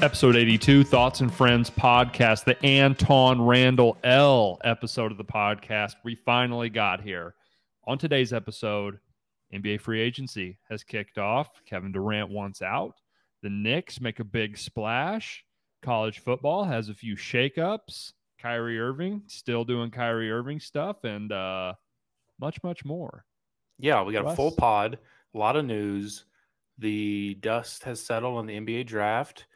Episode 82, Thoughts and Friends podcast, the Anton Randall L episode of the podcast. We finally got here. On today's episode, NBA free agency has kicked off. Kevin Durant wants out. The Knicks make a big splash. College football has a few shakeups. Kyrie Irving still doing Kyrie Irving stuff and uh, much, much more. Yeah, we got Russ? a full pod, a lot of news. The dust has settled on the NBA draft.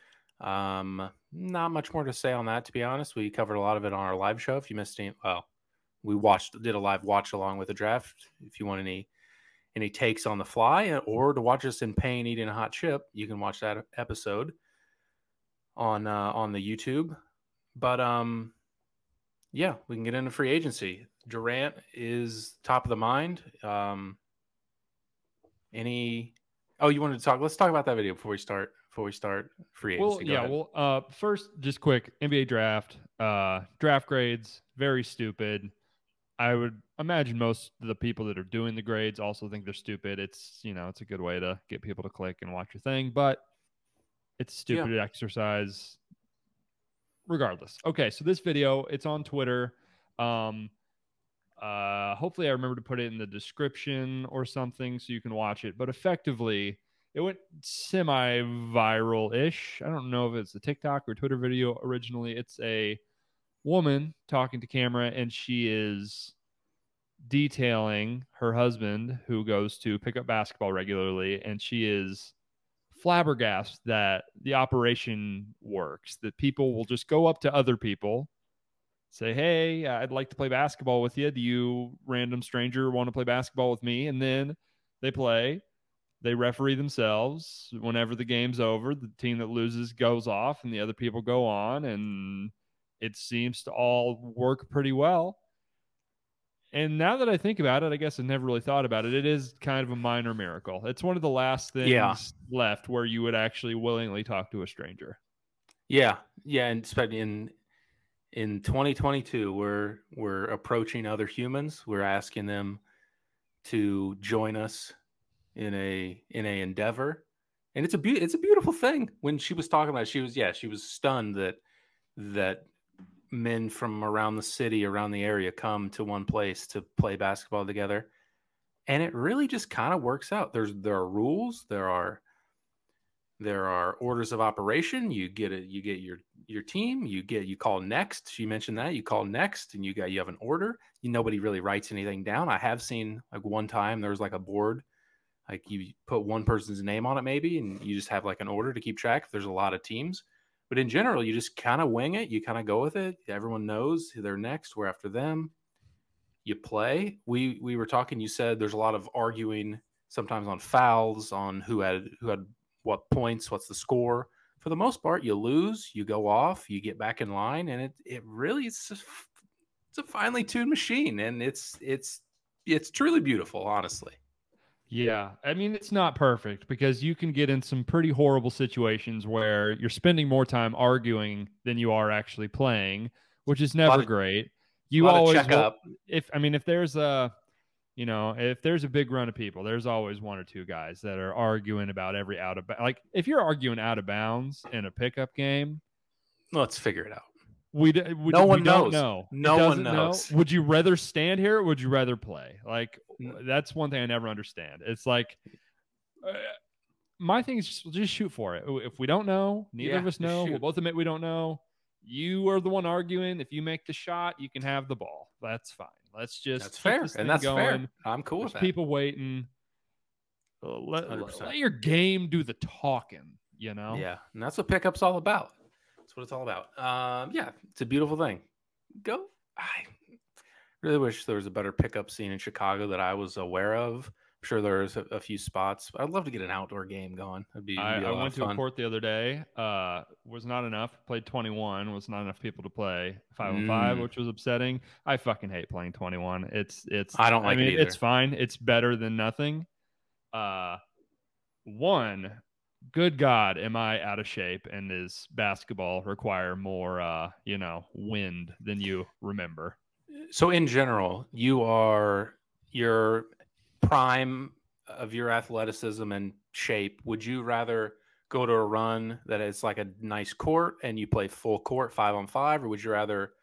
Um, not much more to say on that, to be honest. We covered a lot of it on our live show. If you missed any, well, we watched, did a live watch along with the draft. If you want any any takes on the fly or to watch us in pain eating a hot chip, you can watch that episode on uh, on the YouTube. But um, yeah, we can get into free agency. Durant is top of the mind. Um, any? Oh, you wanted to talk? Let's talk about that video before we start. Before we start free agency. Well, Go yeah. ahead. Well, uh, first, just quick NBA draft. Uh, draft grades very stupid. I would imagine most of the people that are doing the grades also think they're stupid. It's you know it's a good way to get people to click and watch your thing, but it's stupid exercise. Regardless, okay. So this video it's on Twitter. Um, uh, hopefully I remember to put it in the description or something so you can watch it. But effectively, it went semi-viral ish. I don't know if it's a TikTok or Twitter video originally. It's a woman talking to camera and she is detailing her husband who goes to pick up basketball regularly and she is flabbergasted that the operation works that people will just go up to other people say hey i'd like to play basketball with you do you random stranger want to play basketball with me and then they play they referee themselves whenever the game's over the team that loses goes off and the other people go on and it seems to all work pretty well. And now that I think about it, I guess I never really thought about it. It is kind of a minor miracle. It's one of the last things Yeah. left where you would actually willingly talk to a stranger. Yeah, yeah, and especially in in 2022, we're we're approaching other humans. We're asking them to join us in a in a endeavor, and it's a be- it's a beautiful thing. When she was talking about, it, she was yeah, she was stunned that that men from around the city, around the area, come to one place to play basketball together, and it really just kind of works out. There's there are rules, there are there are orders of operation. You get it you get your your team. You get you call next. She mentioned that. You call next and you got you have an order. You nobody really writes anything down. I have seen like one time there was like a board like you put one person's name on it maybe and you just have like an order to keep track. If there's a lot of teams. But in general you just kind of wing it. You kind of go with it. Everyone knows they're next we're after them. You play. We we were talking you said there's a lot of arguing sometimes on fouls on who had who had what points, what's the score. For the most part, you lose, you go off, you get back in line, and it it really it's it's a finely tuned machine, and it's it's it's truly beautiful, honestly. Yeah. I mean, it's not perfect because you can get in some pretty horrible situations where you're spending more time arguing than you are actually playing, which is never of- great. You always check will- up. if I mean if there's a you know if there's a big run of people, there's always one or two guys that are arguing about every out of like if you're arguing out of bounds in a pickup game, Let's figure it out. We, d- we No we one don't knows. know. No one doesn't know. knows. Would you rather stand here or would you rather play? Like that's one thing I never understand. It's like uh, my thing is just, just shoot for it. If we don't know, neither Yeah, of us know. We'll both admit we don't know. You are the one arguing. If you make the shot, you can have the ball. That's fine. Let's just That's fair, and that's going. fair. I'm cool There's with that. people waiting. Let, let your game do the talking. You know. Yeah, and that's what pickup's all about. That's what it's all about. Um, yeah, it's a beautiful thing. Go. I really wish there was a better pickup scene in Chicago that I was aware of. I'm sure there's a, a few spots. I'd love to get an outdoor game going. That'd be, I, be I went to a court the other day. Uh, was not enough. Played 21. Was not enough people to play five on five, Mm. which was upsetting. I fucking hate playing 21. It's it's. I don't like it mean, It's either. fine. It's better than nothing. Uh, one. Good God, am I out of shape? And does basketball require more, uh, you know, wind than you remember? So in general, you are your prime of your athleticism and shape. Would you rather go to a run that is like a nice court and you play full court five on five, or would you rather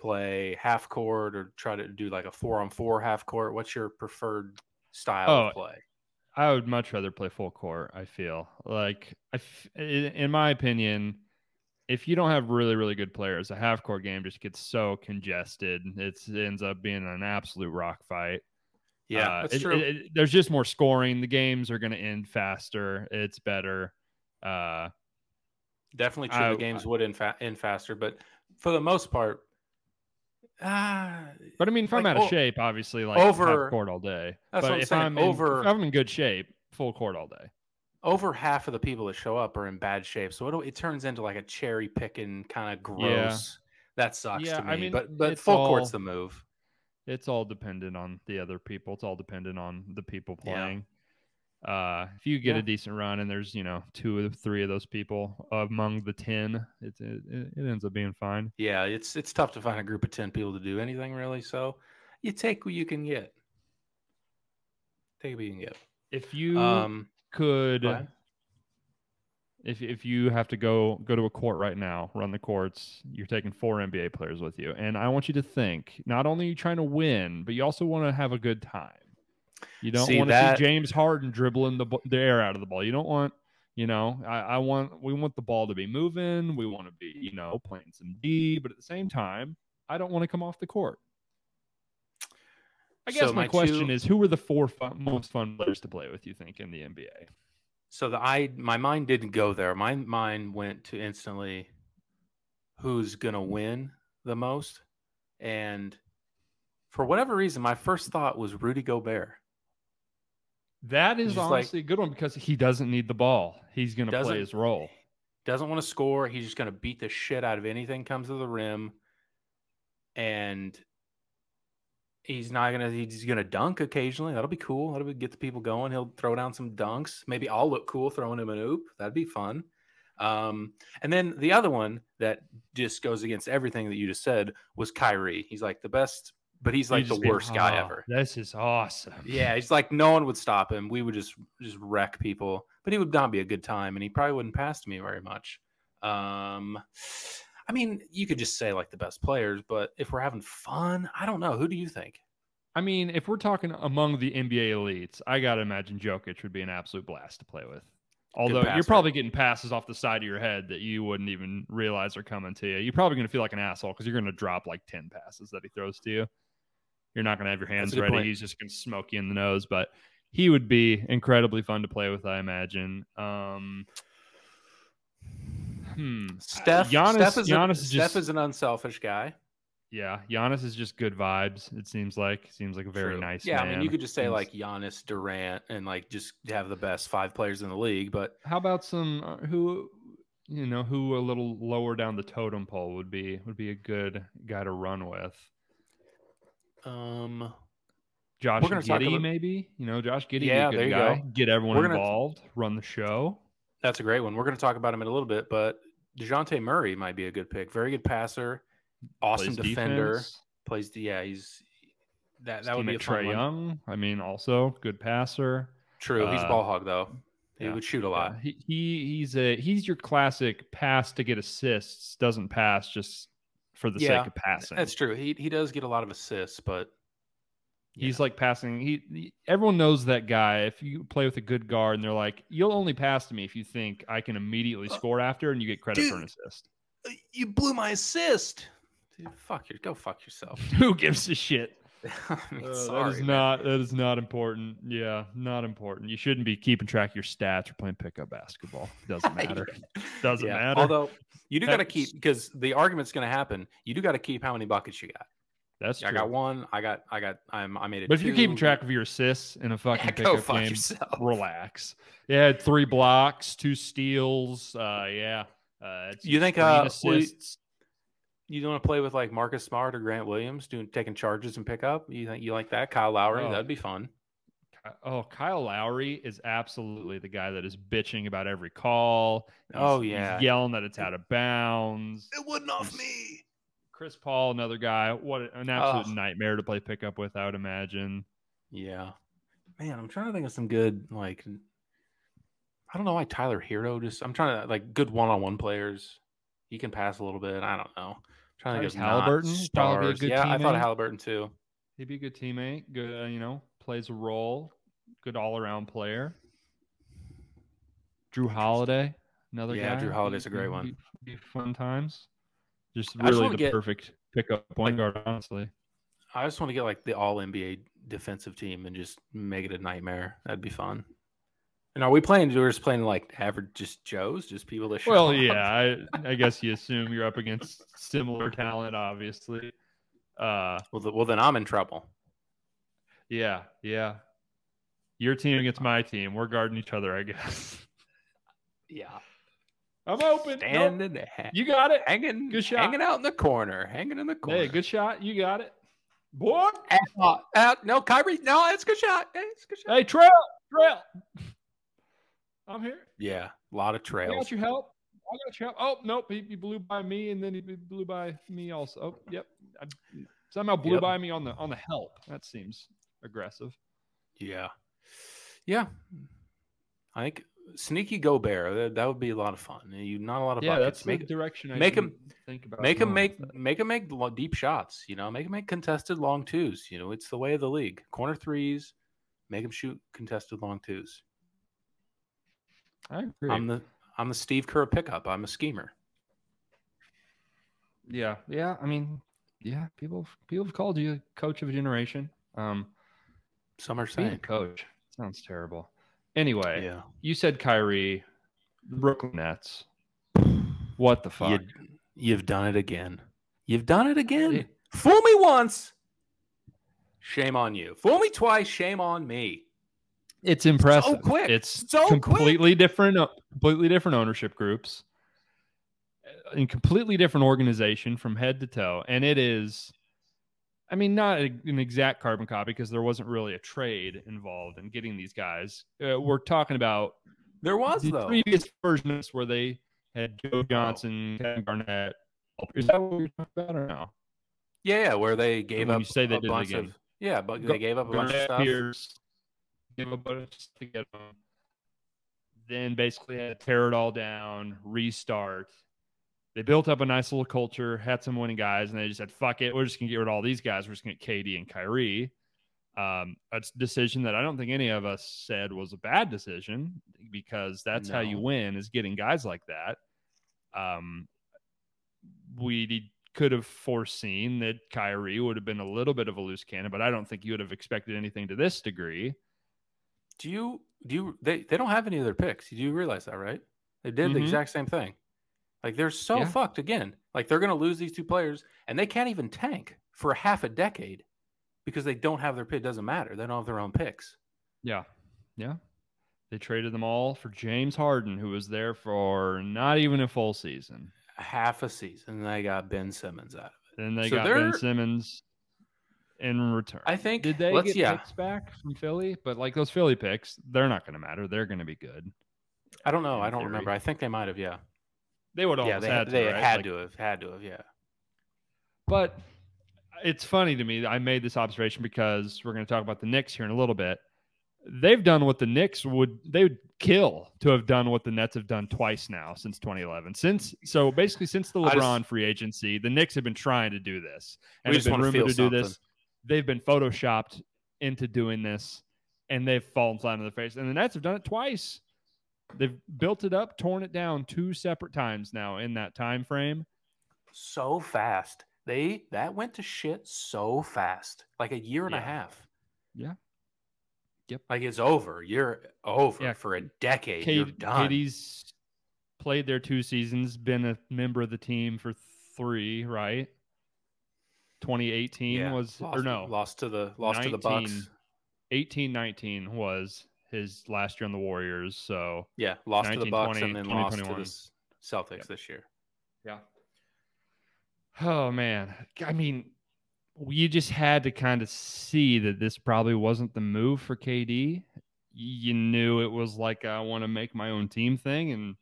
play half court or try to do like a four on four half court? What's your preferred style Oh, of play? I would much rather play full court. I feel like, I f- i- in my opinion, if you don't have really really good players, a half court game just gets so congested. It's, it ends up being an absolute rock fight. Yeah, Uh, that's it- true. it- it- there's just more scoring. The games are going to end faster. It's better. Uh, Definitely true. I- the games would end, fa- end faster, but for the most part, ah, but I mean, if I'm out of shape, obviously, like over- court all day. That's but what I'm if saying, I'm in, if I'm in good shape, full court all day. over half of the people that show up are in bad shape. So it, it turns into like a cherry picking kind of gross. That sucks Yeah, to me. I mean, but but full court's the move. It's all dependent on the other people. It's all dependent on the people Yeah. Uh, if you get Yeah. a decent run and there's you know two or three of those people among the ten, it it, it ends up being fine. Yeah, it's it's tough to find a group of ten people to do anything really. So you take what you can get. Take what you can get. If you Um, could, if if you have to go go to a court right now, run the courts, you're taking four NBA players with you, and I want you to think not only are you trying to win, but you also want to have a good time. You don't See, want to that- see James Harden dribbling the the air out of the ball. You don't want, you know, I, I want we want the ball to be moving. We want to be, you know, playing some D, but at the same time, I don't want to come off the court. I guess So my, my question two- is, who are the four fun, most fun players to play with? You think in the NBA? So the I my mind didn't go there. My mind went to instantly who's gonna win the most. And for whatever reason, my first thought was Rudy Gobert. That is Just like- honestly a good one because he doesn't need the ball. He's going to play his role. Doesn't want to score. He's just gonna beat the shit out of anything comes to the rim. And he's not gonna he's gonna dunk occasionally. That'll be cool. That'll be, get the people going. He'll throw down some dunks. Maybe I'll look cool throwing him an oop. That'd be fun. Um, and then the other one that just goes against everything that you just said was Kyrie. He's like the best, but he's like the worst guy "Oh, ever. This is awesome. Yeah, he's like no one would stop him. We would just just wreck people, but he would not be a good time, and he probably wouldn't pass to me very much. Um, I mean, you could just say like the best players, but if we're having fun, I don't know. Who do you think? I mean, if we're talking among the NBA elites, I got to imagine Jokic would be an absolute blast to play with. Although you're probably getting passes off the side of your head that you wouldn't even realize are coming to you. You're probably going to feel like an asshole because you're going to drop like 10 passes that he throws to you. You're not going to have your hands ready. point. He's just going to smoke you in the nose. But he would be incredibly fun to play with, I imagine. Um, hmm. Steph. Giannis, Steph is, Giannis a, is Steph is an unselfish guy. yeah. Giannis is just good vibes. It seems like seems like a very True. nice. Yeah, I mean, you could just say like Giannis, Durant, and like just have the best five players in the league. But How about some uh, who you know who a little lower down the totem pole would be would be a good guy to run with? Um, Josh We're Giddy, about- maybe you know Josh Giddey, Yeah, there you guy. go. Get everyone We're gonna- involved, run the show. that's a great one. We're going to talk about him in a little bit, but Dejounte Murray might be a good pick. Very good passer, awesome plays defender. defense. Plays, yeah, he's that. His That would be a Trae one. Young. I mean, also good passer. True, he's Uh, ball hog though. He yeah, would shoot a Yeah, lot. he, he he's a he's your classic pass to get assists. Doesn't pass just for the Yeah, sake of passing. That's true. He he does get a lot of assists, but He's like passing. He, he- everyone knows that guy. If you play with a good guard and they're like, you'll only pass to me if you think I can immediately Uh, score after, and you get credit for an assist. "Uh, you blew my assist. Dude, fuck your, go fuck yourself. Who gives a shit? I mean, Uh, sorry, is man. not that is not important. Yeah, not important. You shouldn't be keeping track of your stats or playing pickup basketball. Doesn't matter. Doesn't Yeah, matter. Although you do got to keep because the argument's going to happen. You do got to keep how many buckets you got. That's true. I true. got one. I got. I got. I'm. I made it. but if you're keeping track of your assists in a fucking Yeah, go pickup fuck game, yourself. relax. Yeah, three blocks, two steals. Uh, yeah. Uh, You think, uh, you- assists? You want to play with like Marcus Smart or Grant Williams, doing taking charges and pickup? You think you like that? Kyle Lowry, Oh. that'd be fun. Oh, Kyle Lowry is absolutely the guy that is bitching about every call. He's- Oh, yeah. yelling that it's out of bounds. It wouldn't off me. Chris Paul, another guy. What an absolute Ugh. nightmare to play pickup with. I would imagine. Yeah, man, I'm trying to think of some good like. I don't know why Tyler Herro just. I'm trying to like good one-on-one players. He can pass a little bit. I don't know. I'm trying to get Halliburton would probably a stars. good yeah, I thought teammate. Halliburton too. He'd be a good teammate. Good, uh, you know, plays a role. Good all-around player. Jrue Holiday, another Yeah, guy. Jrue Holiday's a great be- one. Be, fun times. Just I just really the get- perfect pickup point guard, honestly. I just want to get like the All NBA defensive team and just make it a nightmare. That'd be fun. And are we playing? We're just playing like average, just Joes, just people that. show Well, yeah, I, I guess you assume you're up against similar talent, obviously. Uh, Well, th- well, then I'm in trouble. Yeah, yeah. Your team against my team. We're guarding each other, I guess. Yeah, I'm open. Nope. standing, ha- You got it. hanging, Good shot. hanging out in the corner, hanging in the corner. Hey, good shot. You got it. Boy. Out, uh, out. Uh, no, Kyrie. No, it's a good shot. Hey, it's good shot. Hey, Trail. Trail. I'm here. Yeah, a lot of I trails. got your help. I got your help. Oh, nope. He, he blew by me, and then he blew by me also. Oh, yep. I, somehow blew Yep. by me on the on the help. That seems aggressive. Yeah, yeah. I think sneaky Gobert. That, that would be a lot of fun. You not a lot of Yeah, buckets. that's make the direction I make 'em- think about. make them going make that. make them make deep shots. You know, make them make contested long twos. You know, it's the way of the league. Corner threes, make them shoot contested long twos. I agree. I'm the I'm the Steve Kerr pickup. I'm a schemer. yeah, yeah. I mean, yeah. People people have called you coach of a generation. Um, Some are saying, coach sounds terrible. Anyway, yeah. you said Kyrie, the Brooklyn Nets. What the fuck? You, you've done it again. You've done it again. Fool me once. Shame on you. Fool me twice. Shame on me. It's impressive. So quick. It's So quick. completely different, uh, completely different ownership groups, uh, and completely different organization from head to toe. And it is, I mean, not a- an exact carbon copy because there wasn't really a trade involved in getting these guys. Uh, we're talking about There was the though. previous versions where they had Joe Johnson, Kevin Garnett. Is that what we're talking about or no? Yeah, yeah, where they gave when up you say they a did bunch again. of yeah, but they gave up a bunch of Garnett, stuff. Pierce, give a bunch to get them. Then basically had to tear it all down, restart. They built up a nice little culture, had some winning guys, and they just said, "Fuck it, we're just gonna get rid of all these guys. We're just gonna get KD and Kyrie." Um, a decision that I don't think any of us said was a bad decision because that's how you win is getting guys like that. Um, we could have foreseen that Kyrie would have been a little bit of a loose cannon, but I don't think you would have expected anything to this degree. Do you do you they they don't have any other picks? Do you realize that, right? They did the Mhm. exact same thing. Like they're so Yeah. fucked again. Like they're gonna lose these two players and they can't even tank for half a decade because they don't have their pick. It doesn't matter. They don't have their own picks. Yeah. Yeah. They traded them all for James Harden, who was there for not even a full season. Half a season. And they got Ben Simmons out of it. And they So got Ben they're- Simmons in return. I think Did they let's get yeah. picks back from Philly? But like those Philly picks, they're not going to matter. They're going to be good. I don't know. I don't theory. remember. I think they might have, yeah. They would yeah, almost they had to, they right? had Like, to have had to have, yeah. But it's funny to me. that I made this observation because we're going to talk about the Knicks here in a little bit. They've done what the Knicks would they would kill to have done what the Nets have done twice now since 2011. Since so basically since the I just- LeBron free agency, the Knicks have been trying to do this and have been wanna to do this. They've been photoshopped into doing this, and they've fallen flat on their face. And the Nets have done it twice. They've built it up, torn it down two separate times now in that time frame. So fast. They that went to shit so fast. Like a year and a half. Yeah. Yep. Like it's over. You're over Yeah. for a decade. K- You're done. KD's played their two seasons, been a member of the team for three, right? 2018 Yeah, was lost, or no, lost to the lost to the 19. Bucks. 18 19 was his last year on the Warriors. So, Yeah, lost to the Bucks and then lost to 2021. the S- Celtics Yep. this year. yeah. Oh, man. I mean, you just had to kind of see that this probably wasn't the move for KD. You knew it was like I want to make my own team thing, and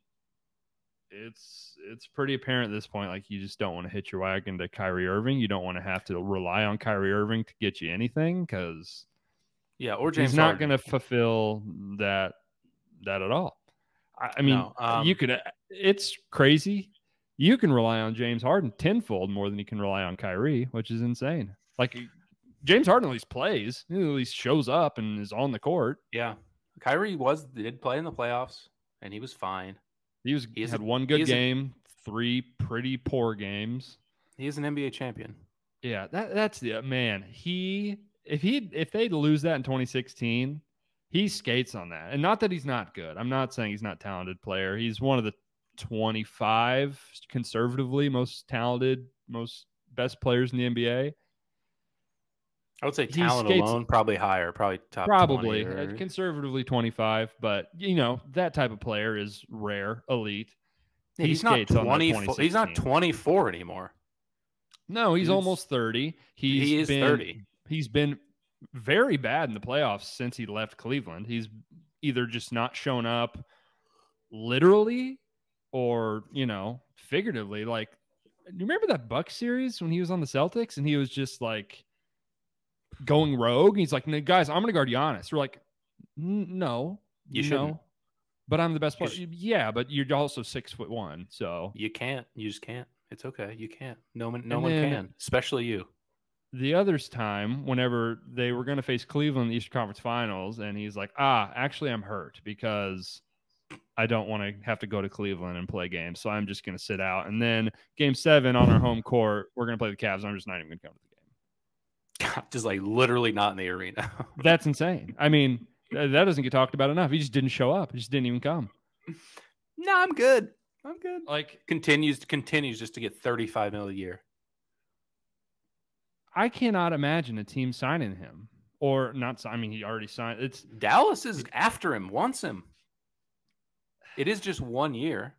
it's it's pretty apparent at this point. Like you just don't want to hit your wagon to Kyrie Irving. You don't want to have to rely on Kyrie Irving to get you anything because Yeah, or James he's not Harden. going to fulfill that that at all. I, I mean, No, um, you could. It's crazy. You can rely on James Harden tenfold more than you can rely on Kyrie, which is insane. Like James Harden at least plays, he at least shows up and is on the court. Yeah, Kyrie was did play in the playoffs, and he was fine. He was He had one good game, three pretty poor games. He is an NBA champion. Yeah, that that's the man. He if he if they lose that in 2016, he skates on that. And not that he's not good. I'm not saying he's not a talented player. He's one of the 25 conservatively most talented, most best players in the NBA. I would say talent skates- alone, probably higher, probably top. 20 Probably or- uh, conservatively 25, but you know, that type of player is rare, elite. Yeah, he he's not skates on that 24. He's not 24 anymore. No, he's He's- almost 30. He's he is been, 30. He's been very bad in the playoffs since he left Cleveland. He's either just not shown up literally or, you know, figuratively. Like, you remember that Buck series when he was on the Celtics and he was just like going rogue? He's like, guys, I'm going to guard Giannis. We're like, no, You no, shouldn't. But I'm the best player. Yeah, but you're also six foot one. So You can't. You just can't. It's okay. You can't. No one. No And one then- can. Especially you. The other's time, whenever they were going to face Cleveland in the Eastern Conference Finals, and he's like, ah, actually, I'm hurt because I don't want to have to go to Cleveland and play games. So I'm just going to sit out. And then game seven on our home court, we're going to play the Cavs. I'm just not even going to come to the game. just like literally not in the arena. That's insane. I mean, that doesn't get talked about enough. He just didn't show up. He just didn't even come. no, I'm good. I'm good. Like, Continues continues just to get 35 mil a year. I cannot imagine a team signing him or not. I mean, he already signed. It's Dallas is after him, wants him. It is just one year,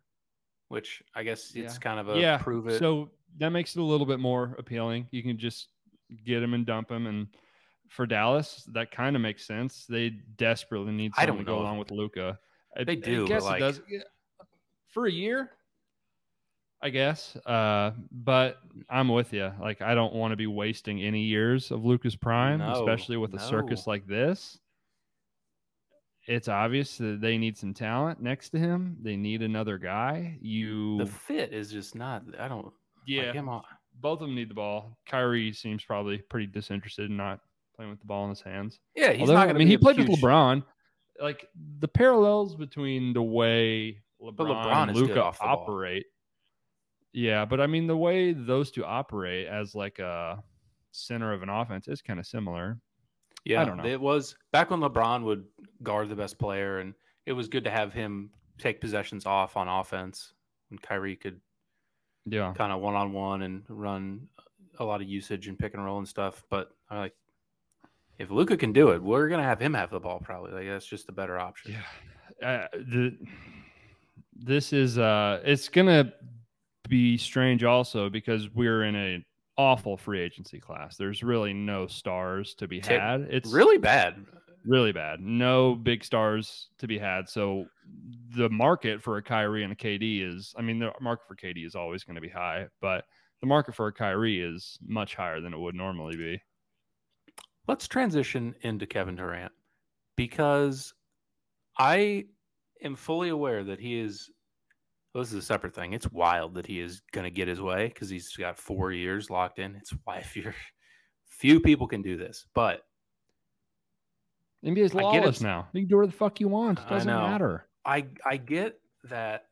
which I guess it's Yeah. kind of a yeah. prove it. So that makes it a little bit more appealing. You can just get him and dump him. And for Dallas, that kind of makes sense. They desperately need I don't to go know. along with Luka. They do, but, like- it does. For a year, I guess. Uh, but I'm with you. Like, I don't want to be wasting any years of Luka's prime, No, especially with a circus like this. It's obvious that they need some talent next to him. They need another guy. You the fit is just not. I don't. like, yeah, on- both of them need the ball. Kyrie seems probably pretty disinterested in not playing with the ball in his hands. Yeah, he's Although, not I mean, he played huge, with LeBron. Like the parallels between the way LeBron, LeBron and Luka operate. Yeah, but I mean, the way those two operate as like a center of an offense is kind of similar. Yeah, I don't know. It was back when LeBron would guard the best player, and it was good to have him take possessions off on offense, and Kyrie could Yeah, kind of one on one and run a lot of usage and pick and roll and stuff. But I like if Luka can do it, we're gonna have him have the ball probably. Like that's just a better option. yeah. Uh, the this is uh, it's gonna be strange also because we're in an awful free agency class. There's really no stars to be had. It's Really bad. really bad. No big stars to be had. So the market for a Kyrie and a KD is, I mean, the market for KD is always going to be high, but the market for a Kyrie is much higher than it would normally be. Let's transition into Kevin Durant because I am fully aware that he is. Well, this is a separate thing. It's wild that he is going to get his way because he's got four years locked in. It's why if you're few people can do this, but NBA's I lawless now. You can do whatever the fuck you want. It doesn't know. matter. I I get that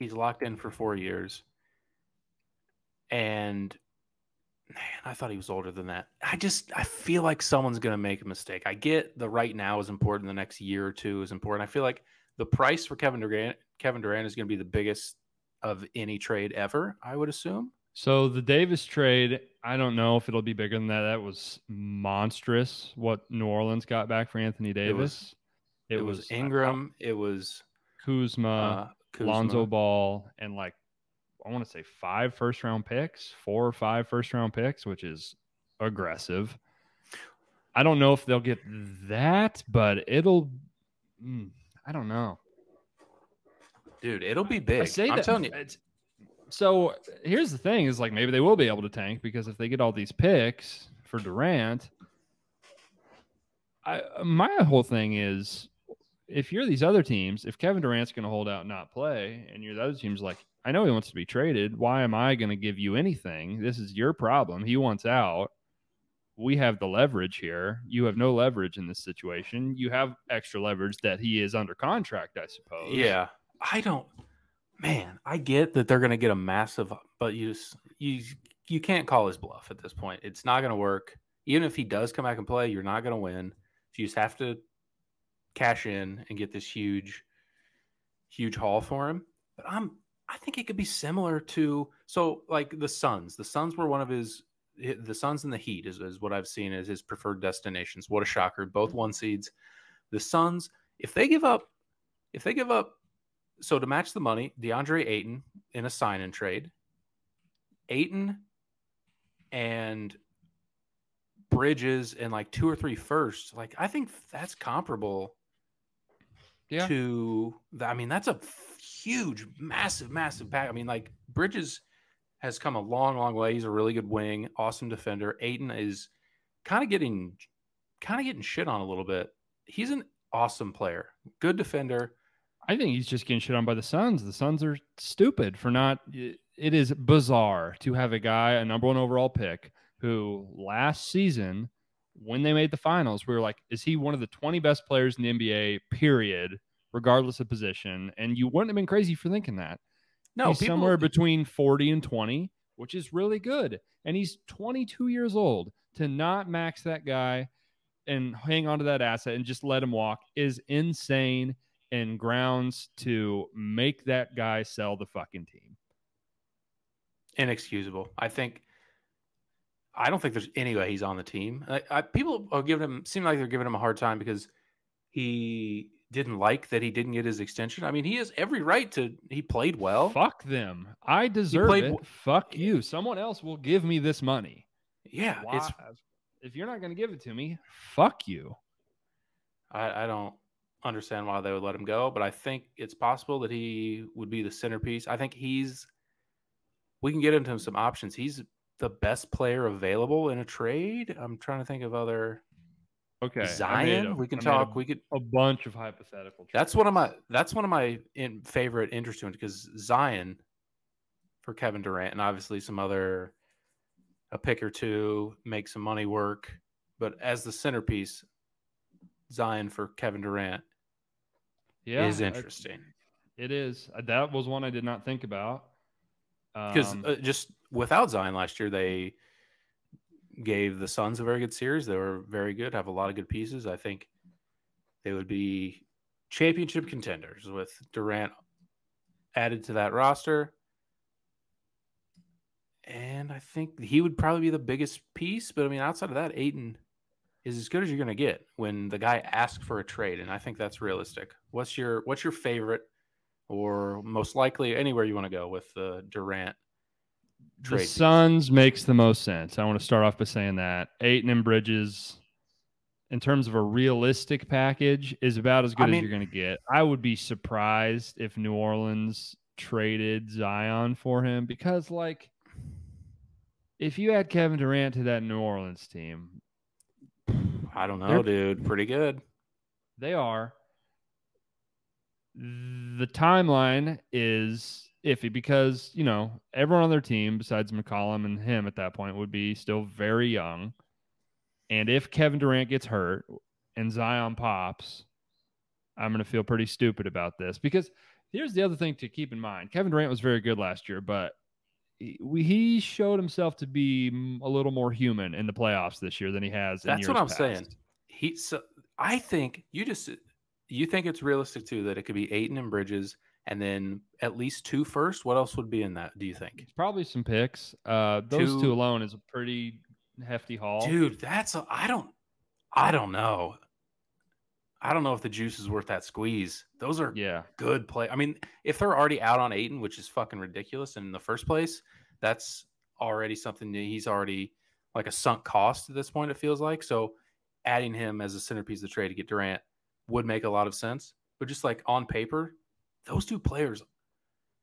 he's locked in for four years, and man, I thought he was older than that. I just I feel like someone's gonna make a mistake. I get the right now is important. The next year or two is important. I feel like the price for Kevin Durant Kevin Durant is gonna be the biggest of any trade ever. I would assume. So the Davis trade, I don't know if it'll be bigger than that. That was monstrous what New Orleans got back for Anthony Davis. It, was, Ingram. It was Kuzma. uh, Kuzma. Lonzo Ball and like I want to say five first round picks, four or five first round picks, which is aggressive. I don't know if they'll get that, but it'll. mm, I don't know. dude. It'll be big. I say I'm that. telling you. so here's the thing: is like maybe they will be able to tank because if they get all these picks for Durant, I my whole thing is if you're these other teams, if Kevin Durant's going to hold out and not play, and you're the other teams like, I know he wants to be traded. Why am I going to give you anything? This is your problem. He wants out. We have the leverage here. You have no leverage in this situation. You have extra leverage that he is under contract, I suppose. Yeah. I don't man, I get that they're going to get a massive but you just you you can't call his bluff at this point. It's not going to work. Even if he does come back and play, you're not going to win. You just have to cash in and get this huge huge haul for him. But I'm I think it could be similar to so like the Suns. The Suns were one of his the Suns and the Heat is, is what I've seen as his preferred destinations. What a shocker! Both mm-hmm. one seeds. The Suns, if they give up, if they give up, so to match the money, DeAndre Ayton in a sign and trade, Ayton and Bridges and like two or three firsts. Like I think that's comparable Yeah. to the, I mean, that's a huge, massive, massive pack. I mean, like Bridges has come a long, long way. He's a really good wing, awesome defender. Ayton is kind of getting kind of getting shit on a little bit. He's an awesome player, good defender. I think he's just getting shit on by the Suns. The Suns are stupid for not. It is bizarre to have a guy, a number one overall pick, who last season, when they made the finals, we were like, is he one of the 20 best players in the NBA, period, regardless of position? And you wouldn't have been crazy for thinking that. No, he's people, somewhere between 40 and 20, which is really good. And he's 22 years old. To not max that guy and hang on to that asset and just let him walk is insane and grounds to make that guy sell the fucking team. inexcusable. I think. I don't think there's any way he's on the team. I, I, people are giving him seem like they're giving him a hard time because he didn't like that he didn't get his extension. I mean, he has every right to. He played well. Fuck them. I deserve played it. Fuck you. Someone else will give me this money. Yeah, Why? it's. If you're not going to give it to me, fuck you. I, I don't understand why they would let him go, but I think it's possible that he would be the centerpiece. I think he's. We can get into some options. He's the best player available in a trade. I'm trying to think of other Okay. Zion. a- we can I talk. A, we could. a bunch of hypothetical. That's one of my. That's one of my in favorite interesting because Zion for Kevin Durant and obviously some other a pick or two make some money work, but as the centerpiece, Zion for Kevin Durant yeah, is I- interesting. It is. Uh, That was one I did not think about. because Um, uh, just without Zion last year, they gave the Suns a very good series. They were very good, have a lot of good pieces. I think they would be championship contenders with Durant added to that roster. And I think he would probably be the biggest piece. But I mean, outside of that, Ayton is as good as you're going to get when the guy asks for a trade, and I think that's realistic. What's your What's your favorite, or most likely anywhere you want to go with the Durant trade? piece? Suns makes the most sense. I want to start off by saying that Ayton and Bridges, in terms of a realistic package, is about as good I as mean- you're going to get. I would be surprised if New Orleans traded Zion for him because, like, if you add Kevin Durant to that New Orleans team, I don't know, dude. Pretty good. They are. The timeline is iffy because, you know, everyone on their team besides McCollum and him at that point would be still very young. And if Kevin Durant gets hurt and Zion pops, I'm going to feel pretty stupid about this because here's the other thing to keep in mind. Kevin Durant was very good last year, but he- he showed himself to be a little more human in the playoffs this year than he has. in That's what I'm past. saying. He. So I think you just you think it's realistic too that it could be Ayton and Bridges, and then at least two first. What else would be in that? Do you think, Probably some picks. Uh, those two, Two- alone is a pretty hefty haul. dude? That's a, I don't I don't know. I don't know if the juice is worth that squeeze. Those are Yeah, good play. I mean, if they're already out on Ayton, which is fucking ridiculous in the first place, that's already something that he's already like a sunk cost at this point, it feels like. So adding him as a centerpiece of the trade to get Durant would make a lot of sense. But just like on paper, those two players,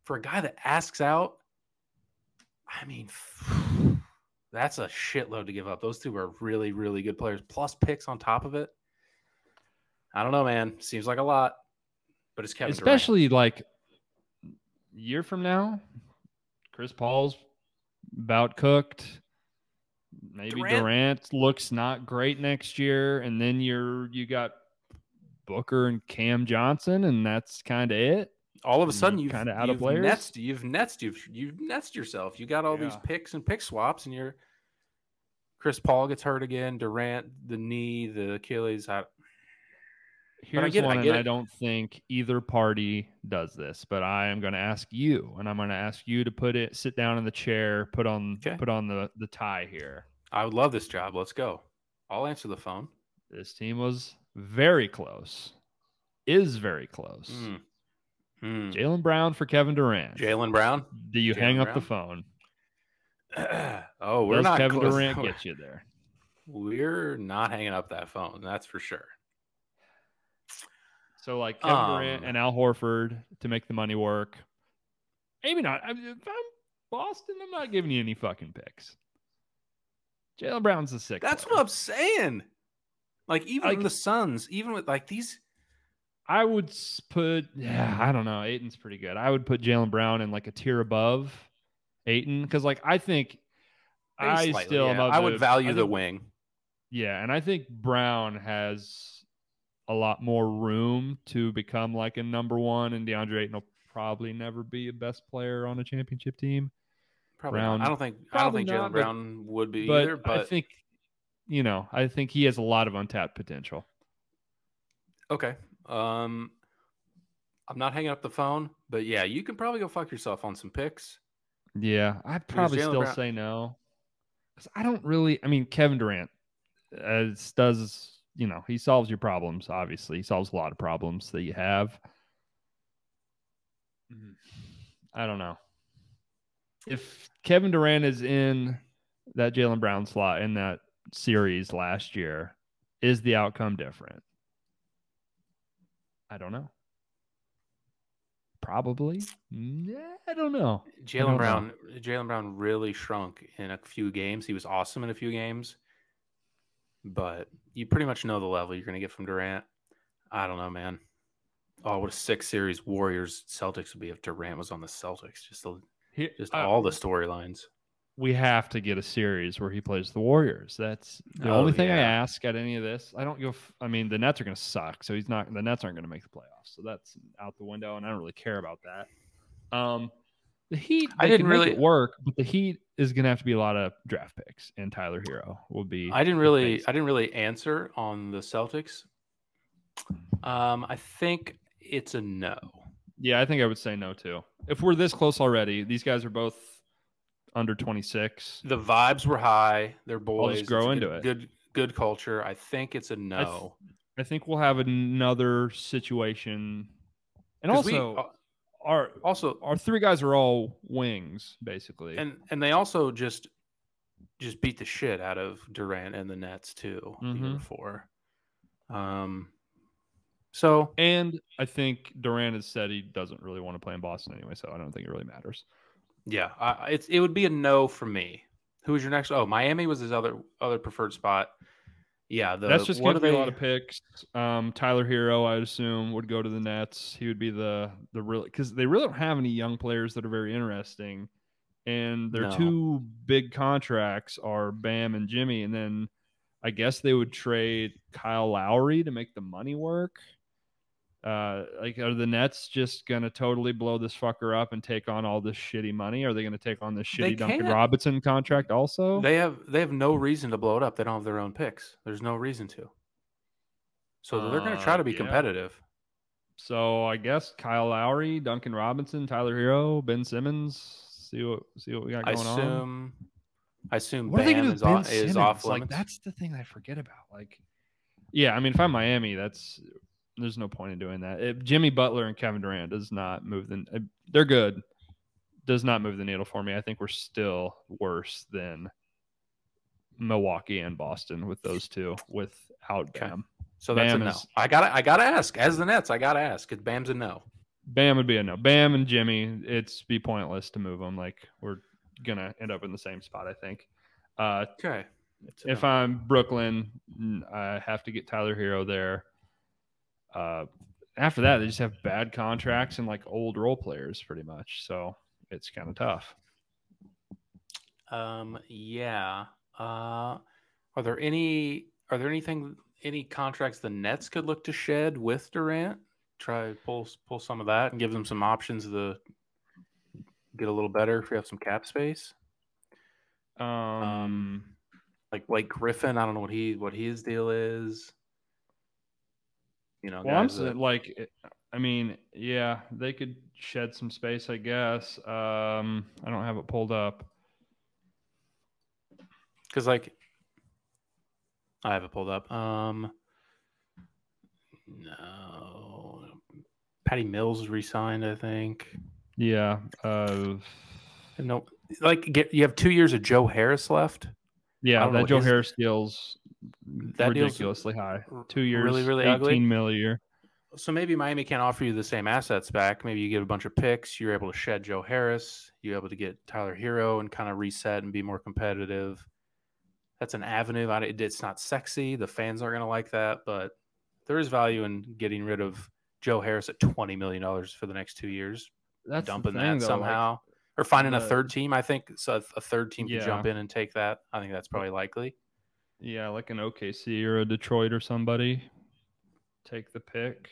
for a guy that asks out, I mean, that's a shitload to give up. Those two are really, really good players, plus picks on top of it. I don't know, man. Seems like a lot, but it's Kevin. Durant. Especially like year from now, Chris Paul's about cooked. Maybe Durant- Durant. looks not great next year, and then you're you got Booker and Cam Johnson, and that's kind of it. All of a sudden you you've kinda out of players. Netsed, you've netsed you've you've netsed yourself. You got all these picks and pick swaps, and you're Chris Paul gets hurt again. Durant, the knee, the Achilles. I, Here's get it, I one, get and I don't think either party does this, but I am going to ask you, and I'm going to ask you to put it, sit down in the chair, put on, Okay. put on the the tie here. I would love this job. Let's go. I'll answer the phone. This team was very close, is very close. Mm. Mm. Jaylen Brown for Kevin Durant. Jaylen Brown. Do you hang Jaylen up the phone? oh, we're Does not Kevin close. Durant get you there? We're not hanging up that phone. That's for sure. So like Kevin Durant Um, and Al Horford to make the money work. Maybe not. I mean, if I'm Boston, I'm not giving you any fucking picks. Jaylen Brown's the sixth. That's player. what I'm saying. Like even Like- the Suns, even with like these. I would put. Yeah, I don't know. Ayton's pretty good. I would put Jaylen Brown in like a tier above Ayton because like I think maybe I slightly, still yeah. I would value I the wing. Yeah, and I think Brown has a lot more room to become like a number one, and DeAndre Ayton will probably never be a best player on a championship team. Probably Brown- not. I don't think. I don't think not, Jaylen but- Brown would be But, either. But I think, you know, I think he has a lot of untapped potential. okay. Um, I'm not hanging up the phone, but yeah, you can probably go fuck yourself on some picks. Yeah, I'd probably still Brown- say no. 'Cause I don't really. I mean, Kevin Durant uh, does. You know, he solves your problems. Obviously, he solves a lot of problems that you have. I don't know if Kevin Durant is in that Jaylen Brown slot in that series last year. Is the outcome different? I don't know. Probably. I don't know. Jaylen. Brown. Jaylen Brown really shrunk in a few games. He was awesome in a few games, but you pretty much know the level you're going to get from Durant. I don't know, man. Oh, what a six series Warriors Celtics would be if Durant was on the Celtics. Just the, He- just uh, all the storylines. We have to get a series where he plays the Warriors. That's the Oh, only thing I ask at any of this. I don't go. F- I mean, the Nets are going to suck, so he's not. The Nets aren't going to make the playoffs, so that's out the window, and I don't really care about that. Um, the Heat, I didn't really- it work, but the Heat is going to have to be a lot of draft picks, and Tyler Herro will be. I didn't really. I didn't really answer on the Celtics. Um, I think it's a no. yeah, I think I would say no too. If we're this close already, these guys are both under twenty six. The vibes were high. They're boys. I'll just grow It's into good, it. Good, good culture. I think it's a no. I think we'll have another situation, and 'Cause we- also uh, our also, our three guys are all wings, basically. and and they also just just beat the shit out of Durant and the Nets too the year before. Um, so And I think Durant has said he doesn't really want to play in Boston anyway, so I don't think it really matters. Yeah, I, it's it would be a no for me. Who's your next? Oh, Miami was his other other preferred spot. Yeah, the, That's just going to be a lot of picks. Um, Tyler Herro, I'd assume, would go to the Nets. He would be the the really because they really don't have any young players that are very interesting, and their No. two big contracts are Bam and Jimmy, and then I guess they would trade Kyle Lowry to make the money work. Uh, like, are the Nets just gonna totally blow this fucker up and take on all this shitty money? Are they gonna take on this shitty Duncan. Robinson contract also? They have they have no reason to blow it up. They don't have their own picks. There's no reason to. So they're going to try Uh, to be yeah. competitive. So I guess Kyle Lowry, Duncan Robinson, Tyler Herro, Ben Simmons. See what see what we got I going on. assume. I assume What are they gonna do is, Ben off, Simmons? is off like that's the thing I forget about. Like, yeah, I mean, if I'm Miami, that's there's no point in doing that. If Jimmy Butler and Kevin Durant does not move the. uh, They're good. Does not move the needle for me. I think we're still worse than Milwaukee and Boston with those two without Okay. Bam. so that's Bam a no. is- I got to I got to ask as the Nets. I got to ask. 'cause Bam's a no. Bam would be a no. Bam and Jimmy, it's be pointless to move them. Like we're gonna end up in the same spot, I think. Uh, Okay. If no. I'm Brooklyn, I have to get Tyler Herro there. Uh, after that, they just have bad contracts and like old role players, pretty much. So it's kind of tough. Um, yeah. Uh, are there any? Are there anything? Any contracts the Nets could look to shed with Durant? Try pull pull some of that and give them some options to get a little better if we have some cap space. Um, um like Blake Griffin, I don't know what he what his deal is. You know, well, I'm that... like, I mean, yeah, they could shed some space, I guess. Um, I don't have it pulled up because, like, I have it pulled up. Um, no, Patty Mills resigned, I think. Yeah. Uh, no, like, get you have two years of Joe Harris left. Yeah, that Joe his, Harris deal's that ridiculously high. Two years, really, really 18 ugly. mil a year. So maybe Miami can't offer you the same assets back. Maybe you get a bunch of picks. You're able to shed Joe Harris. You're able to get Tyler Herro and kind of reset and be more competitive. That's an avenue. It's not sexy. The fans aren't going to like that, but there is value in getting rid of Joe Harris at twenty million dollars for the next two years. That's dumping thing, that though, somehow. Like, or finding a third team. I think so. A third team yeah. can jump in and take that. I think that's probably likely. Yeah, like an OKC or a Detroit or somebody take the pick.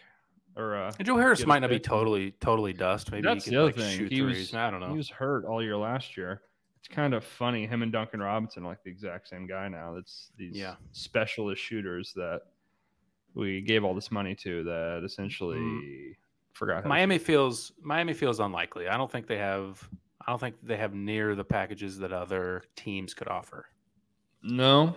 Or uh, and Joe Harris might not be totally totally dust. Maybe that's he could, the other like, thing. he threes. was I don't know. He was hurt all year last year. It's kind of funny. Him and Duncan Robinson are like the exact same guy now. That's these yeah. specialist shooters that we gave all this money to that essentially mm. forgot. Miami feels Miami feels unlikely. I don't think they have I don't think they have near the packages that other teams could offer. No.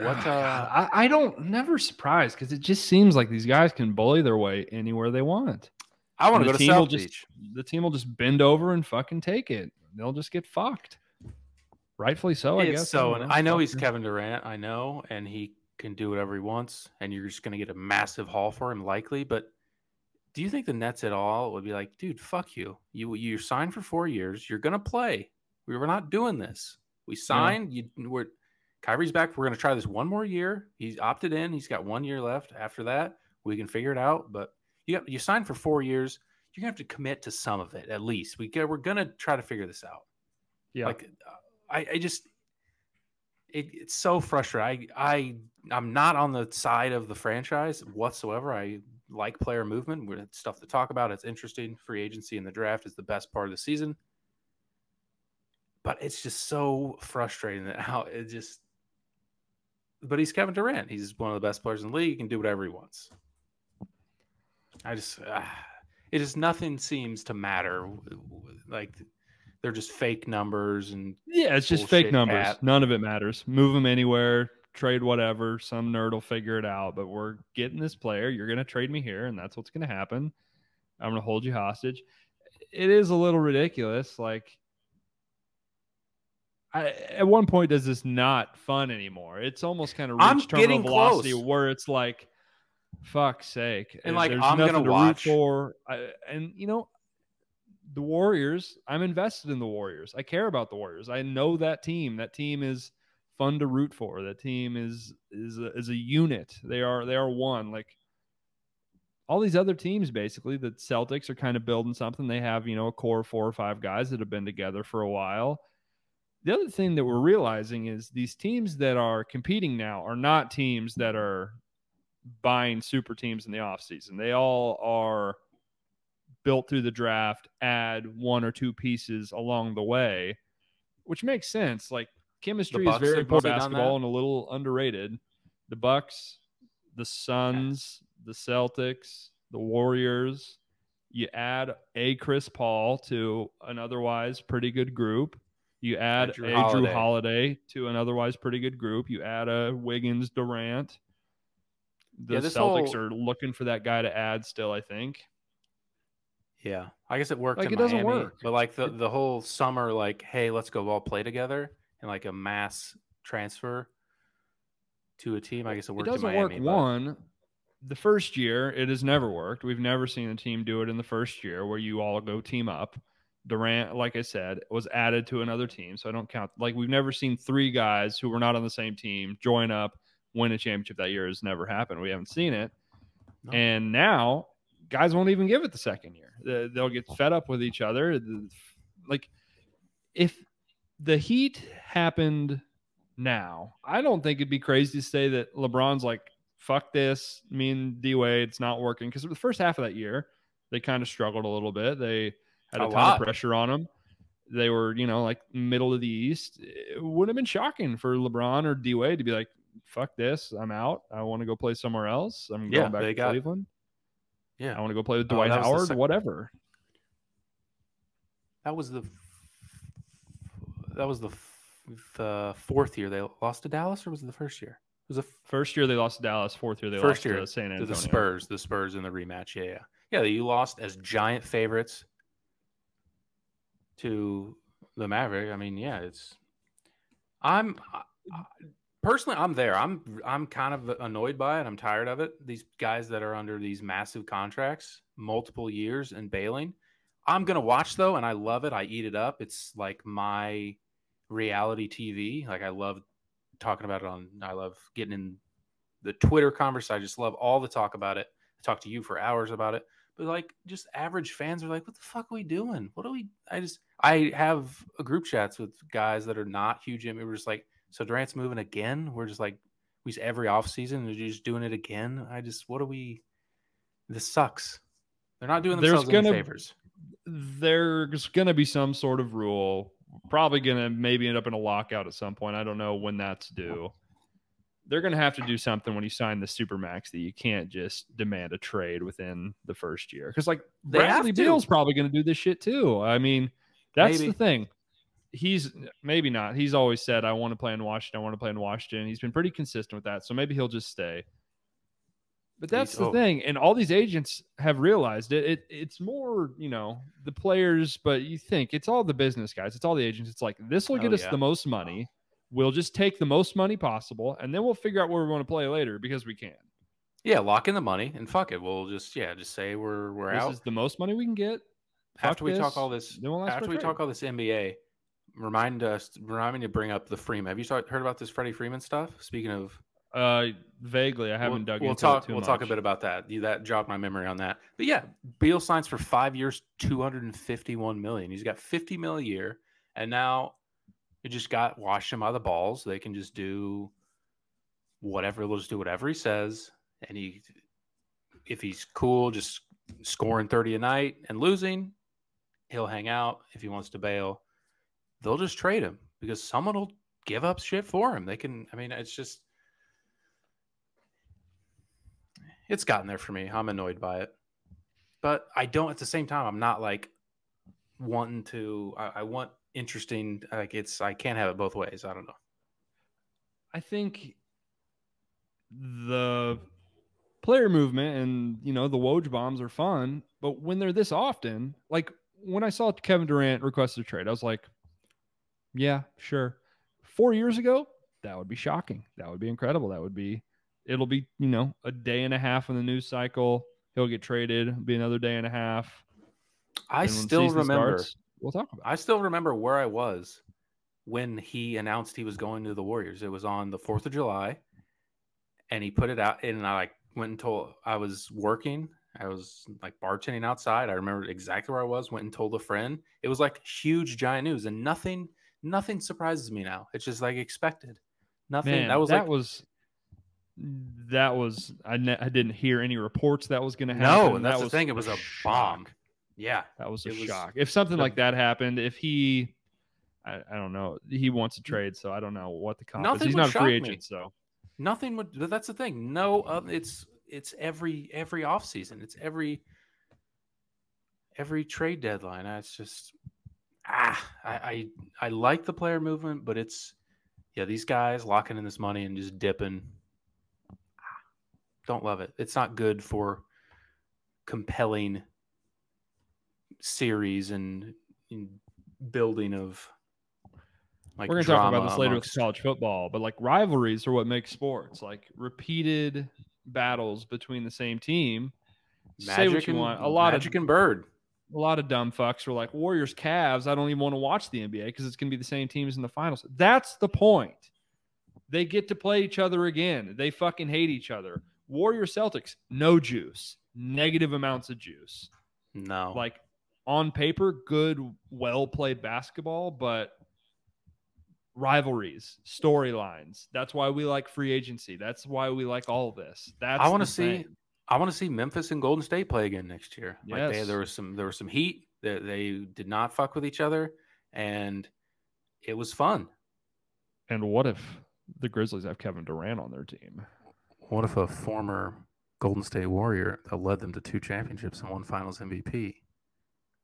What oh, uh, I, I don't never surprised because it just seems like these guys can bully their way anywhere they want. I want to go to South just, Beach. The team will just bend over and fucking take it. They'll just get fucked. Rightfully so, I it's guess. So, I, I know he's Kevin Durant. I know, and he can do whatever he wants, and you're just going to get a massive haul for him, likely. But do you think the Nets at all would be like, dude, fuck you. You you signed for four years. You're gonna play. We were not doing this. We signed. Yeah. You we're Kyrie's back. We're gonna try this one more year. He's opted in. He's got one year left. After that, we can figure it out. But you got you signed for four years. You're gonna have to commit to some of it at least. We we're gonna try to figure this out. Yeah. Like uh, I, I just it, it's so frustrating. I I I'm not on the side of the franchise whatsoever. I like player movement. We're stuff to talk about. It's interesting. Free agency and the draft is the best part of the season. But it's just so frustrating that how it just. But he's Kevin Durant. He's one of the best players in the league. He can do whatever he wants. I just, uh, it just nothing seems to matter. Like they're just fake numbers and yeah, it's just fake numbers. None of it matters. Move them anywhere trade whatever. Some nerd will figure it out, but we're getting this player. You're going to trade me here, and that's what's going to happen. I'm going to hold you hostage. It is a little ridiculous. Like, I, at one point, does this not fun anymore? It's almost kind of reached terminal velocity close. where it's like, fuck's sake. And like, I'm going to watch. For. I, and, you know, the Warriors, I'm invested in the Warriors. I care about the Warriors. I know that team. That team is fun to root for. That team is is a, is a unit. They are they are one. Like all these other teams, basically, the Celtics are kind of building something. They have you know a core of four or five guys that have been together for a while. The other thing that we're realizing is these teams that are competing now are not teams that are buying super teams in the offseason. They all are built through the draft, add one or two pieces along the way, which makes sense. Like chemistry is very important basketball and a little underrated. The Bucks, the Suns, the Celtics, the Warriors. You add a Chris Paul to an otherwise pretty good group. You add Jrue a Holiday. Jrue Holiday to an otherwise pretty good group. You add a Wiggins Durant. The yeah, Celtics whole... are looking for that guy to add still, I think. Yeah. I guess it worked. Like it Miami, doesn't work. But like the, the whole summer, like, hey, let's go all play together and like a mass transfer to a team. I guess it worked. It doesn't Miami, work. But... One, the first year it has never worked. We've never seen a team do it in the first year where you all go team up. Durant, like I said, was added to another team, so I don't count. Like we've never seen three guys who were not on the same team join up, win a championship that year. Has never happened. We haven't seen it. No. And now guys won't even give it the second year. They- They'll get fed up with each other. Like if the Heat happened now, I don't think it'd be crazy to say that LeBron's like, fuck this, me and D Wade, it's not working. Because the first half of that year, they kind of struggled a little bit. They had a, A ton lot. of pressure on them. They were, you know, like middle of the East. It would have been shocking for LeBron or D Wade to be like, fuck this, I'm out. I want to go play somewhere else. I'm Yeah, going back to got- Cleveland. Yeah, I want to go play with Oh, Dwight the Howard, whatever. that was the that was the the fourth year they lost to Dallas, or was it the first year? It was the f- First year they lost to Dallas. Fourth year they First lost year to San to Antonio. the Spurs, the Spurs in the rematch. Yeah, yeah, yeah. You lost as giant favorites to the Maverick. I mean, yeah, it's. I'm I- personally, I'm there. I'm I'm kind of annoyed by it. I'm tired of it. These guys that are under these massive contracts, multiple years and bailing. I'm gonna watch though, and I love it. I eat it up. It's like my reality TV. Like I love talking about it on. I love getting in the Twitter converse. I just love all the talk about it. I talk to you for hours about it. But like just average fans are like, what the fuck are we doing? What are we I just I have a group chats with guys that are not huge in We're just like, so Durant's moving again. We're just like we every offseason they're just doing it again. I just what do we this sucks. They're not doing There's themselves any gonna- favors. There's going to be some sort of rule. Probably going to maybe end up in a lockout at some point. I don't know when that's due. They're going to have to do something when you sign the supermax that you can't just demand a trade within the first year. Because like They Bradley. Beal's probably going to do this shit too. I mean, that's Maybe. the thing. He's maybe not. He's always said, "I want to play in Washington. I want to play in Washington." He's been pretty consistent with that, so maybe he'll just stay. But that's the oh. thing, and all these agents have realized it. it. It's more, you know, the players, but you think it's all the business guys. It's all the agents. It's like this will get Oh, us yeah. the most money. We'll just take the most money possible, and then we'll figure out where we want to play later because we can. Yeah, lock in the money and fuck it. We'll just yeah, just say we're we're This out. is the most money we can get. Fuck after we talk all this then we'll after we trade. talk all this NBA, remind us remind me to bring up the Freeman. Have you start, heard about this Freddie Freeman stuff? Speaking of Uh, vaguely, I haven't we'll, dug we'll into talk it too we'll much. talk a bit about that. You that jogged my memory on that. But yeah, Beal signs for five years, two hundred and fifty one million. He's got fifty mil a year, and now it just got washed him by the balls. They can just do whatever. They'll just do whatever he says, and he if he's cool, just scoring thirty a night and losing, he'll hang out. If he wants to bail, they'll just trade him because someone will give up shit for him. They can. I mean, it's just it's gotten there for me. I'm annoyed by it, but I don't. At the same time, I'm not like wanting to. I, I want interesting. Like it's. I can't have it both ways. I don't know. I think the player movement and you know the Woj bombs are fun, but when they're this often, like when I saw Kevin Durant request a trade, I was like, yeah, sure. Four years ago, that would be shocking. That would be incredible. That would be. It'll be you know a day and a half in the news cycle. He'll get traded. It'll be another day and a half. I still remember. starts, we'll talk about. It. I still remember where I was when he announced he was going to the Warriors. It was on the 4th of July and he put it out and I like went and told I was working. I was like bartending outside. I remember exactly where I was, went and told a friend. It was like huge giant news and nothing nothing surprises me now. It's just like expected. Nothing Man, that was like was that was I, ne- I didn't hear any reports that was going to happen. no, and that's that the was thing. It was a bomb. Yeah. That was a was shock. If something like that happened, if he, I, I don't know, he wants to trade, so I don't know what the comp is. Nothing He's would not a free shock me. agent, so nothing would that's the thing no uh, it's it's every every off season it's every every trade deadline it's just ah I, I i like the player movement but it's yeah these guys locking in this money and just dipping don't love it it's not good for compelling series and, and building of like we're going to talk about this later with college football. But like rivalries are what make sports. Like repeated battles between the same team. Say what you and, want. A lot magic of and bird a lot of dumb fucks were like Warriors Cavs. I don't even want to watch the NBA because it's going to be the same teams in the finals. That's the point. They get to play each other again. They fucking hate each other. Warrior Celtics, no juice, negative amounts of juice. No. Like on paper, good, well played basketball, but rivalries, storylines. That's why we like free agency. That's why we like all this. That's I want to see thing. I want to see Memphis and Golden State play again next year. Like they, Yes. there was some there was some heat. They, they did not fuck with each other and it was fun. And what if the Grizzlies have Kevin Durant on their team? What if a former Golden State Warrior that led them to two championships and one Finals MVP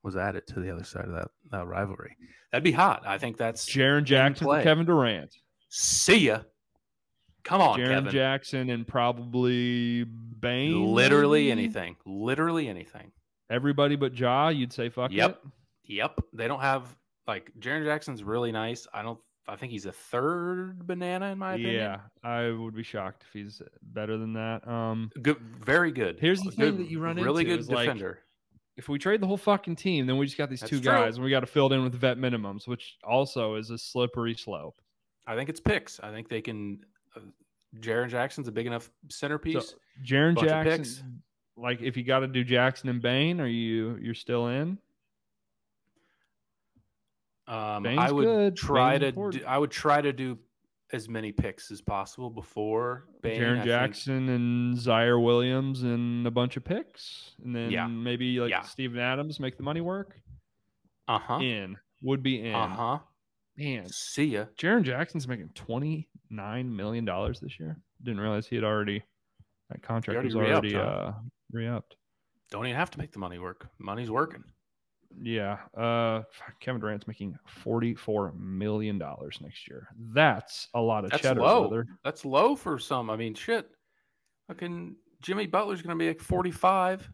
was added to the other side of that, that rivalry? That'd be hot. I think that's Jaren Jackson for. Kevin Durant. see ya. Come on, Jaren Kevin. Jackson and probably Bane. Literally anything. Literally anything. Everybody but Ja, you'd say fuck Yep. it. Yep. They don't have like Jaren Jackson's really nice. I don't I think he's a third banana in my opinion. Yeah, I would be shocked if he's better than that. Um, Good very good. Here's the thing Good- that you run really into good is, like, defender. If we trade the whole fucking team, then we just got these That's two true. guys, and we got to fill it in with vet minimums, which also is a slippery slope. I think it's picks. I think they can uh, Jaren Jackson's a big enough centerpiece. So Jaren. Jackson, like if you got to do Jackson and Bane, are you you're still in? um Bane's I would good. try Bane's to do, I would try to do as many picks as possible before Bane. Think- Jackson and Ziaire Williams and a bunch of picks, and then Yeah. maybe like Yeah. Steven Adams make the money work. Uh-huh. In would be in. Uh-huh. Man, See ya. Jaren Jackson's making twenty nine million dollars this year. Didn't realize he had already that contract already was re-upped, already huh? uh re-upped. Don't even have to make the money work. Money's working. Yeah. Uh Kevin Durant's making forty four million dollars next year. That's a lot of That's cheddar, low. brother. That's low for some. I mean, shit. Fucking Jimmy Butler's gonna be like 45.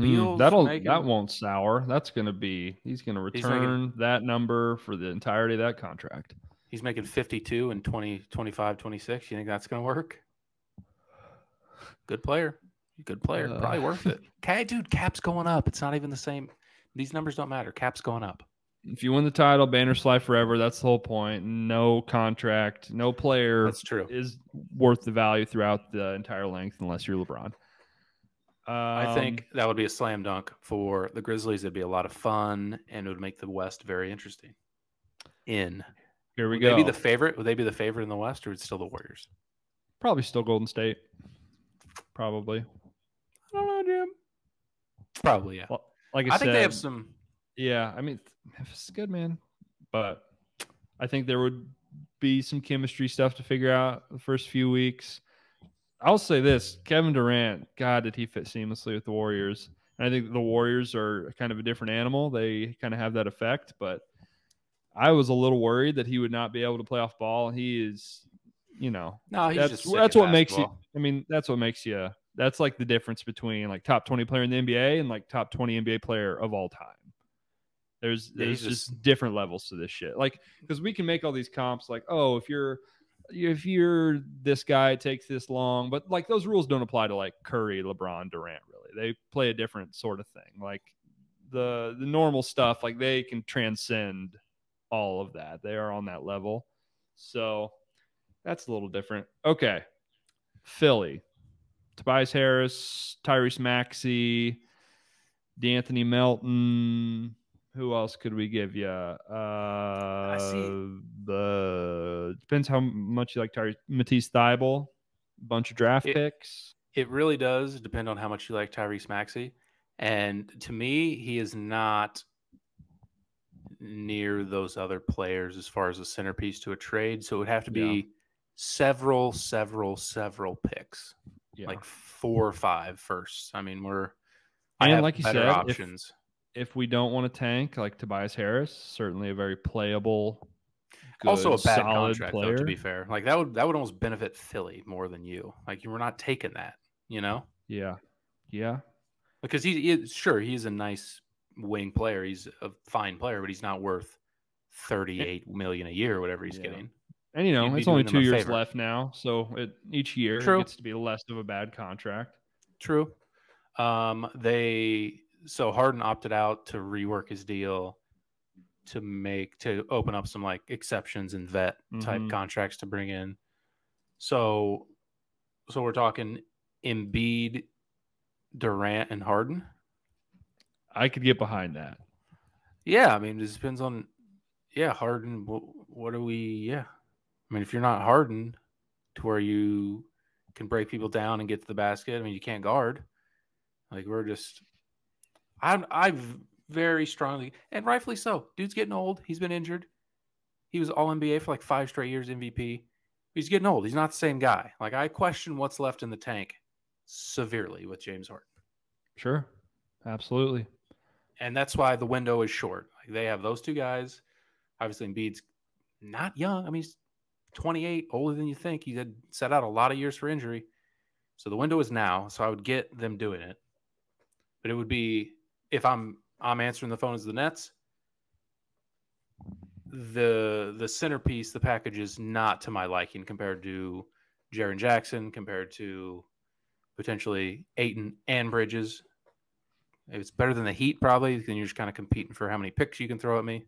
Mm, that'll making- that won't sour. That's gonna be he's gonna He's making- return that number for the entirety of that contract. He's making 52 and 20, 25, 26. You think that's gonna work? Good player. Good player. Probably Uh, worth it. Okay, dude, cap's going up. It's not even the same. These numbers don't matter. Cap's going up. If you win the title, banners fly forever. That's the whole point. No contract, no player That's true. is worth the value throughout the entire length unless you're LeBron. I Um, think that would be a slam dunk for the Grizzlies. It'd be a lot of fun and it would make the West very interesting. In here we would go. they be the favorite? Would they be the favorite in the West, or it's still the Warriors? Probably still Golden State. Probably. I don't know, Jim. Probably, yeah. Well, like I, I think said, they have some. Yeah, I mean, Memphis is good, man. But I think there would be some chemistry stuff to figure out the first few weeks. I'll say this Kevin Durant, God, did he fit seamlessly with the Warriors? And I think the Warriors are kind of a different animal. They kind of have that effect, but I was a little worried that he would not be able to play off ball. He is, you know, No, he's that's that's at what makes you. I mean, that's what makes you. That's like the difference between like top twenty player in the NBA and like top twenty NBA player of all time. There's Yeah, there's he's just, different levels to this shit. Like because we can make all these comps like, oh, if you're if you're this guy, it takes this long, but like those rules don't apply to like Curry, LeBron, Durant. Really, they play a different sort of thing. Like the the normal stuff, like they can transcend all of that. They are on that level. So that's a little different. Okay. Philly. Tobias Harris, Tyrese Maxey, De'Anthony Melton. Who else could we give you? Uh, see- the depends how much you like Tyrese Matisse Thybulle. Bunch of draft It- picks. It really does depend on how much you like Tyrese Maxey. And to me, he is not near those other players as far as a centerpiece to a trade. So it would have to be Yeah. several, several, several picks, Yeah. like four or five first. I mean, we're I And have like you better said, options. if we don't want to tank, like Tobias Harris, certainly a very playable, good, also a bad contract, though, to be fair. Like that would that would almost benefit Philly more than you. Like you were not taking that, you know? yeah, yeah. because he, he is sure he's a nice wing player. He's a fine player, but he's not worth thirty-eight million a year or whatever he's Yeah. getting. And you know, it's only two years favor. left now, so it each year True. it gets to be less of a bad contract. True. Um, they so Harden opted out to rework his deal to make to open up some like exceptions and vet type Mhm. contracts to bring in. So, so we're talking Embiid, Durant, and Harden. I could get behind that. Yeah, I mean, it depends on. Yeah, Harden. What, what are we? Yeah, I mean, if you're not hardened to where you can break people down and get to the basket, I mean, you can't guard. Like we're just. I'm, I very strongly and rightfully so. Dude's getting old. He's been injured. He was All NBA for like five straight years, MVP. He's getting old. He's not the same guy. Like I question what's left in the tank severely with James Harden. Sure, absolutely. And that's why the window is short. Like they have those two guys. Obviously, Embiid's not young. I mean, he's 28, older than you think. He had set out a lot of years for injury. So the window is now. So I would get them doing it. But it would be if I'm I'm answering the phone as the Nets. The the centerpiece, the package is not to my liking compared to Jaren Jackson, compared to potentially Ayton and Bridges. It's better than the Heat, probably. Then you're just kind of competing for how many picks you can throw at me.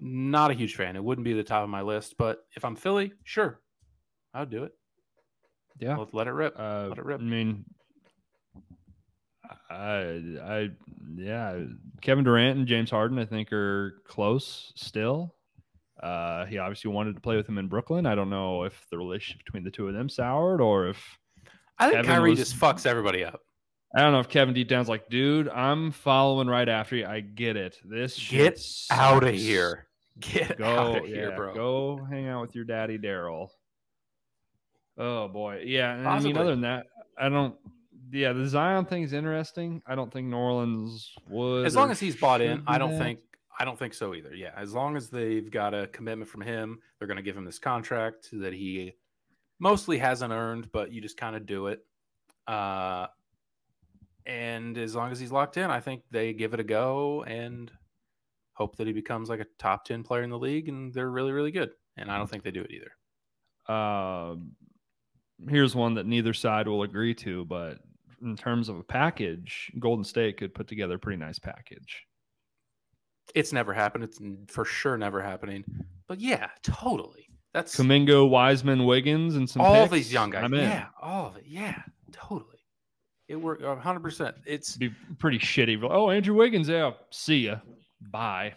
Not a huge fan. It wouldn't be the top of my list, but if I'm Philly, sure, I would do it. Yeah, let, let it rip. Uh, let it rip. I mean, I, I, yeah, Kevin Durant and James Harden, I think, are close still. Uh, he obviously wanted to play with him in Brooklyn. I don't know if the relationship between the two of them soured or if I think Kevin Kyrie was- just fucks everybody up. I don't know if Kevin deep down's like, dude, I'm following right after you. I get it. This Get shit Out of here. Get Go, out of here, bro. Go hang out with your daddy, Daryl. Oh boy, yeah. And I mean, other than that, I don't. Yeah, the Zion thing is interesting. I don't think New Orleans would. As long as he's bought in, I do don't that. think I don't think so either. Yeah, as long as they've got a commitment from him, they're going to give him this contract that he mostly hasn't earned, but you just kind of do it. Uh, and as long as he's locked in, I think they give it a go and hope that he becomes like a top ten player in the league, and they're really really good. And I don't think they do it either. Um, here's one that neither side will agree to, but in terms of a package, Golden State could put together a pretty nice package. It's never happened. It's for sure never happening. But yeah, totally. That's Kuminga, Wiseman, Wiggins, and some all these young guys. I'm in. Yeah, all of it. Yeah, totally. It worked 100. percent It's be pretty shitty. Oh, Andrew Wiggins, yeah. See ya. Bye.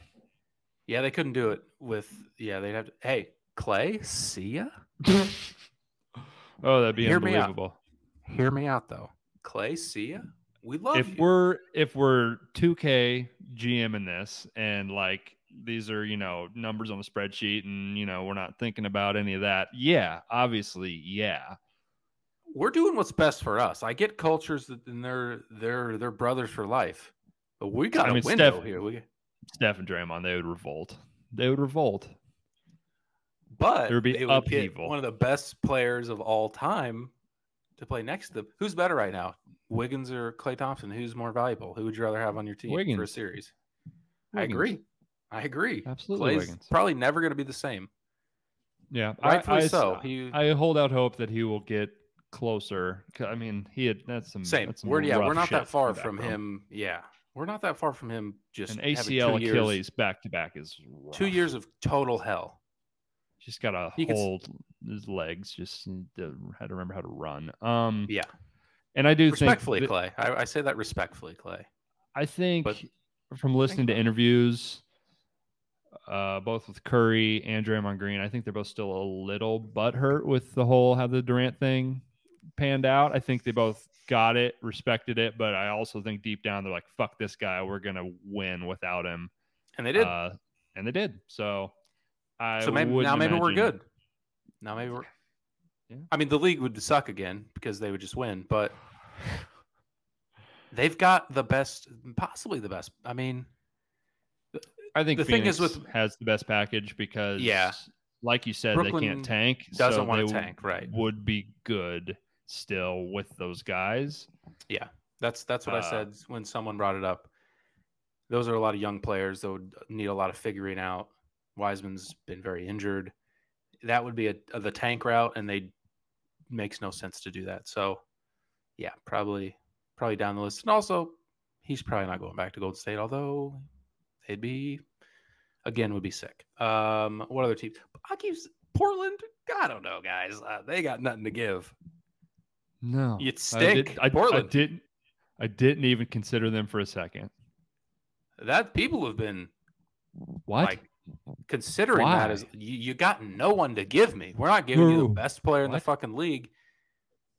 yeah, they couldn't do it with yeah. They'd have to. Hey, Klay, see ya. oh, that'd be Hear me unbelievable. Hear me out though. Klay, see ya. We love If you. we're if we're 2K GM in this and like these are, you know, numbers on a spreadsheet and you know, we're not thinking about any of that. Yeah, obviously, yeah. we're doing what's best for us. I get cultures that and they're they're they're brothers for life, but we got I a mean, window Steph- here. We Steph and Draymond, they would revolt. They would revolt. but There would be would upheaval. one of the best players of all time to play next to them. Who's better right now, Wiggins or Klay Thompson? Who's more valuable? Who would you rather have on your team for a Wiggins. series? I agree. I agree. Absolutely Klay's Wiggins. probably never going to be the same. Yeah, Rightfully I, I, so. He I hold out hope that he will get closer. I mean, he had that's some same. That's some We're yeah, we're not that far from background. him. Yeah, we're not that far from him. Just An ACL, years, Achilles back to back is two years of total hell. Just got to He can s- hold his legs. Just to, had to remember how to run. Um, Yeah, and I do think respectfully, that- Klay. I, I say that respectfully, Klay. I think But from listening to interviews, uh, both with Curry and Draymond Green, I think they're both still a little butthurt with the whole how the Durant thing panned out. I think they both got it, respected it, but I also think deep down they're like, "Fuck this guy, we're gonna win without him," And they did. Uh, and they did. So, I so maybe now maybe we're good. Now maybe we're. Yeah. I mean, the league would suck again because they would just win, but they've got the best, possibly the best. I mean, I think The thing is Phoenix with- has the best package because, Yeah. like you said, Brooklyn they can't tank. doesn't so wanna tank, right. Would be good still with those guys. Yeah, that's that's what I Uh, said when someone brought it up. Those are a lot of young players that would need a lot of figuring out. Wiseman's been very injured. That would be a, the tank route, and they makes no sense to do that. So, yeah, probably probably down the list. And also, he's probably not going back to Golden State, although they'd be again would be sick. Um, what other teams? I keep Portland. I don't know, guys. Uh, they got nothing to give. No, You'd I, stink. did, I, I didn't. I didn't even consider them for a second. That people have been What? like considering that Why? as you, you got no one to give me. We're not giving you the best player in the fucking league.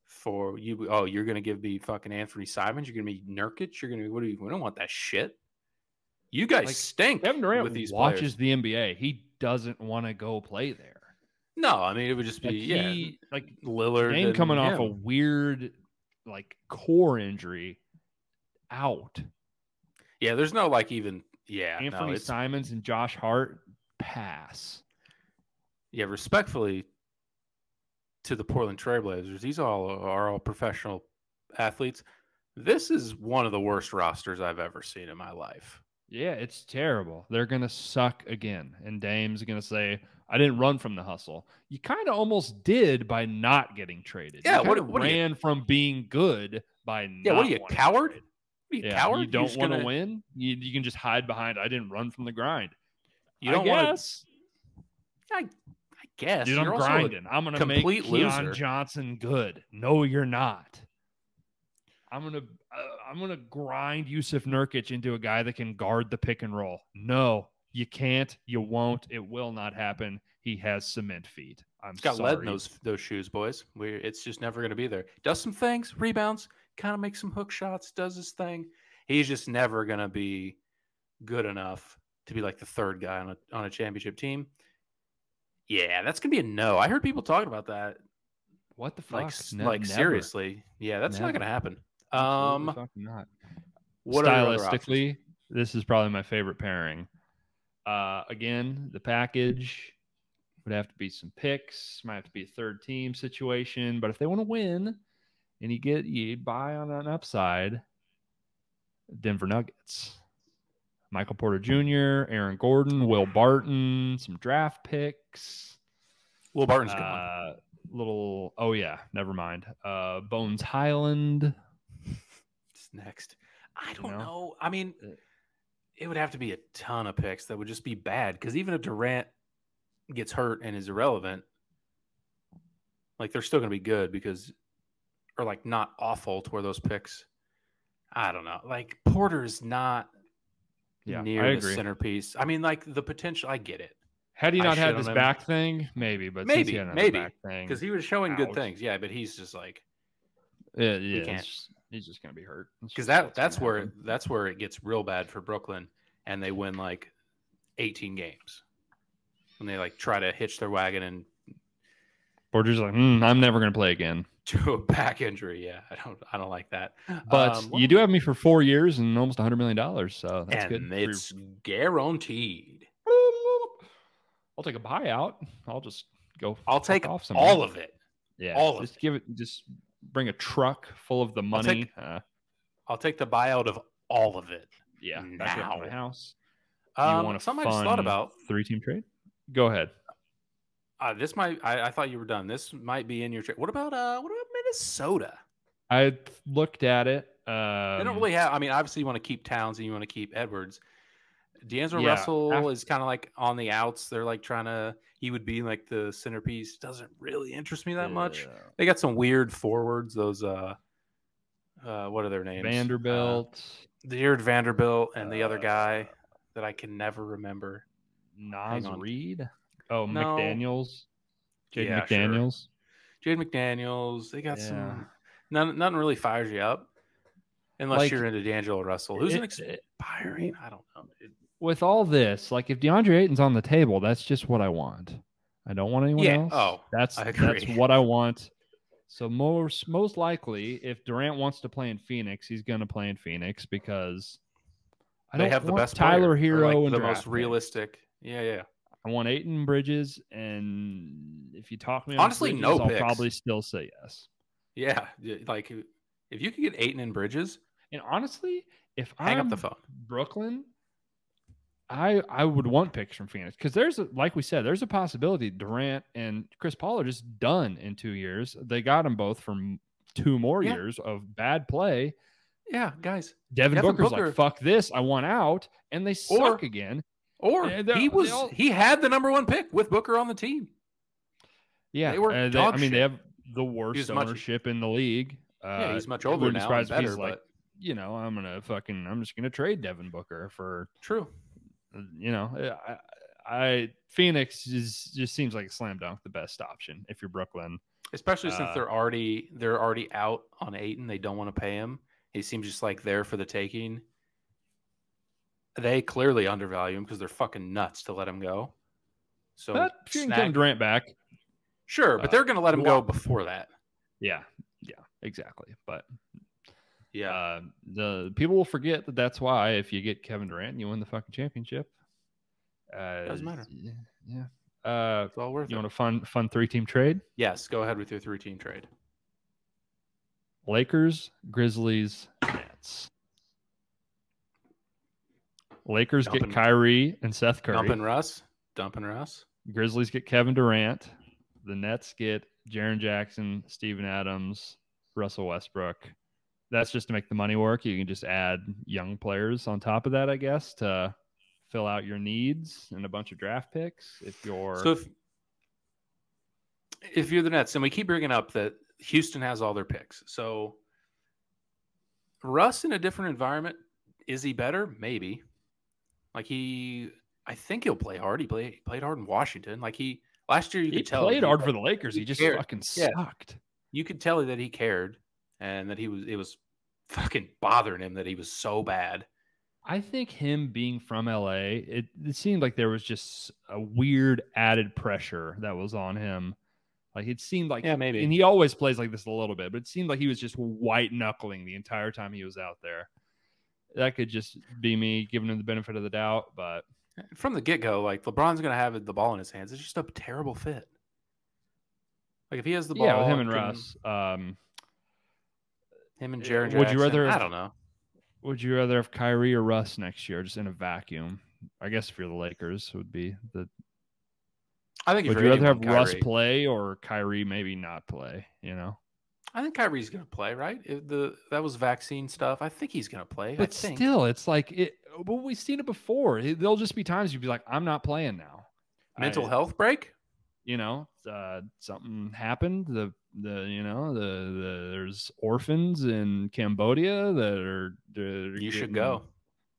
For you, oh, you're gonna give me fucking Anfernee Simons. You're gonna be Nurkic. You're gonna. Be what do you? We don't want that shit. You guys Like, stink. Kevin Durant with these watches players. the NBA. He doesn't want to go play there. No, I mean it would just be Like yeah, he, like Lillard Dame and coming off a weird, like core injury, out. yeah. There's no like even yeah. no, Anthony it's- Simons and Josh Hart pass. yeah, respectfully to the Portland Trailblazers, these all are all professional athletes. This is one of the worst rosters I've ever seen in my life. Yeah, it's terrible. They're gonna suck again, and Dame's gonna say, "I didn't run from the hustle." You kind of almost did by not getting traded. Yeah, you what- what are you- ran from being good by Yeah, what are you, coward? traded. What are you, Yeah, coward? you don't want to gonna- win. You, you can just hide behind. I didn't run from the grind. You don't want to. I, I guess. Dude, I'm You're also a- grinding. I'm gonna make Keon loser. Johnson good. No, you're not. I'm gonna uh, I'm gonna grind Jusuf Nurkic into a guy that can guard the pick and roll. No, you can't. You won't. It will not happen. He has cement feet. I'm He's got sorry. lead in those those shoes, boys. We it's just never going to be there. Does some things, rebounds, kind of makes some hook shots, does his thing. He's just never going to be good enough to be like the third guy on a on a championship team. Yeah, that's going to be a no. I heard people talking about that. What the fuck? Like Ne- like seriously. Yeah, that's not going to happen. Um not. what are your other options? stylistically, this is probably my favorite pairing. Uh, again, the package would have to be some picks, might have to be a third team situation. But if they want to win and you get you buy on an upside, Denver Nuggets. Michael Porter Jr., Aaron Gordon, Will Barton, some draft picks. Will Barton's gone. Uh, little, oh yeah, never mind. Uh, Bones Hyland. It's next. I don't know? know. I mean, Uh, it would have to be a ton of picks that would just be bad. Because even if Durant gets hurt and is irrelevant, like they're still going to be good because, or like not awful to where those picks. I don't know. Like Porter's not Yeah, near I the agree. centerpiece. I mean, like the potential. I get it Had he not had this him. back thing, maybe, but since Maybe, he maybe, the back thing, because he was showing good things. Yeah, but he's just like yeah, yeah, can't. Just- he's just gonna be hurt. Because that that's where happen. that's where it gets real bad for Brooklyn, and they win like 18 games when they like try to hitch their wagon and Porter's like, "Hmm, I'm never gonna play again. to a back injury. Yeah, I don't I don't like that. But Um, you do have me for four years and almost 100 million dollars, so that's good. for it's guaranteed. I'll take a buyout. I'll just go. I'll take off somewhere. all of it. yeah. all of just give it. Just bring a truck full of the money. take- uh, I'll take the buyout of all of it. yeah, up my now. house. You Um, want something I just thought about. three team trade? Go ahead. Uh, this might. I, I thought you were done. This might be in your. trade. what about uh? What about Minnesota? I looked at it. Um, They don't really have. I mean, obviously, you want to keep Towns and you want to keep Edwards. D'Angelo Yeah, Russell af- is kind of like on the outs. They're like trying to. He would be like the centerpiece. Doesn't really interest me that much. uh, They got some weird forwards. Those uh, uh, what are their names? Vanderbilt, uh, Deard Vanderbilt, and the other guy uh, that I can never remember. Nas. Reed. Oh, No. McDaniel's. Jaden Yeah, sure. McDaniels. Jade McDaniels. They got Yeah. some. None, nothing really fires you up, unless Like, you're into D'Angelo Russell, who's an It- it- I don't know. dude. With all this, like if DeAndre Ayton's on the table, that's just what I want. I don't want anyone Yeah, else. oh, that's that's what I want. So most most likely, if Durant wants to play in Phoenix, he's going to play in Phoenix because I they don't have the best Tyler player, Herro like, and the most realistic. Yeah, yeah. I want Ayton Bridges, and if you talk me Honestly, Bridges, no I'll picks. probably still say yes. Yeah, like if you could get Ayton and Bridges, And honestly, if hang I'm up the phone. Brooklyn, I I would want picks from Phoenix because there's a, like we said, there's a possibility Durant and Chris Paul are just done in two years. They got them both from two more Yeah. years of bad play. Yeah, guys. Devin, Devin Booker's Booker- like, "Fuck this, I want out," and they suck again. Or he was all- he had the number one pick with Booker on the team. Yeah, They were uh, dog I mean, they have the worst He's much- ownership in the league. Uh, yeah, he's much older now. surprise and if better, he's like, but you know, I'm gonna fucking, I'm just gonna trade Devin Booker for, true. You know, I, I Phoenix is just seems like a slam dunk the best option if you're Brooklyn. Especially since Uh, they're already they're already out on Ayton. They don't want to pay him. He seems just like there for the taking. They clearly undervalue him because they're fucking nuts to let him go. So if you can snag- get Durant back, sure, but uh, they're going to let him go before that. yeah, yeah, exactly. But Yeah, uh, the people will forget that that's why if you get Kevin Durant, you win the fucking championship. Uh, Doesn't matter. Yeah. yeah. Uh, it's all worth you it. want a fun, fun three team trade? Yes, go ahead with your three team trade. Lakers, Grizzlies, Nets. Lakers get Kyrie and Seth Curry. Dumping Russ, dumping Russ. Grizzlies get Kevin Durant. The Nets get Jaren Jackson, Steven Adams, Russell Westbrook. That's just to make the money work. You can just add young players on top of that, I guess, to fill out your needs and a bunch of draft picks. If you're So if if you're the Nets, and we keep bringing up that Houston has all their picks, so Russ in a different environment is he better? Maybe. Like he, I think he'll play hard. He play, played hard in Washington. Like he last year, you he could tell played he- hard for the Lakers, he just cared. fucking Yeah. sucked. You could tell that he cared, and that he was. It was fucking bothering him that he was so bad. I think him being from LA, it, it seemed like there was just a weird added pressure that was on him. Like it seemed like, Yeah, maybe. and he always plays like this a little bit, but it seemed like he was just white knuckling the entire time he was out there. That could just be me giving him the benefit of the doubt, but From the get go, like LeBron's going to have the ball in his hands. It's just a terrible fit. Like if he has the ball, yeah, with him and Russ, um, him and Uh, Jaren. would you rather I don't know. would you rather have Kyrie or Russ next year, just in a vacuum? I guess if you're the Lakers, would be the. I think if Would you're rather have anyone, Russ play or Kyrie maybe not play? You know. I think Kyrie's going to play, right? If the that was vaccine stuff. I think he's going to play. I But still, it's like it. But we've seen it before. It- There'll just be times you'd be like, "I'm not playing now." mental I- health break. You know, uh, something happened. The the you know the, the there's orphans in Cambodia that are. they're You should go.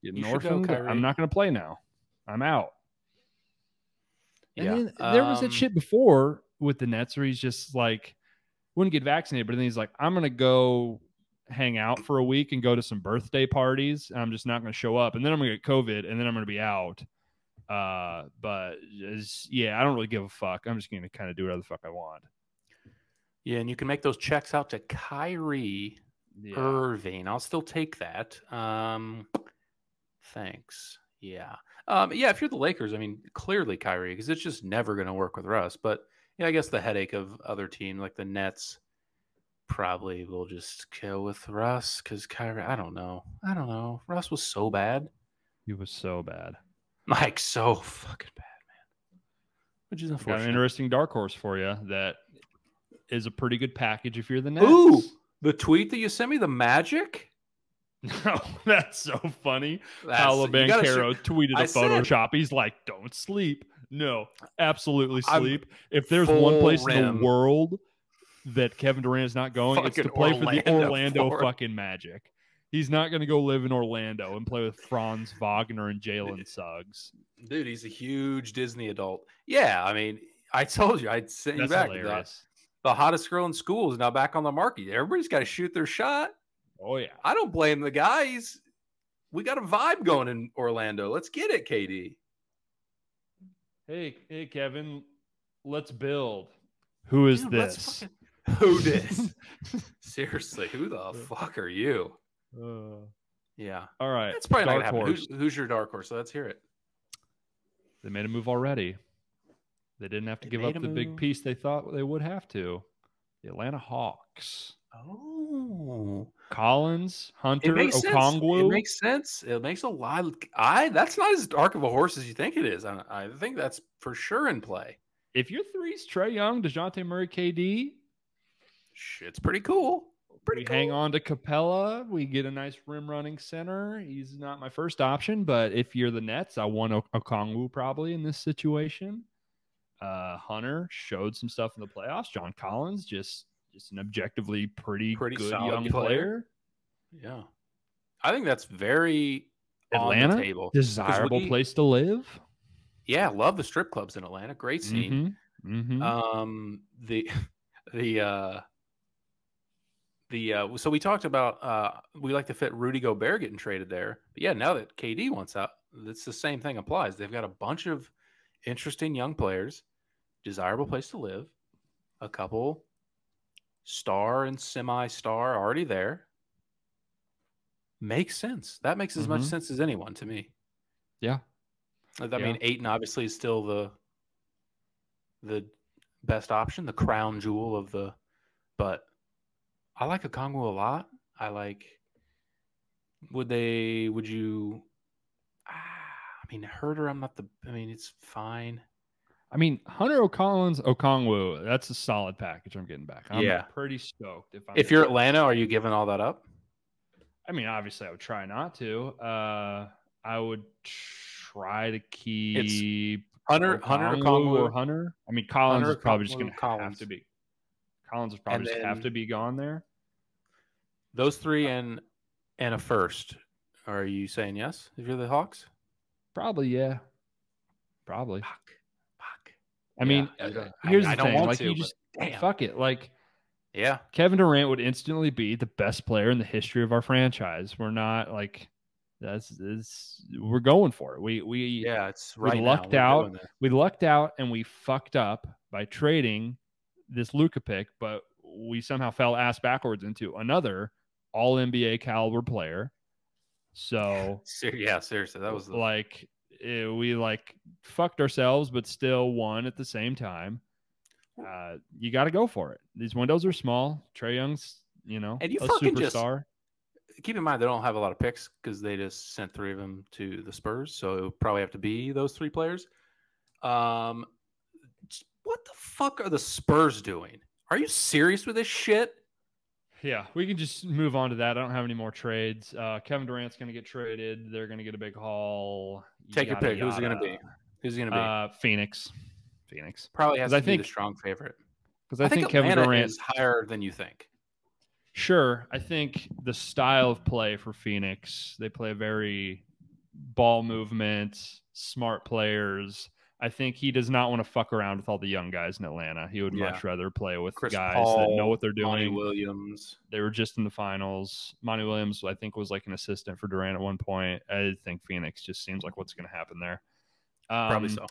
Getting You should go, orphaned. I'm not going to play now. I'm out. And Yeah. then there was that Um, shit before with the Nets where he's just like wouldn't get vaccinated, but then he's like, I'm gonna go hang out for a week and go to some birthday parties, I'm just not gonna show up, and then I'm gonna get COVID, and then I'm gonna be out. Uh, but yeah, I don't really give a fuck. I'm just gonna kind of do whatever the fuck I want. Yeah, and you can make those checks out to Kyrie Yeah. Irving. I'll still take that. Um, thanks. Yeah. Um, yeah, if you're the Lakers, I mean, clearly Kyrie, because it's just never going to work with Russ. But yeah, I guess the headache of other teams like the Nets probably will just kill with Russ because Kyrie, I don't know. I don't know. Russ was so bad. He was so bad. Like, so fucking bad, man. Which is unfortunate. Got an interesting dark horse for you that is a pretty good package if you're the Nets. Ooh, the tweet that you sent me, the Magic? No, that's so funny. That's- Paolo you sh- tweeted I a said- Photoshop. He's like, "Don't sleep." No, absolutely I'm sleep. If there's one place in the world that Kevin Durant is not going, it's to Fucking play for the Orlando Orlando for fucking Magic. He's not going to go live in Orlando and play with Franz Wagner and Jalen Suggs. Dude, he's a huge Disney adult. Yeah, I mean, I told you, I'd send you back. Hilarious. The hottest girl in school is now back on the market. Everybody's got to shoot their shot. Oh yeah, I don't blame the guys. We got a vibe going in Orlando. Let's get it, KD. hey hey Kevin, let's build. Who is Dude, this? fucking- Who this? Seriously, who the fuck are you? Uh, Yeah, all right, that's probably not dark gonna happen. horse. Who's, who's your dark horse? So let's hear it. They made a move already. They didn't have to They give up a the big piece they thought they would have to. The Atlanta Hawks. Oh, Collins, Hunter, it makes sense. Okongwu. It makes sense. It makes a lot. Of, I that's not as dark of a horse as you think it is. I, I think that's for sure in play. if your three's Trae Young, Dejounte Murray, KD, Shit's pretty cool. Pretty we cool. hang on to Capela. We get a nice rim running center. He's not my first option, but if you're the Nets, I want O- Okongwu probably in this situation. Uh, Hunter showed some stuff in the playoffs. John Collins just just an objectively pretty, Pretty good solid young player. player. Yeah. I think that's very Atlanta, table. desirable we- place to live. Yeah, love the strip clubs in Atlanta. Great scene. Mhm, mhm. Um, the the uh, the uh, so we talked about uh, we like to fit Rudy Gobert getting traded there. But yeah, now that KD wants out, it's the same thing applies. They've got a bunch of interesting young players, desirable place to live, a couple star and semi-star already there. Makes sense. That makes as much Mhm. sense as anyone to me. Yeah. I mean, Ayton obviously is still the the best option, the crown jewel of the. But I like Okongwu a lot. I like. Would they? Would you? I mean, Herder. I'm not the. I mean, it's fine. I mean, Hunter O'Collins, Okongwu, that's a solid package I'm getting back. I'm Yeah. pretty stoked. If, I'm If you're Atlanta, are you giving all that up? I mean, obviously, I would try not to. Uh, I would try to keep Hunter, Hunter, Okongwu Okongwu, or Hunter. I mean, Collins Hunter is probably just going to have to be. Collins is probably just have to be gone there. those three, and and a first. Are you saying yes? If you're the Hawks, Probably, yeah. Probably. fuck, fuck. I mean, Yeah, I uh, I- here's I the don't thing. Like, to, you just damn. fuck it. Like, Yeah, Kevin Durant would instantly be the best player in the history of our franchise. We're not like that's this. We're going for it. We we yeah. It's We right. now. lucked out. we lucked out and we fucked up by trading this Luka pick, but we somehow fell ass backwards into another All NBA caliber player. So yeah, seriously, that was the like eh, we like fucked ourselves, but still won at the same time. Uh, you got to go for it. These windows are small. Trae Young's, you know, And you a fucking just- keep in mind they don't have a lot of picks because they just sent three of them to the Spurs, so it would probably have to be those three players. Um, what the fuck are the Spurs doing? Are you serious with this shit? Yeah, we can just move on to that. I don't have any more trades. Uh, Kevin Durant's going to get traded. They're going to get a big haul. Take your Yada, pick. Who's it gonna be? Who's it gonna be? Uh, Phoenix. Phoenix. probably has to I be think- the strong favorite. Because I, think, Kevin Durant is higher than you think. Sure. I think the style of play for Phoenix, they play very ball movement, smart players. I think he does not want to fuck around with all the young guys in Atlanta. He would Yeah. much rather play with Chris guys Paul, that know what they're Monty doing. Williams. They were just in the finals. Monty Williams, I think, was like an assistant for Durant at one point. I think Phoenix just seems like what's going to happen there. Probably Um, so.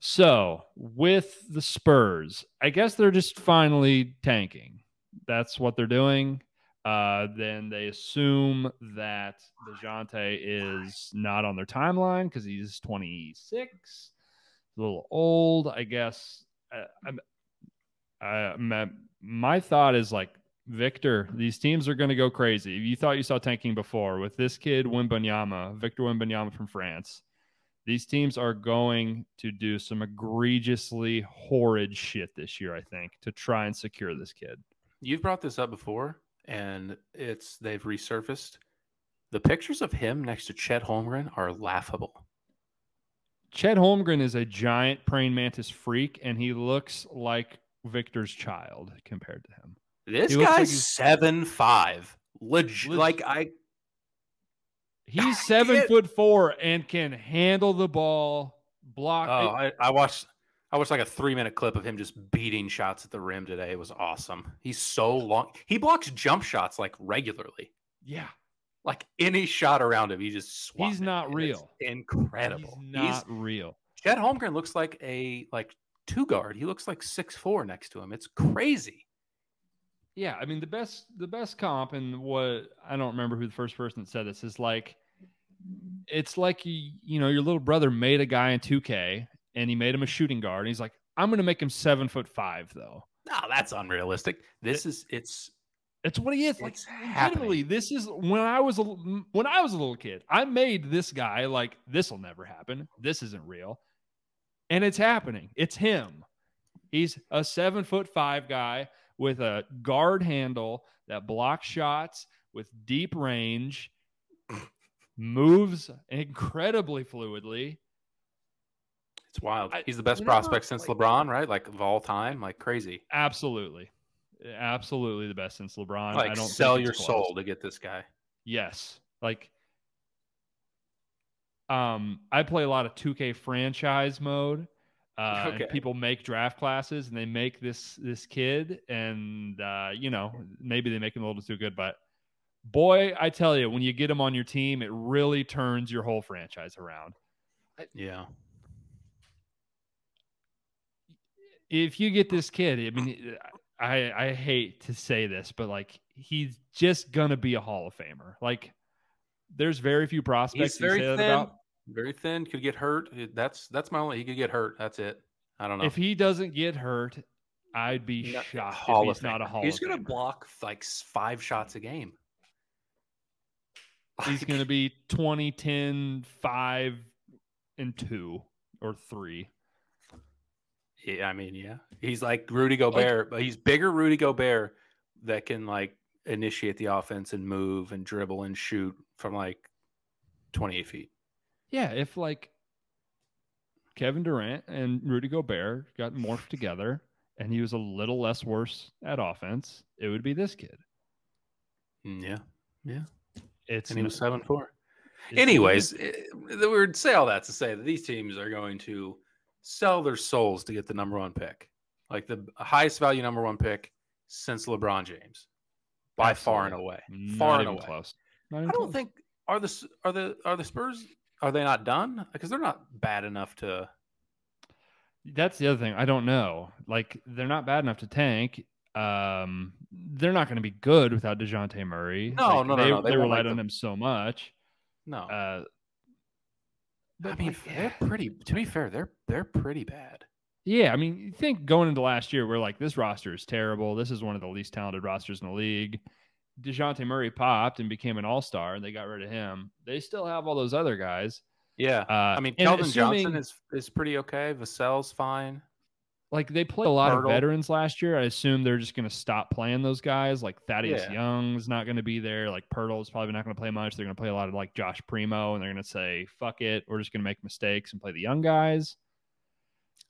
so with the Spurs, I guess they're just finally tanking. That's what they're doing. Uh, then they assume that Dejounte is not on their timeline because he's 26, a little old, I guess. Uh, I'm, I, my, my thought is like Victor. These teams are going to go crazy. You thought you saw tanking before with this kid Wembanyama, Victor Wembanyama from France these teams are going to do some egregiously horrid shit this year, I think, to try and secure this kid. You've brought this up before, and it's they've resurfaced. The pictures of him next to Chet Holmgren are laughable. Chet Holmgren is a giant praying mantis freak, and he looks like Victor's child compared to him. This He like guy's he's- seven five. Legit, Leg- like I He's seven foot four and can handle the ball, block. oh I, I watched I watched like a three minute clip of him just beating shots at the rim today. It was awesome. He's so long. He blocks jump shots like regularly. yeah, Like any shot around him, he just swats. He's not real. It's incredible. he's not real. Chet Holmgren looks like a like two guard. He looks like six four next to him. It's crazy. Yeah, I mean the best the best comp and what I don't remember who the first person that said this is like it's like you, you know your little brother made a guy in 2K and he made him a shooting guard and he's like I'm going to make him 7 foot 5 though. No, that's unrealistic. This is it's It's what he is. Like legitimately, this is when I was a, when I was a little kid. I made this guy like this will never happen. This isn't real, and it's happening. It's him. He's a seven foot five guy with a guard handle that blocks shots with deep range, moves incredibly fluidly. it's wild. I- He's the best you know what? prospect since Like- LeBron, right? Like of all time, like crazy. Absolutely. Absolutely the best since LeBron. Like I don't sell your it's soul to get this guy. Yes. Like um I play a lot of 2K franchise mode. Uh and Okay. people make draft classes and they make this this kid and uh you know, maybe they make him a little too good, but boy, I tell you, when you get him on your team, it really turns your whole franchise around. Yeah. if you get this kid, I mean, I I hate to say this, but like he's just gonna be a Hall of Famer. Like there's very few prospects. He's very thin. About. Very thin. Could get hurt. That's that's my only. He could get hurt. That's it. I don't know. If he doesn't get hurt, I'd be shocked. Hall if he's not a Hall. He's gonna Famer. block like five shots a game. He's going to be 20, 10, 5, and 2 or 3. I mean, yeah, he's like Rudy Gobert, but he's bigger Rudy Gobert that can like initiate the offense and move and dribble and shoot from like twenty eight feet. Yeah, if like Kevin Durant and Rudy Gobert got morphed together and he was a little less worse at offense, it would be this kid. Mm, Yeah, yeah, It's and he was seven four. Anyways, eh, we would say all that to say that these teams are going to sell their souls to get the number one pick, like the highest value number one pick since LeBron James, by far and away. not Far and away. close. I don't close. think are the are the are the Spurs are they not done because they're not bad enough to. that's the other thing. I don't know. Like they're not bad enough to tank. Um, they're not going to be good without Dejounte Murray. No, Like, no, no, they, no. They They, relied make on the- him so much. No, Uh, I mean like, they're pretty. To be fair, they're they're pretty bad. Yeah, I mean, you think going into last year, we're like, this roster is terrible. This is one of the least talented rosters in the league. Dejounte Murray popped and became an all star, and they got rid of him. They still have all those other guys. Yeah, Uh, I mean Keldon assuming- Johnson is is pretty okay. Vassell's fine. Like they played a lot Poeltl. of veterans last year. I assume they're just going to stop playing those guys. Like Thaddeus Yeah. Young's not going to be there. Like Poeltl's probably not going to play much. They're going to play a lot of like Josh Primo, and they're going to say, "Fuck it, we're just going to make mistakes and play the young guys."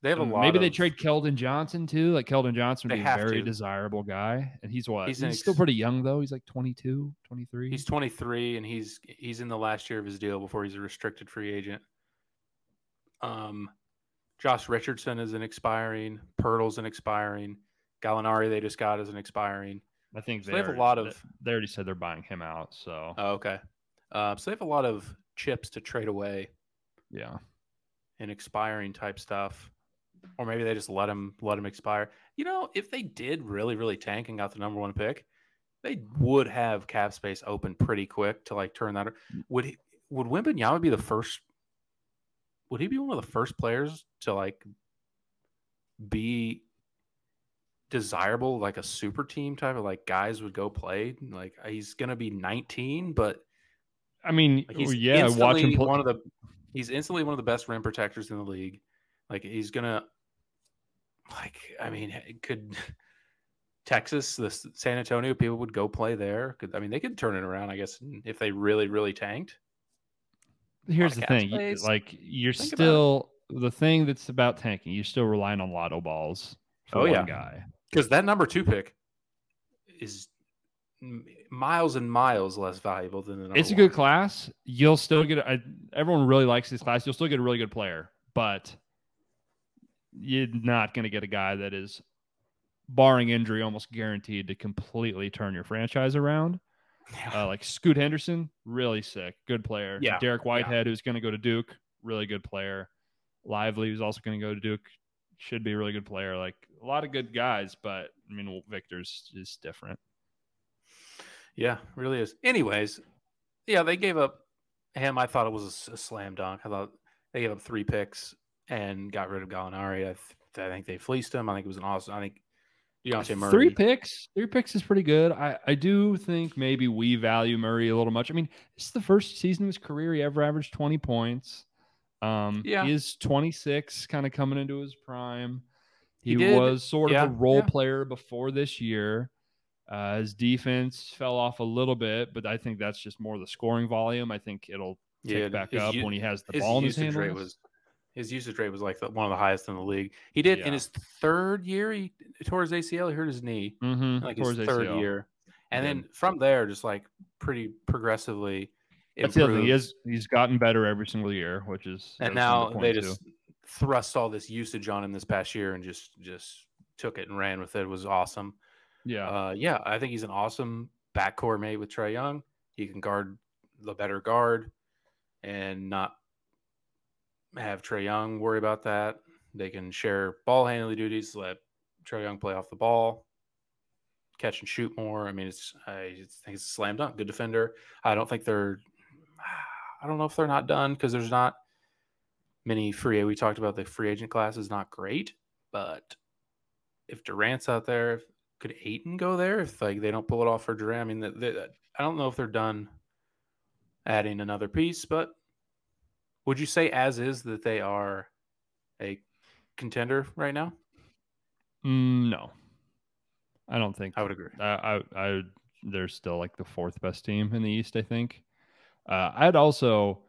They have a Um, lot. Maybe they trade Keldon Johnson too. Like Keldon Johnson would They be a very to. desirable guy, and he's what? He's He's, ex- still pretty young though. He's like 22, 23. He's 23 and he's he's in the last year of his deal before he's a restricted free agent. Um, Josh Richardson is an expiring. Poeltl's an expiring. Gallinari they just got is an expiring. I think So they have a lot of- They already said they're buying him out. So Oh, okay. Uh, so they have a lot of chips to trade away yeah, and expiring type stuff, or maybe they just let him let him expire. You know, if they did really really tank and got the number one pick, they would have cap space open pretty quick to like turn that. Would he? Would Wembanyama be the first? Would he be one of the first players to like be desirable, like a super team type of like guys would go play? Like he's gonna be 19, but I mean, like, he's yeah, watch him instantly play. one of the he's instantly one of the best rim protectors in the league. Like he's gonna like I mean could Texas, the San Antonio people would go play there. Could I mean they could turn it around, I guess, if they really, really tanked. Here's the thing: you- space. like you're Think still the thing that's about tanking. You're still relying on lotto balls for Oh, one yeah. guy. Because that number two pick is miles and miles less valuable than the number It's a one. good class. You'll still get. I, everyone really likes this class. You'll still get a really good player, but you're not going to get a guy that is, barring injury, almost guaranteed to completely turn your franchise around. Yeah. Uh, like Scoot Henderson, really sick, good player. Yeah, Dariq Whitehead, who's going to go to Duke, really good player. Lively, who's also going to go to Duke, should be a really good player. Like a lot of good guys, but I mean, Victor's is different. Yeah, really is. Anyways, yeah, they gave up him. I thought it was a slam dunk. I thought they gave up three picks and got rid of Gallinari. I, th- I think they fleeced him. I think it was an awesome. I think Dejounte Murray. Three picks, three picks is pretty good. I, I do think maybe we value Murray a little much. I mean, this is the first season of his career he ever averaged 20 points. Um, Yeah. he is 26, kind of coming into his prime. He He, was sort yeah, of a role yeah. player before this year. Uh, his defense fell off a little bit, but I think that's just more the scoring volume. I think it'll tick Yeah, back up u- when he has the ball in his usage hand. rate was, His usage rate was like the, one of the highest in the league. He did Yeah. in his third year. He tore his ACL. He hurt his knee. Mm-hmm. Like his third year, and He then from there, just like pretty progressively. That's the other thing. He is he's gotten better every single year, which is and now they just thrust all this usage on him this past year and just just took it and ran with it. It was awesome. yeah Uh, yeah, I think he's an awesome backcourt mate with Trae Young. He can guard the better guard and not have Trae Young worry about that. They can share ball handling duties, let Trae Young play off the ball, catch and shoot more. I mean, it's I think it's a slam dunk. Good defender. I don't think they're. I don't know if they're not done because there's not many free. We talked about the free agent class is not great, but if Durant's out there, could Ayton go there if like they don't pull it off for Durant? I mean, they, they, I don't know if they're done adding another piece, but would you say as is that they are a contender right now? Mm, no, I don't think. I would agree. I, I, I they're still like the fourth best team in the East. I think. Uh, I'd also,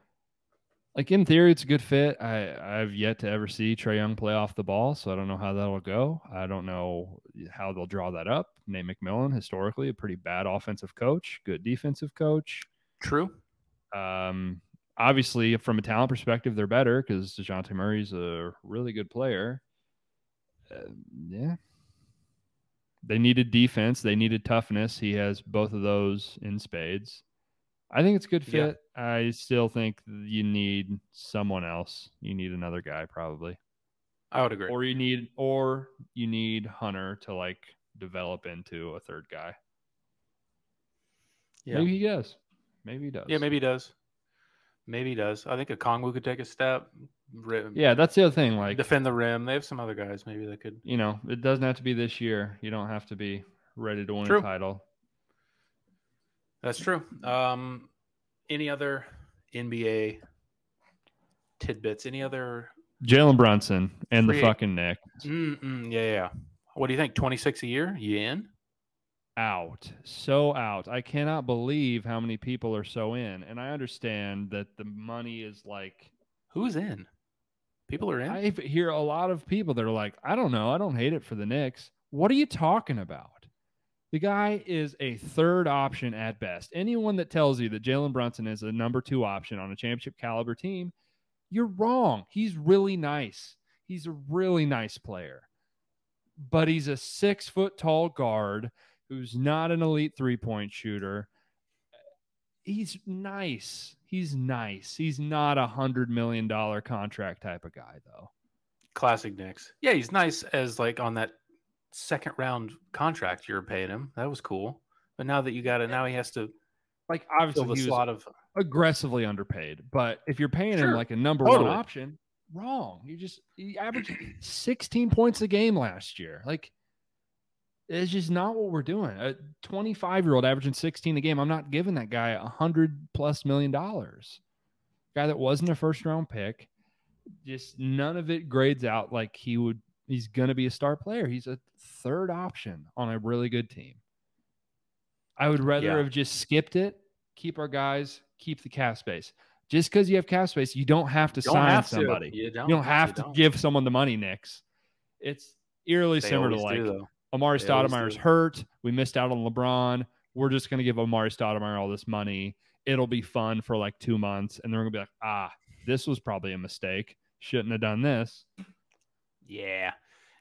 like in theory, it's a good fit. I I've yet to ever see Trae Young play off the ball, so I don't know how that'll go. I don't know how they'll draw that up. Nate McMillan, historically a pretty bad offensive coach, good defensive coach. True. Um, obviously, from a talent perspective, they're better because Dejounte Murray's a really good player. Uh, yeah. They needed defense. They needed toughness. He has both of those in spades. I think it's a good Yeah. fit. I still think you need someone else. You need another guy probably, I would agree. or you need, or you need Hunter to like develop into a third guy. yeah. Maybe he does. Maybe he does. Yeah, maybe he does. Maybe he does. I think Okongwu could take a step. Ri- Yeah, that's the other thing. Like defend the rim. They have some other guys maybe that could. you know, it doesn't have to be this year. You don't have to be ready to win True. a title. That's true. Um, any other NBA tidbits? Any other? Jalen Brunson and the fucking Knicks Mm-mm, yeah, yeah, yeah. What do you think? Twenty six a year? You in? Out, so out. I cannot believe how many people are so in. And I understand that the money is like. Who's in? People are in. I hear a lot of people that are like, I don't know, I don't hate it for the Knicks. What are you talking about? The guy is a third option at best. Anyone that tells you that Jalen Brunson is a number two option on a championship caliber team, you're wrong. He's really nice. He's a really nice player. But he's a six foot tall guard who's not an elite three point shooter. He's nice. He's nice. He's not a hundred million dollar contract type of guy, though. Classic Knicks. Yeah, he's nice as like on that second round contract you're paying him. That was cool. But now that you got it, now he has to Like fill obviously the he slot of. aggressively underpaid, but if you're paying him like a number Totally. one option, wrong. You just he averaged 16 points a game last year. Like it's just not what we're doing. A 25 year old averaging 16 a game. I'm not giving that guy a hundred plus million dollars. Guy that wasn't a first round pick. Just none of it grades out like he would. He's gonna be a star player. He's a third option on a really good team. I would rather Yeah. have just skipped it, keep our guys, keep the cap space. Just because you have cap space, you don't have to Don't sign have to. somebody. You don't, You don't have to don't. give someone the money, Knicks. It's eerily They similar to like do. Amar'e Stoudemire's hurt. We missed out on LeBron. We're just going to give Amar'e Stoudemire all this money. It'll be fun for like two months. And they're going to be like, ah, this was probably a mistake. Shouldn't have done this. Yeah.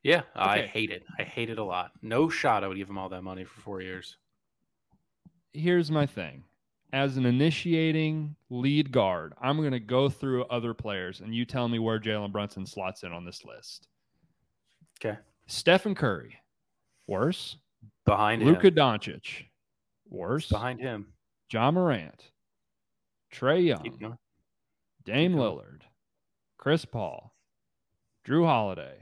Yeah. I hate it. I hate it a lot. No shot I would give him all that money for four years. Here's my thing. As an initiating lead guard, I'm going to go through other players and you tell me where Jalen Brunson slots in on this list. Okay. Stephen Curry, worse. Behind Luka him. Doncic, worse. Behind him. Ja Morant, Trae Young. Dame. Lillard, Chris Paul, Jrue Holiday,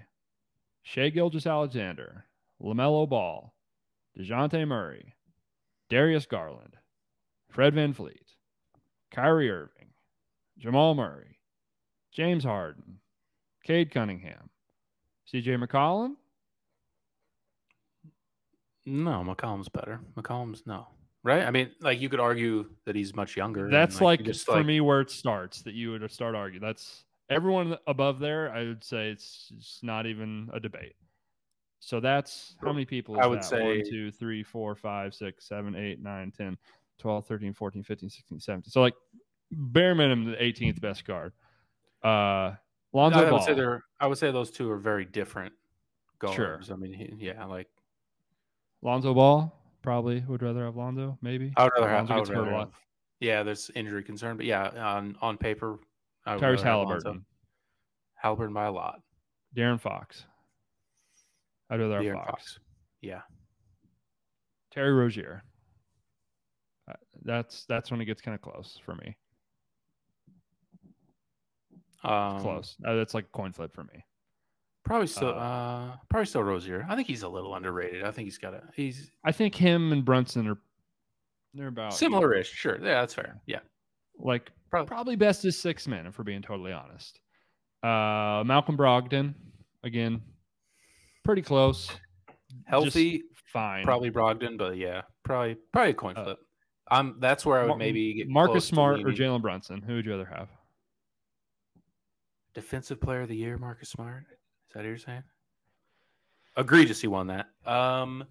Shai Gilgeous-Alexander, LaMelo Ball, Dejounte Murray, Darius Garland, Fred VanVleet, Kyrie Irving, Jamal Murray, James Harden, Cade Cunningham, CJ McCollum, No, McCollum's better. McCollum's no. Right? I mean, like you could argue that he's much younger. That's you like, just, for like- me where it starts that you would start arguing. That's Everyone above there, I would say it's, it's not even a debate. So that's how many people? I would that? say- 1, 2, 3, 4, 5, 6, 7, 8, 9, 10, 12, 13, 14, 15, 16, 17. So like bare minimum the 18th best guard. Uh Lonzo I would Ball. say. I would say those two are very different guards. Sure. I mean, he- yeah, like Lonzo Ball probably would rather have Lonzo, maybe. I would rather have. Lonzo I would rather a lot. have- Yeah, there's injury concern, but yeah, on on paper, I would Tyrese. Halliburton, Halliburton by a lot. De'Aaron Fox. I'd rather have Fox. Fox. Yeah, Terry Rozier. Uh, That's that's when it gets kind of close for me. um, Close. Uh, that's like coin flip for me. Probably still. Uh, Uh, probably still Rozier. I think he's a little underrated. I think he's got a. He's I think him and Brunson are they're about similar-ish. Sure. Yeah, that's fair. Yeah. Like Probably. probably best is six men, if we're being totally honest. Uh, Malcolm Brogdon, again, pretty close. Healthy, Just fine. probably Brogdon, but yeah, probably probably a coin Uh, flip. Um, that's where I would Mar- maybe get Marcus Smart or. Jalen Brunson. Who would you rather have? Defensive Player of the Year, Marcus Smart. That what you're saying? Egregious, he won that. Um,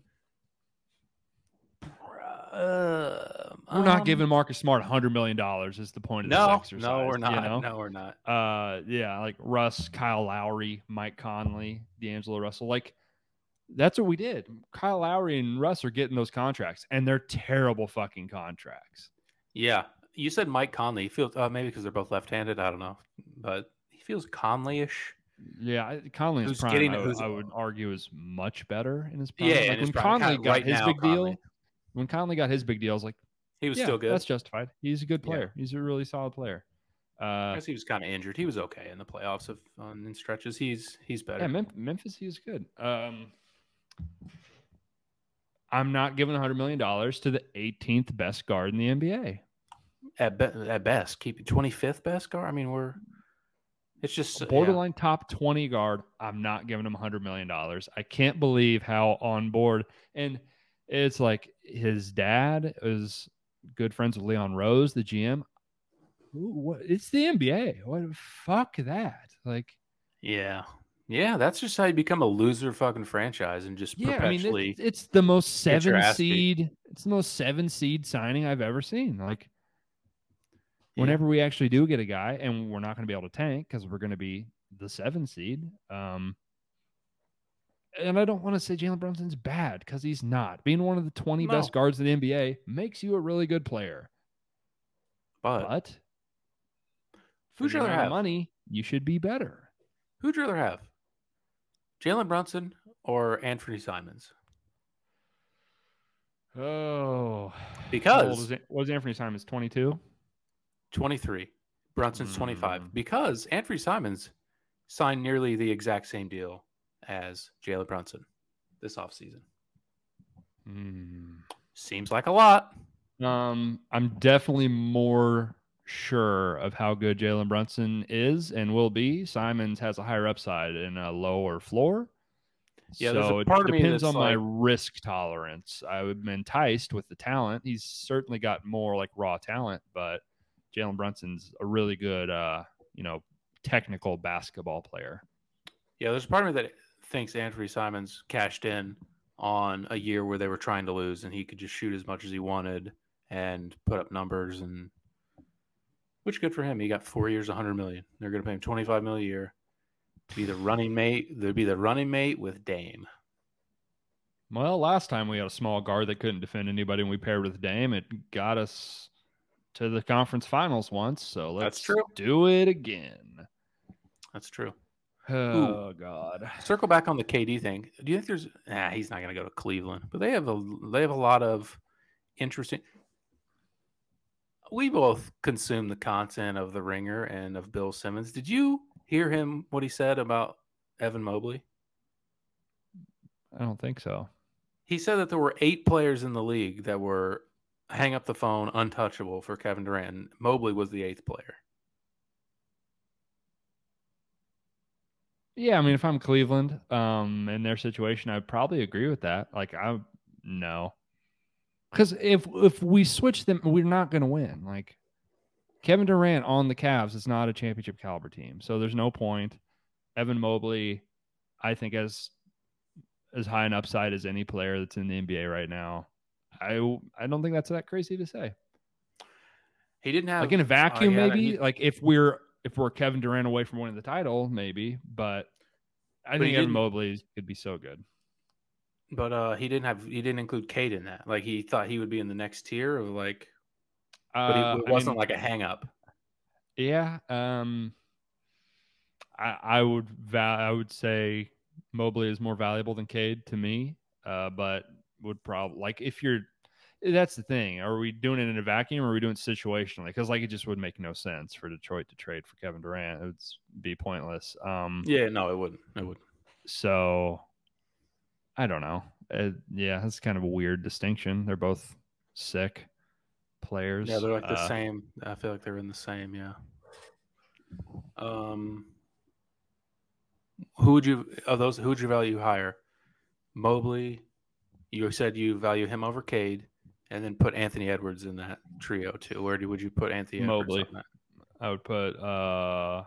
uh, We're not um, giving Marcus Smart hundred million dollars. Is the point of this No, exercise? no, we're you not. know? No, we're not. uh yeah like russ kyle lowry mike conley d'angelo russell like that's what we did kyle lowry and russ are getting those contracts and they're terrible fucking contracts Yeah, you said Mike Conley. He feels uh, maybe because they're both left-handed. I don't know, but he feels Conley-ish. Yeah I- conley in his Who's prime getting- I, who's- I would argue is much better in his prime Yeah, like when prime. conley got right his now, big deal when conley got his big deal i was like He was yeah, still good. that's justified he's a good Yeah. player he's a really solid player I uh guess he was kind of injured. He was okay in the playoffs of on in stretches. He's he's better. Yeah, Mem- Memphis, he was good. Um, I'm not giving $100 million to the 18th best guard in the NBA. at be- at best, keep it 25th best guard. I mean, we're it's just A yeah. borderline top 20 guard. I'm not giving him $100 million. I can't believe how on board. And it's like his dad is good friends with Leon Rose, the GM. Who- What? It's the NBA. What? Fuck that. Like, Yeah, yeah. That's just how you become a loser fucking franchise and just yeah, I mean, perpetually. it's, the most seven seed. It's the most seven seed signing I've ever seen. Like, Yeah. whenever we actually do get a guy, and we're not going to be able to tank because we're going to be the seven seed. Um, and I don't want to say Jalen Brunson's bad because he's not. Being one of the 20 best guards in the NBA makes you a really good player. but But who'd you rather have? money, you should be better. Who'd you rather have? Jalen Brunson or Anfernee Simons? Oh, Because? What is Anfernee Simons? 22? 23, Brunson's 25. Mm. Because Anfernee Simons signed nearly the exact same deal as Jalen Brunson this offseason. Hmm. Seems like a lot. Um, I'm definitely more sure of how good Jalen Brunson is and will be. Simons has a higher upside and a lower floor. Yeah, so it depends on my risk tolerance. I would be enticed with the talent. He's certainly got more like raw talent, but Jalen Brunson's a really good, uh, you know, technical basketball player. Yeah, there's a part of me that thinks Anfernee Simons cashed in on a year where they were trying to lose and he could just shoot as much as he wanted and put up numbers and which good for him. He got four years, 100 million. They're going to pay him 25 million a year to be the running mate. They'd be the running mate with Dame. Well, last time we had a small guard that couldn't defend anybody and we paired with Dame, it got us to the conference finals once. So let's That's true. do it again. That's true. Oh God. Circle back on the KD thing. Do you think there's? Nah, he's not going to go to Cleveland, but they have a they have a lot of interesting. We both consume the content of The Ringer and of Bill Simmons. Did you hear him what he said about Evan Mobley? I don't think so. He said that there were eight players in the league that were hang up the phone, untouchable for Kevin Durant. Mobley was the eighth player. Yeah, I mean, if I'm Cleveland, um, in their situation, I'd probably agree with that. Like, I no, because if if we switch them, we're not going to win. Like, Kevin Durant on the Cavs is not a championship caliber team, so there's no point. Evan Mobley, I think, has as high an upside as any player that's in the NBA right now. I I don't think that's that crazy to say. He didn't have Like in a vacuum, yeah, maybe. he- like if we're if we're Kevin Durant away from winning the title, maybe. But I But think Evan Mobley could be so good. but uh, he didn't have he didn't include Cade in that. Like he thought he would be in the next tier of like, but he, Uh, it wasn't mean, like a hang up. Yeah. Um I I would va- I would say Mobley is more valuable than Cade to me. Uh but would probably like if you're that's the thing. Are we doing it in a vacuum or are we doing it situationally? Because like it just would make no sense for Detroit to trade for Kevin Durant. It would be pointless. Um Yeah, no, it wouldn't. It would. so I don't know. Uh, yeah, that's kind of a weird distinction. They're both sick players. Yeah, they're like the Uh, same. I feel like they're in the same. Yeah. Um, who would you of those? Who would you value higher? Mobley. You said you value him over Cade, and then put Anthony Edwards in that trio too. Where do, would you put Anthony Edwards? Mobley. on that? I would put uh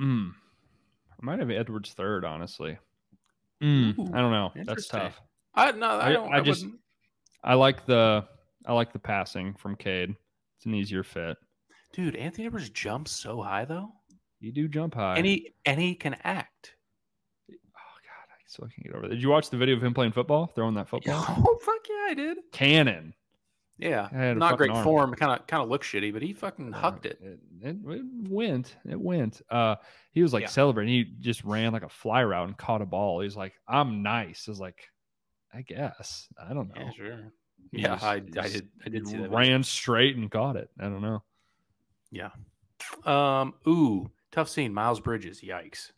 mm, I might have Edwards third, honestly. Mm, Ooh, I don't know. That's tough. I no, I I- don't. I I, just- wouldn't. I like the I like the passing from Cade. It's an easier fit. Dude, Anthony Edwards jumps so high though, You do jump high. and he and he can act. God, I still can't get over that. Did you watch the video of him playing football, throwing that football? Oh fuck yeah, I did. Cannon. Yeah, I had a not great arm. form. Kind of kind of looks shitty, but he fucking hucked it. It, it, it went. It went. Uh, he was like Yeah. celebrating. He just ran like a fly route and caught a ball. He's like, "I'm nice." I was like, "I guess." I don't know. Yeah, sure. He Yeah, just- I, I did. I did see that. Ran straight and caught it. I don't know. Yeah. Um. Ooh, tough scene. Miles Bridges. Yikes.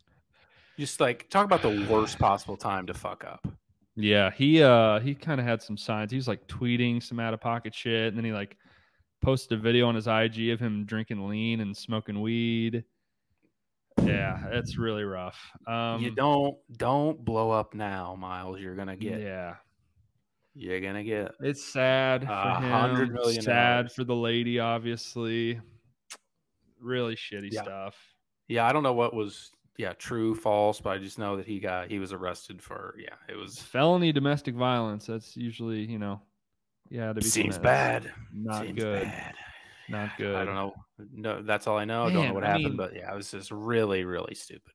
Just like talk about the worst possible time to fuck up. Yeah, he uh he kind of had some signs. He was like tweeting some out of pocket shit, and then he like posted a video on his IG of him drinking lean and smoking weed. Yeah, it's really rough. Um, you don't don't blow up now, Miles. You're gonna get. Yeah, You're gonna get. It's sad for A him. hundred million sad for the lady, obviously. Really shitty Yeah. stuff. Yeah, I don't know what was. Yeah, true, false, but I just know that he got he was arrested for. Yeah, it was. Felony domestic violence. That's usually, you know, yeah, to be Seems bad. Not Seems good. bad. Not good. I don't know. No, that's all I know. I don't know what I happened, mean- but yeah, it was just really, really stupid.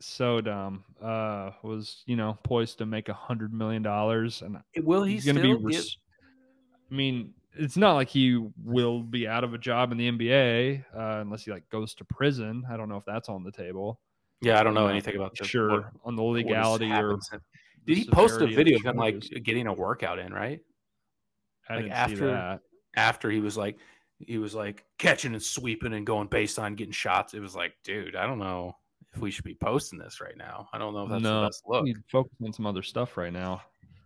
So dumb. Uh, was you know poised to make a hundred million dollars, and Will he he's going to still be. get- Res- I mean, it's not like he will be out of a job in the NBA uh, unless he like goes to prison. I don't know if that's on the table. Yeah, I don't know anything about the sure what- on the legality or happened since- the Did he post a video of him like getting a workout in, right? I like, after-. After he was like he was like catching and sweeping and going baseline getting shots. It was like, dude, I don't know if we should be posting this right now. I don't know if that's No, the best look. We need to focus on some other stuff right now.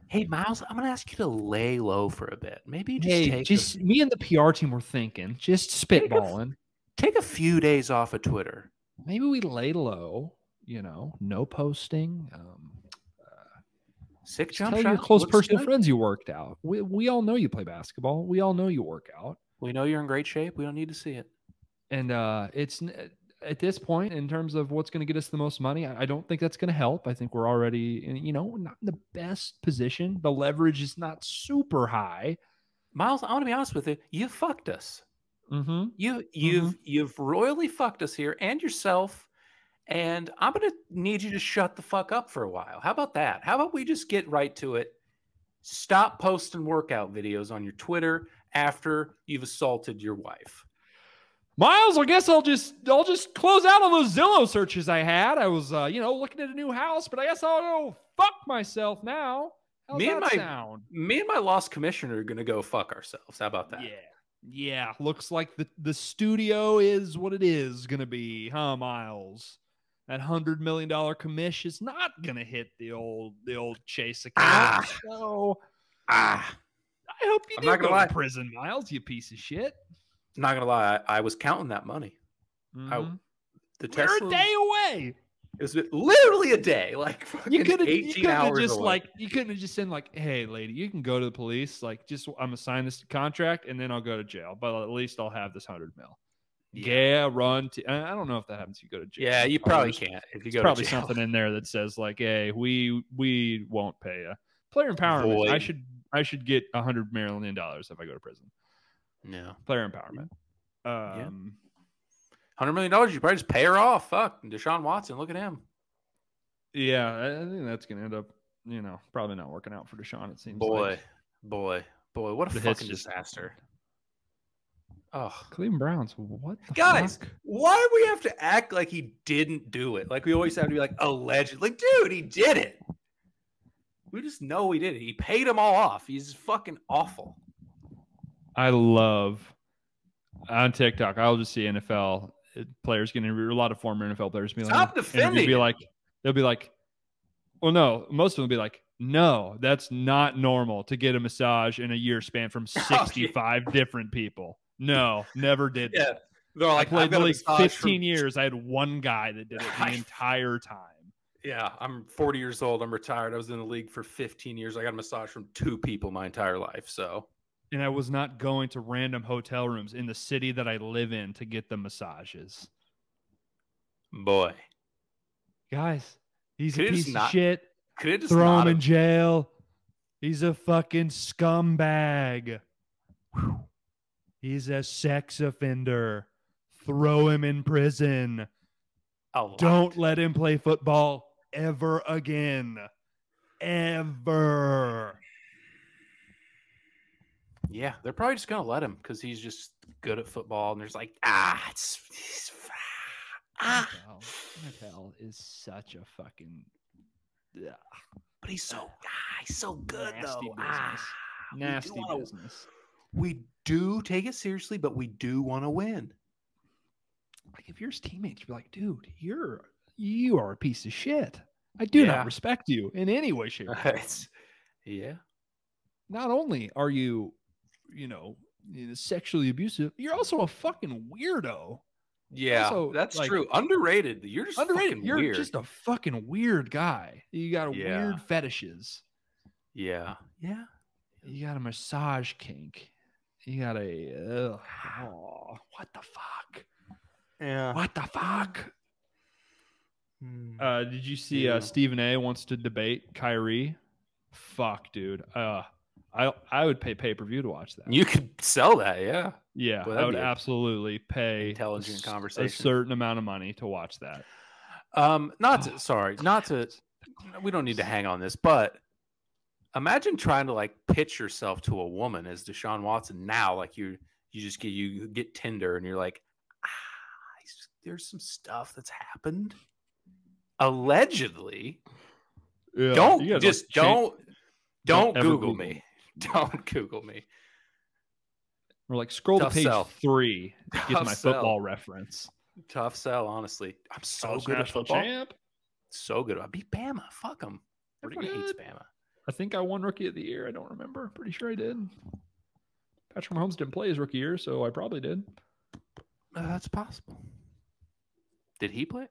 Hey Miles, I'm gonna ask you to lay low for a bit. Maybe just hey, take just me and the PR team were thinking, just Take spitballing. a, take a few days off of Twitter. Maybe we lay low. You know, no posting. Um, Sick jump tell shot. your close looks personal good. friends you worked out. We we all know you play basketball. We all know you work out. We know you're in great shape. We don't need to see it. And uh, it's at this point in terms of what's going to get us the most money. I, I don't think that's going to help. I think we're already, in, you know, not in the best position. The leverage is not super high. Miles, I want to be honest with you. You fucked us. Mm-hmm. You you've you've royally fucked us here and yourself. And I'm gonna need you to shut the fuck up for a while. How about that? How about we just get right to it? Stop posting workout videos on your Twitter after you've assaulted your wife. Miles, I guess I'll just I'll just close out on those Zillow searches I had. I was uh, you know looking at a new house, but I guess I'll go fuck myself now. How's Me and that my- sound? Me and my lost commissioner are gonna go fuck ourselves. How about that? Yeah, yeah. Looks like the the studio is what it is gonna be, huh, Miles? That hundred million dollar commish is not gonna hit the old the old Chase account. Ah. So Ah, I hope you I'm do not gonna go lie. to prison, Miles. You piece of shit. not gonna lie, I, I was counting that money. Mhm. The We're a day away. It was literally a day, like You could have just away. like you couldn't have just said like, "Hey, lady, you can go to the police. Like, just I'm gonna sign this contract, and then I'll go to jail. But at least I'll have this hundred mil. Yeah, run. To, I don't know if that happens. if You go to jail. yeah, you probably can't if you There's go probably jail. something in there that says like, "Hey, we we won't pay you." Player empowerment. I should I should get a hundred million dollars if I go to prison. Yeah, Player empowerment. Um, hundred million dollars. You probably just pay her off. Fuck, Deshaun Watson. Look at him. yeah, I, think that's gonna end up, you know, probably not working out for Deshaun. It seems Boy, like. boy, boy. What a The fucking just- disaster. Oh, Cleveland Browns. What the Guys, fuck? why do we have to act like he didn't do it? Like we always have to be like alleged. Like, dude, he did it. We just know he did it. He paid them all off. He's fucking awful. I love on TikTok. I'll just see NFL players getting a lot of former NFL players be like, Stop and it'll Be like, they'll be like, well, no, most of them will be like, no, that's not normal to get a massage in a year span from Oh, yeah. 65 different people. No, never did. Yeah, that. they're like played I've the league 15 from- years. I had one guy that did it the entire time. Yeah, I'm 40 years old. I'm retired. I was in the league for 15 years. I got a massage from two people my entire life. So And I was not going to random hotel rooms in the city that I live in to get the massages. boy, Guys, he's Could a piece not- of shit. could Throw him in jail. He's a fucking scumbag. Whew. He's a sex offender. Throw him in prison. Don't let him play football ever again. Ever. Yeah, they're probably just gonna let him because he's just good at football. And there's like, ah, it's, it's ah, NFL, NFL is such a fucking ugh, but he's so ah, he's so good Nasty though. business. Ah, we nasty wanna- business. We do take it seriously, but we do want to win. like if you're his teammates, you're like, dude, you're you are a piece of shit. I do Yeah. not respect you in any way, shape. or form. Yeah, Not only are you, you know, sexually abusive, you're also a fucking weirdo. yeah, Also, that's like- true. Underrated. You're just Underrated. You're weird. just a fucking weird guy. You got Yeah. weird fetishes. yeah, yeah. You got a massage kink. You got a ugh, oh, what the fuck? Yeah. What the fuck? Hmm. Uh, did you see Yeah. uh, Stephen A. wants to debate Kyrie? Fuck, dude. Uh, I I would pay pay per view to watch that. you could sell that. Yeah. yeah, Well, I would a absolutely pay a intelligent s- conversation. a certain amount of money to watch that. Um, not to, Oh, sorry, not to. We don't need to hang on this, but imagine trying to like pitch yourself to a woman as Deshaun Watson now. Like you, you just get you get Tinder and you're like, ah, there's some stuff that's happened. Allegedly, Yeah, don't just change- don't don't Google, Google. me. Don't Google me. Or like scroll Tough to page sell. three. to Get Tough my sell. football reference. Tough sell, honestly. I'm so College good at football. champ. So good. I beat Bama. Fuck them. Pretty Everybody hates good. Bama. I think I won rookie of the year. I don't remember. I'm Pretty sure I did. Patrick Mahomes didn't play his rookie year, so I probably did. Uh, that's possible. Did he play?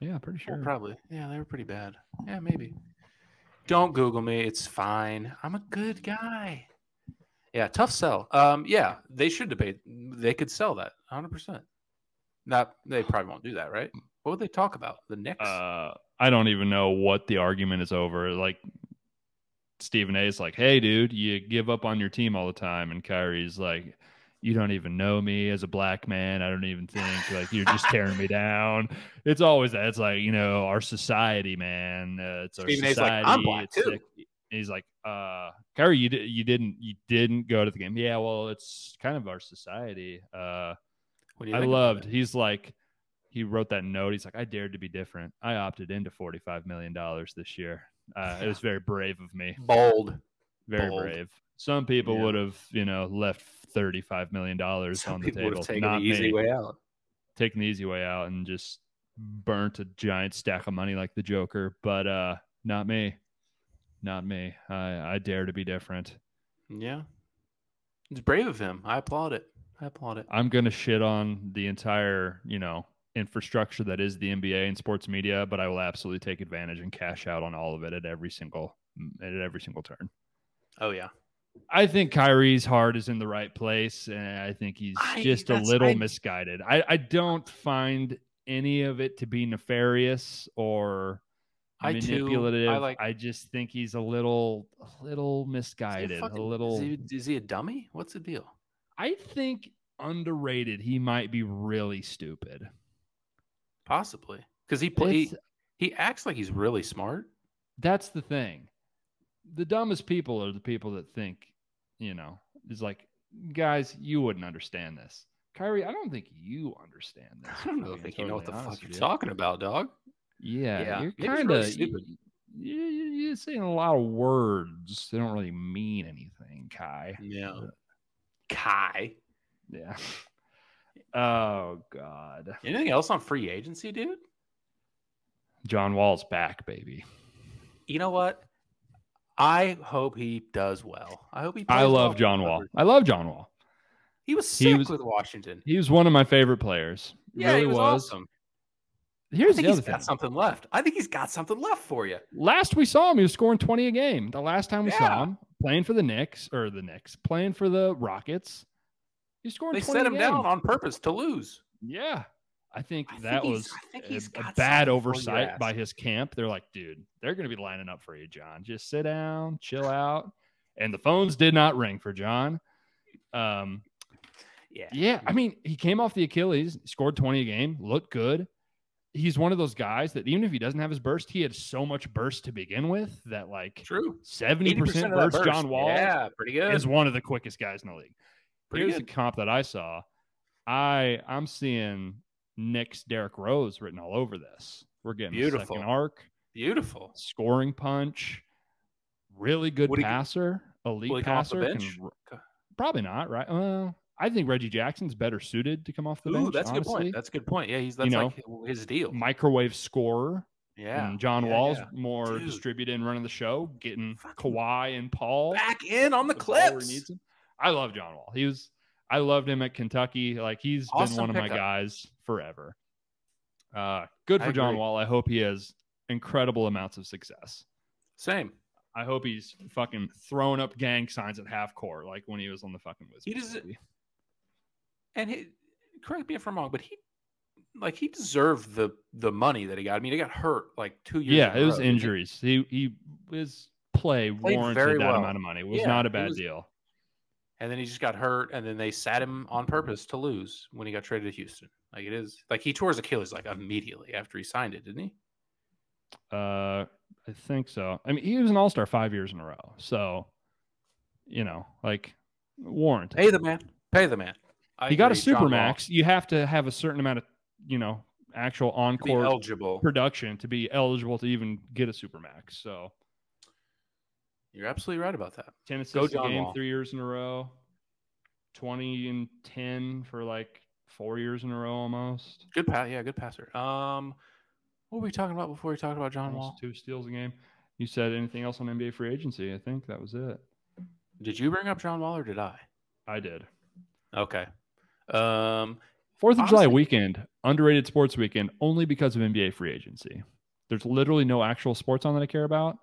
Yeah, pretty Oh, sure. probably. Yeah, they were pretty bad. Yeah, maybe. Don't Google me. It's fine. I'm a good guy. Yeah, tough sell. Um, yeah, they should debate. They could sell that 100. percent Not. They probably won't do that, right? What would they talk about? The Knicks. uh, I don't even know what the argument is over. Like Stephen A is like, "Hey, dude, you give up on your team all the time," and Kyrie's like, "You don't even know me as a black man. I don't even think like you're just tearing me down." It's always that. It's like you know our society, man. Uh, it's our Stephen A's society. like, "I'm black, it's too." sick." He's like, uh, Kyrie, you, di- you didn't you didn't go to the game. Yeah, well, it's kind of our society. Uh, What do you I loved. He's like, he wrote that note. He's like, I dared to be different. I opted into forty-five million dollars this year. Uh, it was very brave of me. bold. Very Bold. brave. Some people Yeah. would have, you know, left thirty-five million dollars on the table. taken Not the easy me. way out. Taking the easy way out and just burnt a giant stack of money like the Joker. But uh, not me. Not me. I I dare to be different. Yeah, it's brave of him. I applaud it. I applaud it. I'm gonna shit on the entire, you know, infrastructure that is the NBA and sports media, but I will absolutely take advantage and cash out on all of it at every single at every single turn. Oh yeah. I think Kyrie's heart is in the right place, and I think he's I- just a little I- misguided. I, I don't find any of it to be nefarious or I too- I manipulative. I, just think he's a little, a little Is he misguided. fucking- a little. Is he, is he a dummy? What's the deal? I think underrated. He might be really stupid. Possibly because he plays. he, he acts like he's really smart. That's the thing. The dumbest people are the people that think, you know, is like, guys, you wouldn't understand this. Kyrie, I don't think you understand this. I don't know. if think you know what the fuck you're talking about, dog. Yeah, Yeah, you're kind of stupid. you, you, you're saying a lot of words. They don't really mean anything, Kai. Yeah. Kai. Yeah. Oh God, Anything else on free agency, dude? John Wall's back, baby. You know what? I hope he does well. I hope he. Does. I love well. John Wall. I love John Wall. He was He sick was- with Washington. He was one of my favorite players. Yeah, really he was, was. awesome. I Here's think the he's other got thing. something left. I think he's got something left for you. Last we saw him, he was scoring 20 a game. The last time we Yeah. saw him playing for the Knicks or the Knicks, playing for the Rockets, he's scoring They 20 set him game. down on purpose to lose. Yeah. I think I that he's- was think a, a bad something for your oversight by his camp. They're like, dude, they're going to be lining up for you, John. Just sit down, chill out. And the phones did not ring for John. Um, Yeah. yeah, I mean, he came off the Achilles, scored 20 a game, looked good. He's one of those guys that even if he doesn't have his burst, he had so much burst to begin with that like True. 70% burst, burst. John Wall Yeah, pretty good. is one of the quickest guys in the league. Pretty Here's good. the comp that I saw. I I'm seeing Knicks Derrick Rose written all over this. We're getting a Beautiful. second arc, Beautiful. scoring punch, really good Would passer, elite he the passer. can probably not, right? Well, I think Reggie Jackson's better suited to come off the Ooh, bench. that's a good point. That's a good point. Yeah, he's that's know, like his deal. Microwave scorer. Yeah. and John yeah, Wall's yeah. more Dude. distributed and running the show, getting Fucking Kawhi and Paul back in on the the ball where he clips. I love John Wall. He was I loved him at Kentucky. Like he's Awesome been one of my guys forever. Uh good for John. Wall. I hope he has incredible amounts of success. Same. I hope he's fucking throwing up gang signs at half court like when he was on the fucking Wizards. He does-. And he, correct me if I'm wrong, but he like he deserved the the money that he got. I mean, he got hurt like two years. Yeah, it was row, injuries. He he his play Played warranted that well. amount of money. It was Yeah, not a bad was- deal. And then he just got hurt, and then they sat him on purpose to lose when he got traded to Houston. Like it is, like he tore his Achilles like immediately after he signed it, didn't he? Uh, I think so. I mean, he was an All Star five years in a row, so you know, like warrant. Pay the man. Pay the man. I he got a agree, John super max. You have to have a certain amount of, you know, actual on to be court eligible. production to be eligible to even get a super max. So You're absolutely right about that. ten assists a game, Wall. three years in a row, twenty and ten for like four years in a row almost. Good pass. Yeah, good passer. Um, what were we talking about before we talked about John Wall? Almost two steals a game. You said anything else on NBA free agency? I think that was it. Did you bring up John Wall or did I? I did. Okay. Um, Fourth of July weekend, underrated sports weekend, only because of NBA free agency. There's literally no actual sports on that I care about.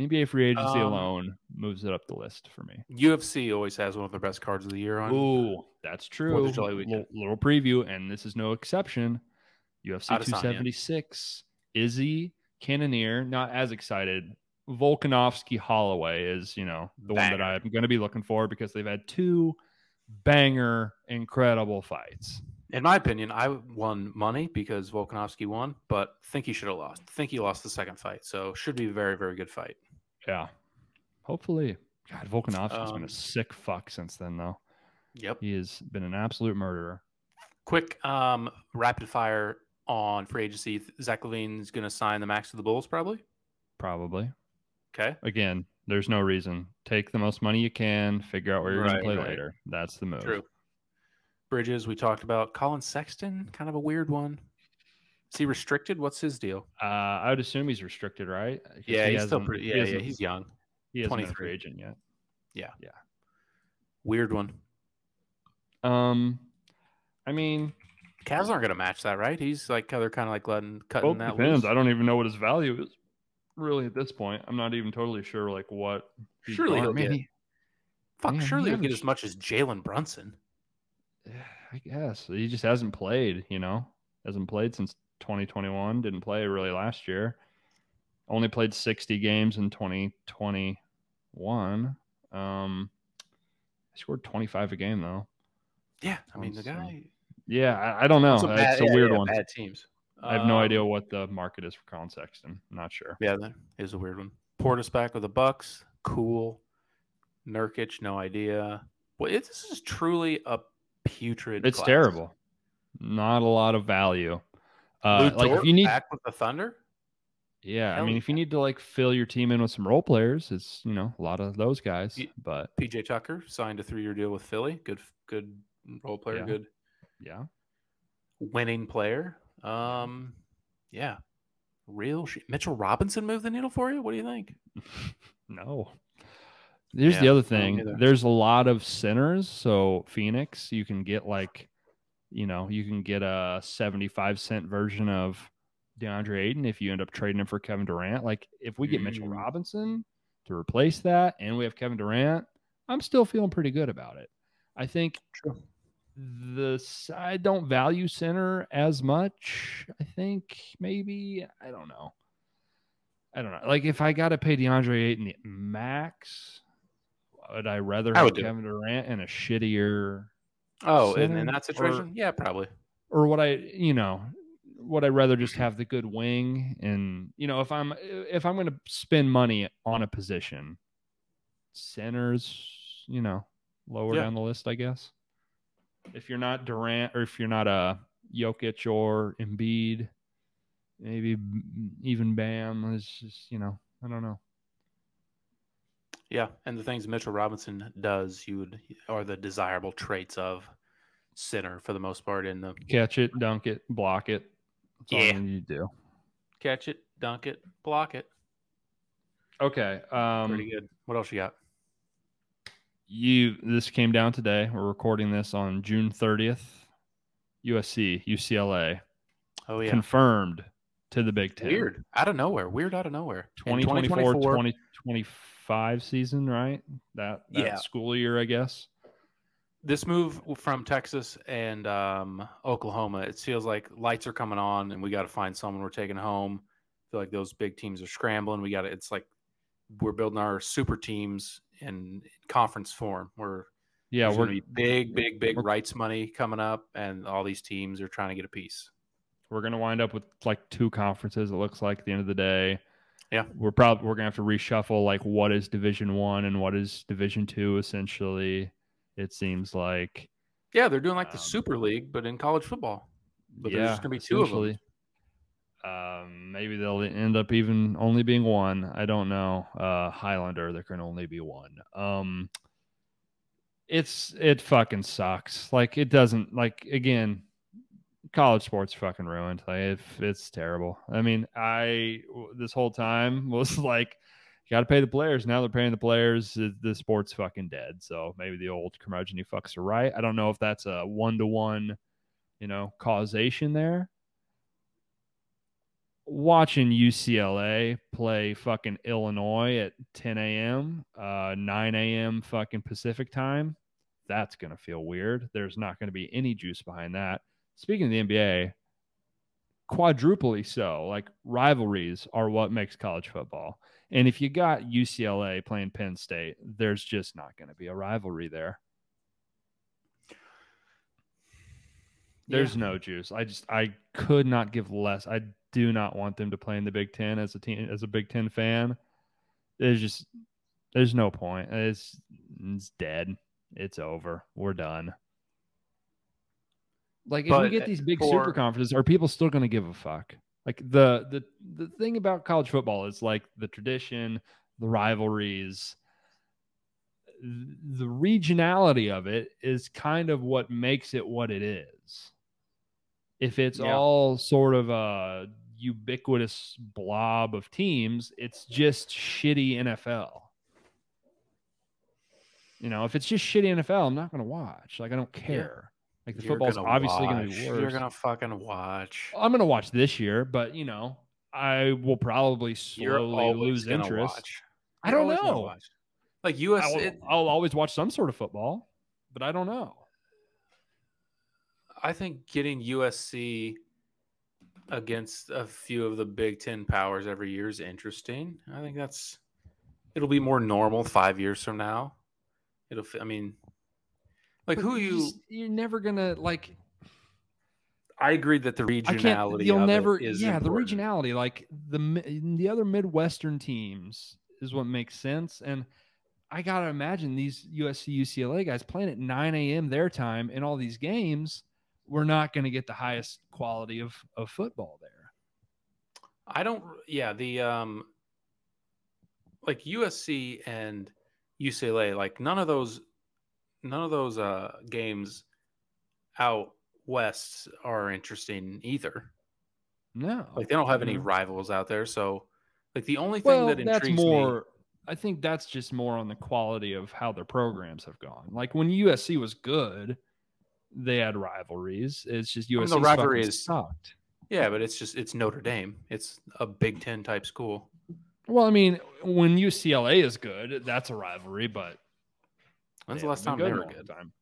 NBA free agency Um, alone moves it up the list for me. UFC always has one of the best cards of the year on. Ooh, that's true. weekend. Little, preview, and this is no exception. UFC Adesanya. 276, Izzy, Cannonier, not as excited. Volkanovski Holloway is, you know, the one that I'm going to be looking for because they've had two banger, incredible fights. In my opinion, I won money because Volkanovski won, but think he should have lost. Think he lost the second fight, so should be a very, very good fight. Yeah. Hopefully. God, Volkanovski's been Um, a sick fuck since then, though. Yep. He has been an absolute murderer. Quick, um, rapid fire on free agency. Zach LaVine's going to sign the max to the Bulls, probably. Probably. Okay. Again, there's no reason. Take the most money you can, figure out where you're going to play right. later. That's the move. True. Bridges, we talked about. Collin Sexton, kind of a weird one. Is he restricted? What's his deal? Uh, I would assume he's restricted, right? Yeah, he he's still hasn't- pretty. he Yeah, yeah, he's young. he hasn't 23. free agent yet. Yeah. yeah. Weird one. Um, I mean, Cavs aren't going to match that, right? He's like they're kind of like letting cutting Well, that depends. loose. I don't even know what his value is really at this point. I'm not even totally sure like what. he's Surely going- he'll get- he- Fuck, Man, surely he'll get as much as Jalen Brunson. I guess he just hasn't played. You know, hasn't played since 2021. Didn't play really last year. Only played 60 games in 2021. Um, he scored 25 a game though. Yeah, I mean the guy. Yeah, I, I don't know. It's bad- a yeah, weird yeah, one. Bad teams. I have no Um, idea what the market is for Collin Sexton. I'm not sure. Yeah, that is a weird one. Portis back with the Bucks. Cool. Nurkic, no idea. Well, it, this is truly a putrid. It's class. terrible. Not a lot of value. Uh, Lou like if you need, back with the Thunder. yeah, I Hell mean, if you need to like fill your team in with some role players, it's you know a lot of those guys. But PJ Tucker signed a three-year deal with Philly. Good, good role player. Yeah. Good yeah, winning player. Um, yeah, real shit. Mitchell Robinson moved the needle for you. What do you think? no. Here's the other thing. There's a lot of centers. So Phoenix, you can get like, you know, you can get a 75 cent version of DeAndre Ayton if you end up trading him for Kevin Durant. Like if we get Mitchell Mm. Robinson to replace that and we have Kevin Durant, I'm still feeling pretty good about it. I think True. the I don't value center as much. I think maybe I don't know. I don't know. Like if I got to pay DeAndre Ayton the max, would I rather I have. Kevin Durant and a shittier, Oh, in, in that situation, yeah, probably. or what I, you know, would I rather just have the good wing? And you know, if I'm if I'm going to spend money on a position, centers, you know, lower Yeah. down the list, I guess. If you're not Durant or if you're not a Jokic or Embiid, maybe mm, even Bam. is just you know, I don't know. Yeah, and the things Mitchell Robinson does, you would are the desirable traits of center for the most part in the Catch it, dunk it, block it. That's all Yeah. you do. catch it, dunk it, block it. Okay. Um, Pretty good. What else you got? you this came down today. We're recording this on June 30th. USC, UCLA Oh yeah, confirmed to the Big Ten. weird out of nowhere. Weird out of nowhere. In 2024 2025 season, right? That, that Yeah. school year, I guess. This move from Texas and um, Oklahoma, it feels like lights are coming on, and we got to find someone we're taking home. I feel like those big teams are scrambling. We got to. It's like we're building our super teams in conference form. We're Yeah, we're gonna be big, big, big rights money coming up, and all these teams are trying to get a piece. we're gonna wind up with like two conferences. It looks like at the end of the day. Yeah. we're probably we're gonna have to reshuffle like what is Division One and what is Division Two. Essentially, it seems like Yeah, they're doing like the Um, Super League, but in college football. But there's yeah, just gonna be two of them. Um, maybe they'll end up even only being one. I don't know. Uh, Highlander, there can only be one. Um, it's it fucking sucks. Like it doesn't like again. College sports fucking ruined. Like it's terrible. I mean, I this whole time was like, got to pay the players. Now they're paying the players. The- The sport's fucking dead. So maybe the old curmudgeon fucks are right. I don't know if that's a one to one, you know, causation there watching UCLA play fucking Illinois at 10 a.m., uh, 9 a.m. fucking Pacific time, that's going to feel weird. There's not going to be any juice behind that. Speaking of the NBA, quadruply so. Like rivalries are what makes college football. And if you got UCLA playing Penn State, there's just not going to be a rivalry there. There's Yeah. no juice. I just I could not give less. I do not want them to play in the Big Ten as a team as a Big Ten fan. There's just there's no point. It's it's dead. It's over. We're done. Like if we get eh, these big for- super conferences, are people still going to give a fuck? Like the the the thing about college football is like the tradition, the rivalries, the regionality of it is kind of what makes it what it is. If it's Yeah. all sort of a ubiquitous blob of teams, it's just shitty NFL. You know, if it's just shitty NFL, I'm not going to watch. Like I don't care. Like the You're football's gonna obviously going to be worse. You're gonna fucking watch. I'm going to watch this year, but you know, I will probably slowly lose interest. watch. I don't know. Like US, I will, it- I'll always watch some sort of football, but I don't know. I think getting USC against a few of the Big Ten powers every year is interesting. I think that's it'll be more normal five years from now. It'll. I mean, like But who you? just- you're never gonna like. I agree that the I can't. regionality. You'll of never. is Yeah, important. the regionality, like the the other Midwestern teams, is what makes sense. And I gotta imagine these USC UCLA guys playing at 9 a.m. their time in all these games. We're not going to get the highest quality of of football there. I don't. Yeah, the um, like USC and UCLA, like none of those, none of those uh games out west are interesting either. No, Like they don't have any rivals out there, so like the only thing Well, that that's intrigues more. I think that's just more on the quality of how their programs have gone. Like when USC was good, they had rivalries. It's just USC the rivalry is- sucked. yeah, but it's just it's Notre Dame. It's a Big Ten type school. Well, I mean, when UCLA is good, that's a rivalry. But When's the last time they were in a long good? Time.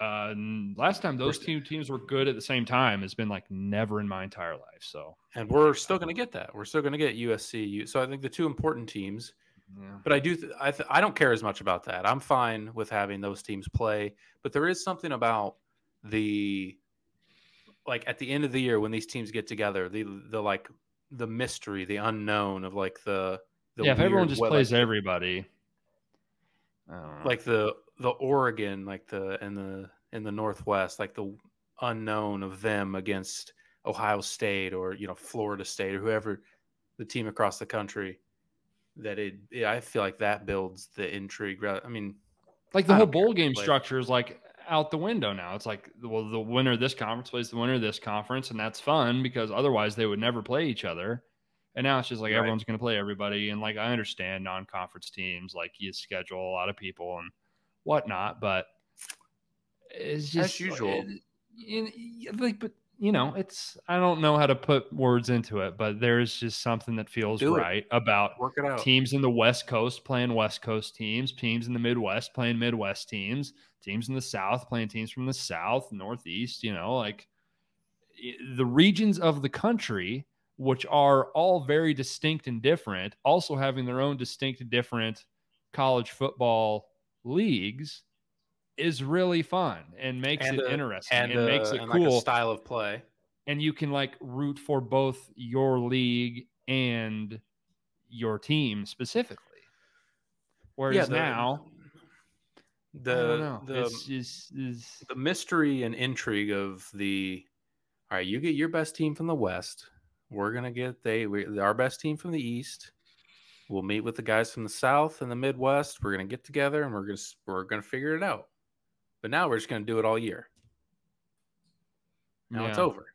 Uh, last time those two teams were good at the same time has been like never in my entire life. So And we're still going to get that. We're still going to get USC. So I think the two important teams yeah. But I do. Th- I th- I don't care as much about that. I'm fine with having those teams play. But there is something about the like at the end of the year when these teams get together, the the like the mystery, the unknown of like the the yeah, if everyone just plays everybody, I don't know. Uh, like the the Oregon, like the in the in the Northwest, like the unknown of them against Ohio State or you know Florida State or whoever the team across the country. That it, yeah, I feel like that builds the intrigue. I mean, like the I whole bowl game structure is like out the window now. It's like, well, the winner of this conference plays the winner of this conference, and that's fun because otherwise they would never play each other. And now it's just like Right. everyone's going to play everybody. And like I understand non-conference teams, like you schedule a lot of people and whatnot, but it's As just usual. it- it- like, but you know, it's I don't know how to put words into it, but there's just something that feels Do it. right about work it out. teams in the West Coast playing West Coast teams, teams in the Midwest playing Midwest teams, teams in the South playing teams from the South, Northeast, you know, like the regions of the country, which are all very distinct and different, also having their own distinct and different college football leagues is really fun and makes And it a- interesting and, and, makes uh, it and like a cool style of play. and you can like root for both your league and your team specifically. Whereas the- now, the I don't know. the it's just is the mystery and intrigue of the all right, you get your best team from the West. We're gonna get they we, our best team from the East. We'll meet with the guys from the South and the Midwest. We're gonna get together and we're gonna we're gonna figure it out. But now we're just gonna do it all year. Now it's over.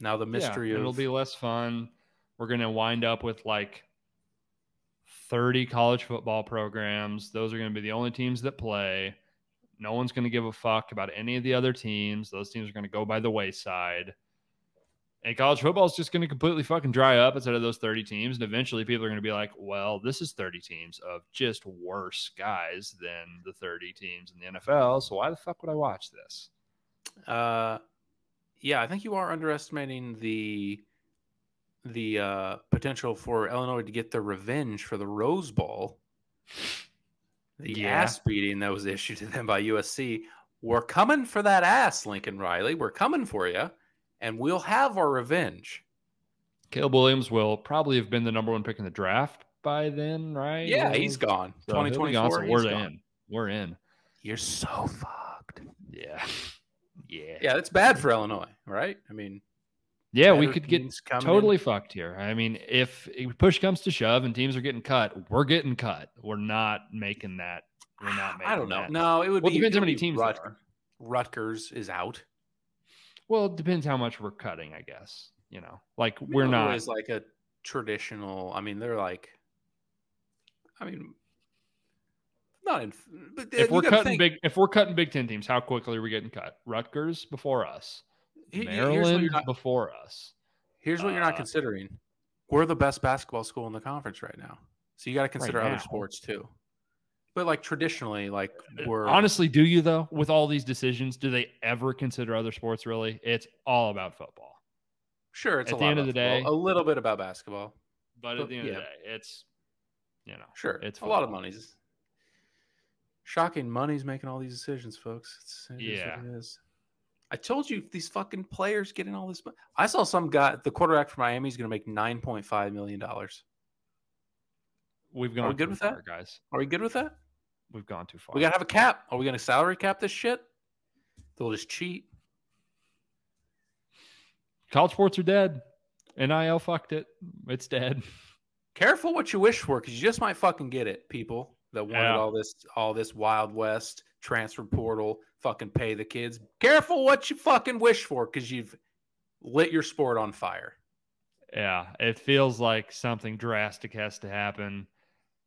Now the mystery and of it'll be less fun. We're gonna wind up with like 30 college football programs. Those are gonna be the only teams that play. No one's gonna give a fuck about any of the other teams. Those teams are gonna go by the wayside. And college football is just going to completely fucking dry up instead of those 30 teams. And eventually people are going to be like, well, this is 30 teams of just worse guys than the 30 teams in the NFL. So why the fuck would I watch this? Uh, yeah, I think you are underestimating the the uh, potential for Illinois to get their revenge for the Rose Bowl. The Yeah. ass beating that was issued to them by USC. We're coming for that ass, Lincoln Riley. We're coming for you, and we'll have our revenge. Caleb Williams will probably have been the number one pick in the draft by then, right? Yeah, he's gone. So he'll gone, so we're he's gone. in. We're in. You're so fucked. Yeah. Yeah. Yeah, that's bad for Illinois, right? I mean, Yeah, we could get coming in. totally fucked here. I mean, if push comes to shove and teams are getting cut, we're getting cut. We're not making that. We're not making I don't know. that. No, it would Well, be. depends how many teams Rut- Rutgers is out. Well, it depends how much we're cutting, I guess. You know, like we're not. is like a traditional. I mean, they're like. I mean, Not in, but If we're cutting think, big, if we're cutting Big Ten teams, how quickly are we getting cut? Rutgers before us, he- he- here's what you're Maryland not, before us. here's what you're not uh, considering. We're the best basketball school in the conference right now, so you got to consider now. other sports too. But like traditionally, like uh, uh, we're Honestly, do you though? With all these decisions, do they ever consider other sports? Really, it's all about football. sure it's at a the lot end of the football, day- a little bit about basketball. But But, at the end of yeah. the day, it's you know, Sure, It's a lot of football. money's shocking. Money's making all these decisions, folks. It's, it is Yeah. what it is. I told you these fucking players getting all this. Money. I saw some guy, the quarterback for Miami, is going to make nine point five million dollars. we've gone we good with that? guys. Are we good with that? We've gone too far. We got to have a cap. Are we going to salary cap this shit? They'll just cheat. college sports are dead. NIL fucked it. It's dead. Careful what you wish for, because you just might fucking get it. People that wanted Yeah. all this, all this Wild West transfer portal, fucking pay the kids. Careful what you fucking wish for, because you've lit your sport on fire. Yeah, it feels like something drastic has to happen,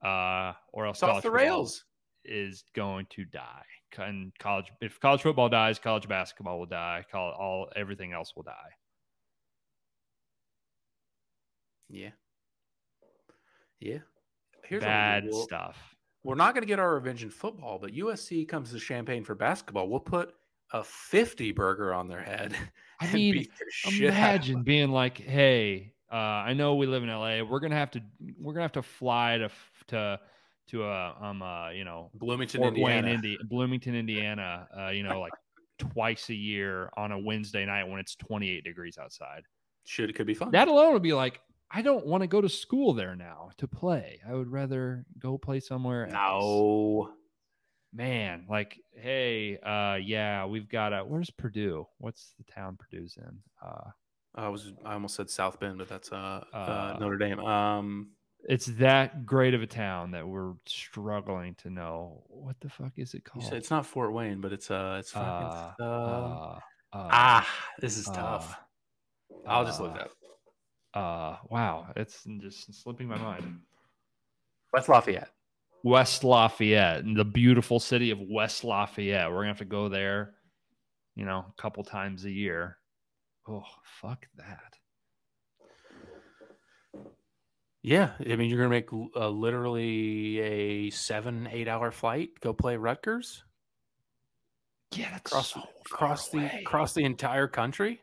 uh, or else It's off the football rails. Is going to die. And college, if college football dies, college basketball will die. Call all everything else will die. Yeah. Yeah. Here's Bad we'll stuff. We're not going to get our revenge in football, but USC comes to Champaign for basketball. We'll put a 50 burger on their head. I mean, beat the shit out of Imagine being like, "Hey, uh, I know we live in LA. We're gonna have to, we're gonna have to fly to to to uh, um, uh, you know, Bloomington, Fort Indiana. Wayne, Indi- Bloomington, Indiana. Uh, you know, like twice a year on a Wednesday night when it's 28 degrees outside. Should it could be fun. That alone would be like, I don't want to go to school there now to play. I would rather go play somewhere else. no. Man, like, hey, uh, yeah, we've got a. Where's Purdue? What's the town Purdue's in? Uh, I was I almost said South Bend, but that's uh, uh, Uh, Notre Dame. Um, it's that great of a town that we're struggling to know what the fuck is it you called? said it's not Fort Wayne, but it's uh, it's fucking. Uh, uh, uh, uh, ah, this is uh, tough. I'll just look uh, it up. Uh, wow, it's just slipping my mind. West Lafayette. West Lafayette, the beautiful city of West Lafayette. We're gonna have to go there, you know, a couple times a year. Oh, fuck that. Yeah, I mean you're gonna make uh, literally a seven eight hour flight go play Rutgers Yeah, that's across so across the across the entire country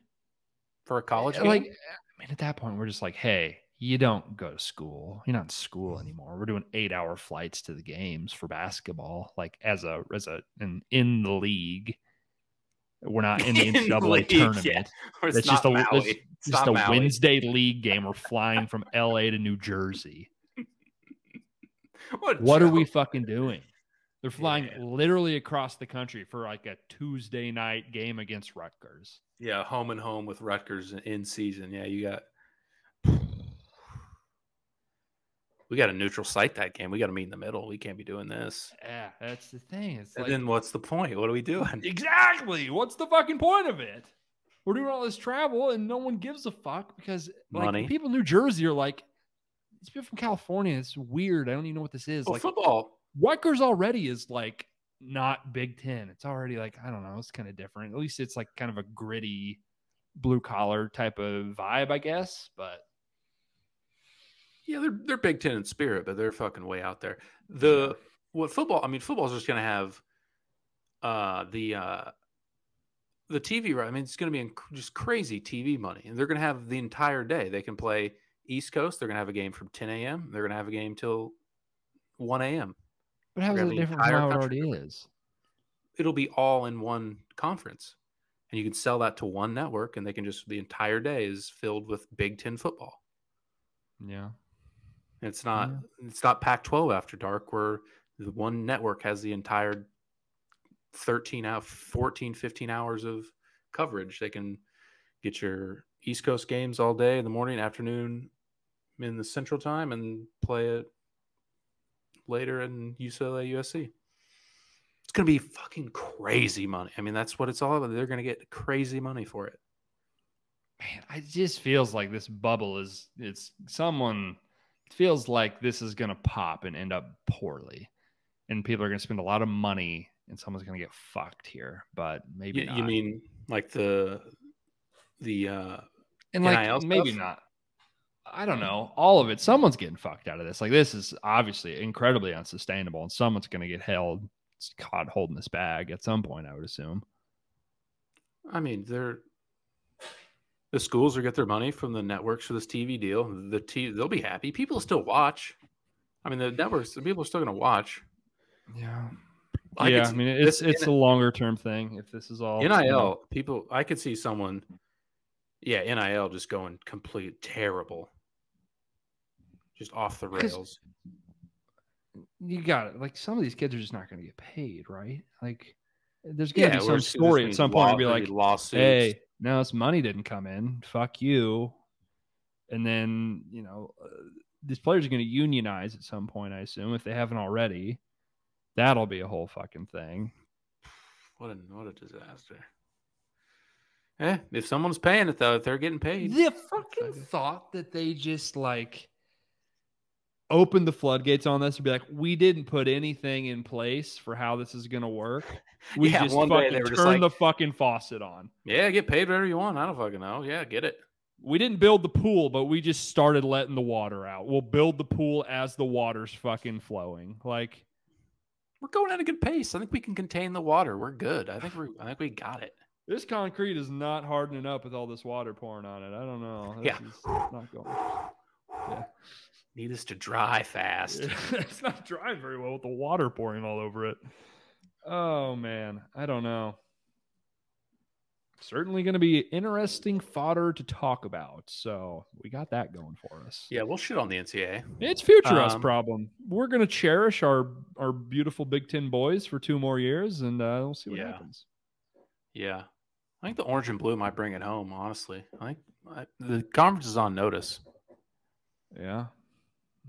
for a college game. like I mean, at that point, we're just like, hey, you don't go to school. You're not in school anymore. We're doing eight hour flights to the games for basketball, like as a as a in in the league. We're not in the In the NCAA league, tournament. Or It's just a. It's just a Maui. Wednesday league game. We're flying from LA to New Jersey. What, What are we fucking doing? They're flying Yeah. literally across the country for like a Tuesday night game against Rutgers. Yeah, home and home with Rutgers in season. Yeah, you got. We got a neutral site that game. We got to meet in the middle. We can't be doing this. Yeah, that's the thing. It's And like then what's the point? What are we doing? exactly what's the fucking point of it? We're doing all this travel and no one gives a fuck because like Money. people in New Jersey are like, these people from California. It's weird. I don't even know what this is. Well, like football. Rutgers already is like not Big Ten. It's already like I don't know. It's kind of different. At least it's like kind of a gritty, blue collar type of vibe, I guess. But Yeah, they're they're Big Ten in spirit, but they're fucking way out there. The what football? I mean, football's just gonna have uh the uh the TV. right? I mean, it's gonna be inc- just crazy TV money, and they're gonna have the entire day. They can play East Coast. They're gonna have a game from 10 a.m. They're gonna have a game till 1 a.m. but how's it different from how it already is? It'll be all in one conference, and you can sell that to one network, and they can just the entire day is filled with Big Ten football. Yeah. It's not Yeah. it's not Pac-12 after dark where the one network has the entire 13 out 14 15 hours of coverage. They can get your East Coast games all day in the morning, afternoon in the central time and play it later in UCLA USC. It's going to be fucking crazy money. I mean, that's what it's all about. They're going to get crazy money for it. Man, it just feels like this bubble is it's someone feels like this is gonna pop and end up poorly. And people are going to spend a lot of money, and someone's going to get fucked here. But maybe You, not. you mean like the the uh and like NIL maybe stuff? not. I don't know. All of it. Someone's getting fucked out of this. Like this is obviously incredibly unsustainable, and someone's going to get held caught holding this bag at some point. I would assume. I mean, they're the schools will get their money from the networks for this TV deal. The t- they'll be happy. People still watch. I mean, the networks, the people are still going to watch. Yeah. I yeah. I mean, it's this- it's a longer term thing. If this is all you NIL know, people. I could see someone, yeah, NIL just going complete terrible, just off the rails. you got it. Like some of these kids are just not going to get paid, right? Like there's going to Yeah, be some story at some point law- to be like, lawsuits. hey, no, this money didn't come in. Fuck you. And then, you know, uh, these players are going to unionize at some point, I assume, if they haven't already. That'll be a whole fucking thing. what a what a disaster. Eh, if someone's paying it though, if they're getting paid, The fucking thought that they just like opened the floodgates on this and be like, we didn't put anything in place for how this is going to work. We Yeah, just one day fucking they were turned just like- the fucking faucet on. yeah, get paid whatever you want. I don't fucking know. Yeah, get it. We didn't build the pool, but we just started letting the water out. We'll build the pool as the water's fucking flowing. Like, We're going at a good pace. I think we can contain the water. We're good. I think we're. I think we got it. this concrete is not hardening up with all this water pouring on it. I don't know. This Yeah. is not going. Yeah. Need us to dry fast. it's not drying very well with the water pouring all over it. Oh man, I don't know. Certainly going to be interesting fodder to talk about. So we got that going for us. Yeah, we'll shit on the NCAA. It's future us Um, problem. We're going to cherish our our beautiful Big Ten boys for two more years, and uh, we'll see what Yeah. happens. Yeah, I think the orange and blue might bring it home. Honestly, I think I, the conference is on notice. Yeah.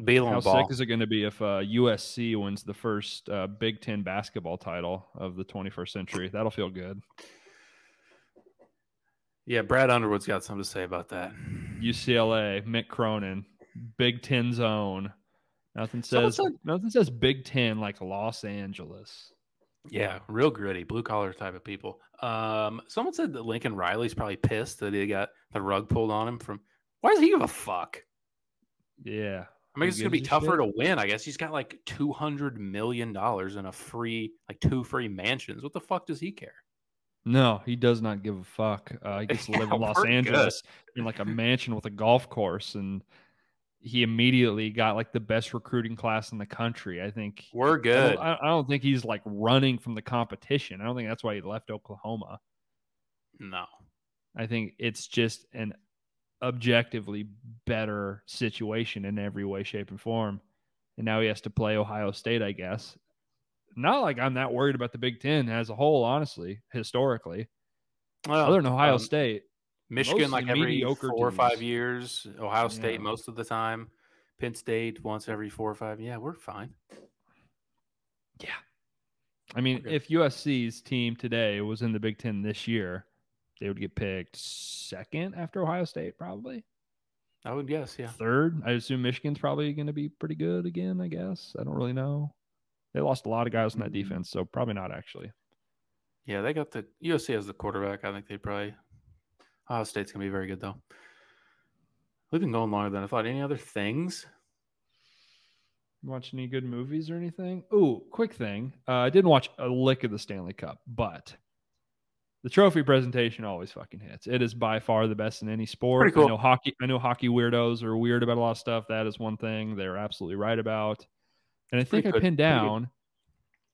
Beal How ball. sick is it going to be if uh, USC wins the first uh, Big Ten basketball title of the 21st century? That'll feel good. Yeah, Brad Underwood's got something to say about that. UCLA, Mick Cronin, Big Ten zone. Nothing says said- nothing says Big Ten like Los Angeles. Yeah, real gritty, blue collar type of people. Um, someone said that Lincoln Riley's probably pissed that he got the rug pulled on him from. Why does he give a fuck? Yeah. I mean, it's gonna be tougher shit? to win. I guess he's got like two hundred million dollars in a free, like two free mansions. What the fuck does he care? No, he does not give a fuck. Uh, he gets to live Yeah, in Los we're good. Angeles in like a mansion with a golf course, and he immediately got like the best recruiting class in the country. I think. We're I don't, good. I I don't think he's like running from the competition. I don't think that's why he left Oklahoma. no, I think it's just an objectively better situation in every way, shape, and form. And now he has to play Ohio State, I guess. Not like I'm that worried about the Big Ten as a whole, honestly, historically. well, Other than Ohio um, State. Michigan like every four or five years. Ohio State Yeah. most of the time. Penn State once every four or five. Yeah, we're fine. Yeah. I mean, if USC's team today was in the Big Ten this year, they would get picked second after Ohio State, probably. I would guess. Yeah. third. I assume Michigan's probably going to be pretty good again. I guess I don't really know. They lost a lot of guys in that Mm. defense, so probably not actually. Yeah, they got the USC as the quarterback. I think they probably Ohio State's gonna be very good though. We've been going longer than I thought. Any other things? Watch any good movies or anything? Ooh, quick thing. Uh, I didn't watch a lick of the Stanley Cup, but the trophy presentation always fucking hits. It is by far the best in any sport. Cool. I know hockey. I know hockey weirdos are weird about a lot of stuff. That is one thing they're absolutely right about. And I think Pretty I good. pinned down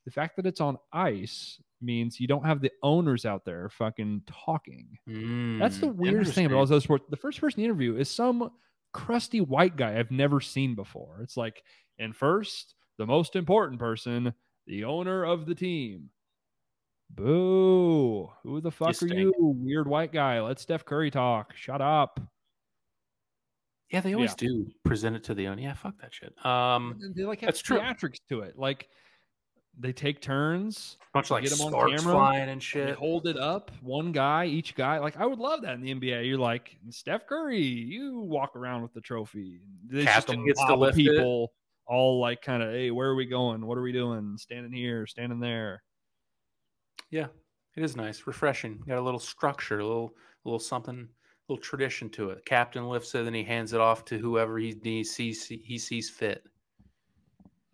the fact that it's on ice means you don't have the owners out there fucking talking. That's the Mm, weirdest thing about all those sports. The first person you interview is some crusty white guy I've never seen before. It's like, and first, the most important person, the owner of the team. Boo. Who the fuck are stink. you, weird white guy? Let Steph Curry talk. Shut up. Yeah, they always Yeah. do present it to the owner. Yeah, fuck that shit. Um, And They like have That's true. theatrics to it. Like they take turns. bunch of like get 'em on camera, flying and They shit. hold it up, one guy, each guy. Like I would love that in the NBA. You're like Steph Curry, you walk around with the trophy. There's just a Captain gets to mob of it. people all like kind of, hey, where are we going? What are we doing? Standing here, standing there. Yeah, it is nice, refreshing. Got a little structure, a little, a little something, a little tradition to it. Captain lifts it, and he hands it off to whoever he, he sees he sees fit.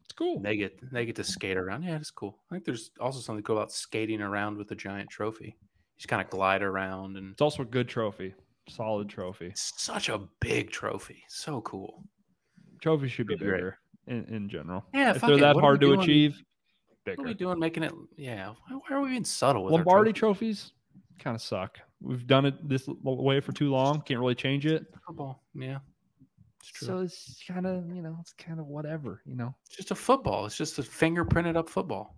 It's cool. They get they get to skate around. Yeah, it's cool. I think there's also something cool about skating around with a giant trophy. You just kind of glide around, and It's also a good trophy, solid trophy. such a big trophy. So cool. Trophy should be bigger in, in general. Yeah, if they're it. that What hard to doing- achieve, What are we doing making it? Yeah. Why, why are we being subtle with Lombardi trophies kind of suck. We've done it this way for too long. Can't really change it. football? Yeah, it's true. So it's kind of you know it's kind of whatever you know. It's just a football. It's just a fingerprinted up football.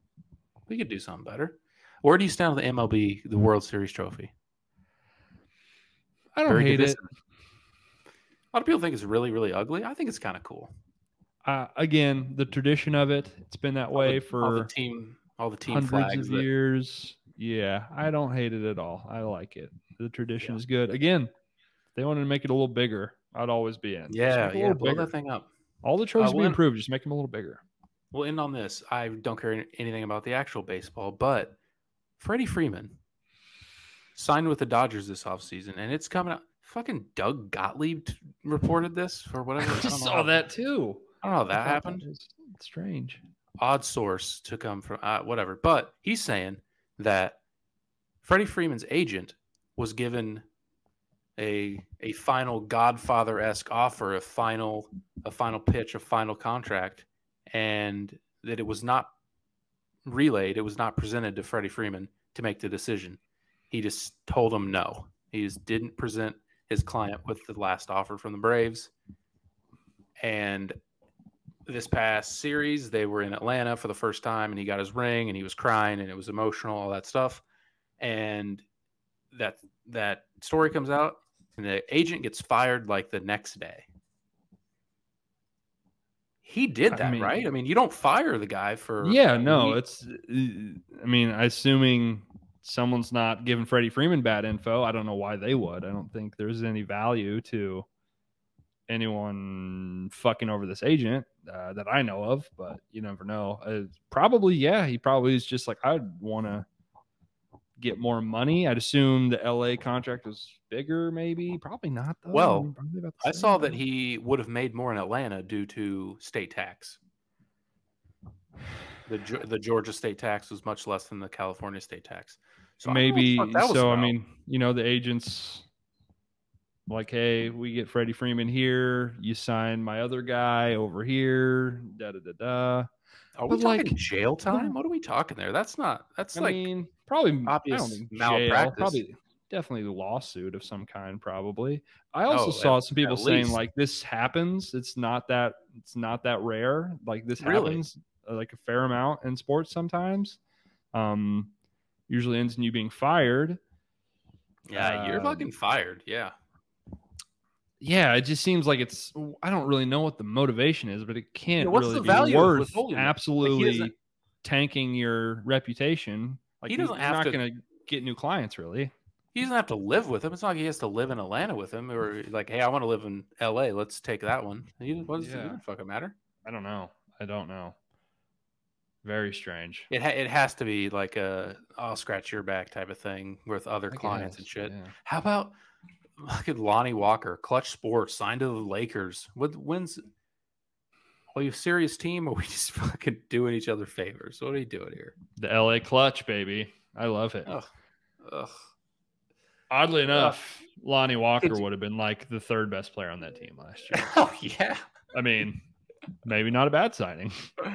We could do something better. Where do you stand with the MLB, the World Series trophy? I don't Very hate it. A lot of people think it's really, really ugly. I think it's kind of cool. Uh, again, the tradition of it. It's been that All way the- all the for team, all the team hundreds flags. of that- years. Yeah, I don't hate it at all. I like it. The tradition Yeah. is good. Again, if they wanted to make it a little bigger, I'd always be in. Yeah, make it a yeah. Blow bigger. that thing up. All the trophies Uh, be improved. Just make them a little bigger. We'll end on this. I don't care anything about the actual baseball, but Freddie Freeman signed with the Dodgers this offseason, and it's coming out. Fucking Doug Gottlieb t- reported this for whatever. I I saw that too. I don't know how that happened. was strange. odd source to come from uh, whatever. But he's saying that Freddie Freeman's agent was given a a final Godfather esque offer, a final a final pitch, a final contract, and that it was not relayed, it was not presented to Freddie Freeman to make the decision. He just told him no. He just didn't present his client with the last offer from the Braves. And this past series, they were in Atlanta for the first time, and he got his ring, and he was crying, and it was emotional, all that stuff. And that that story comes out, and the agent gets fired like the next day. He did I that, mean- right? I mean, you don't fire the guy for Yeah, no, it's. I mean, assuming someone's not giving Freddie Freeman bad info, I don't know why they would. I don't think there's any value to anyone fucking over this agent uh, that I know of. But you never know. Uh, probably, yeah, he probably is just like I'd want to get more money. I'd assume the LA contract was bigger, maybe. Probably not. Though. Well, mean, about the I saw that he would have made more in Atlanta due to state tax. The the Georgia state tax was much less than the California state tax. So I don't know what the maybe so i mean you know the agents like hey we get freddie freeman here you sign my other guy over here da da da da are we but, talking like, jail time? What are we talking there? That's not. That's i like mean probably obvious I don't think malpractice. jail, probably definitely a lawsuit of some kind probably i also Oh, saw at- some people saying least. like this happens it's not that it's not that rare like this Really? happens uh, like a fair amount in sports sometimes um usually ends in you being fired yeah, you're um, fucking fired. Yeah, yeah, it just seems like it's. I don't really know what the motivation is, but it can't Yeah, really be worth it? Like, absolutely tanking your reputation. Like He doesn't you're have not to- to get new clients, really. he doesn't have to live with him. It's not like he has to live in Atlanta with him, or like, hey, I want to live in L.A. Let's take that one. He, what does it Yeah. doesn't fucking matter? I don't know. I don't know. Very strange. It ha- it has to be like a I'll scratch your back type of thing with other I clients and shit. yeah. How about look at Lonnie Walker, Clutch Sports, signed to the Lakers. What wins? are you a serious team or are we just fucking doing each other favors? What are you doing here? The LA clutch, baby. I love it. Ugh. Ugh. Oddly enough, Lonnie Walker would have been like the third best player on that team last year. Oh yeah. I mean, maybe not a bad signing.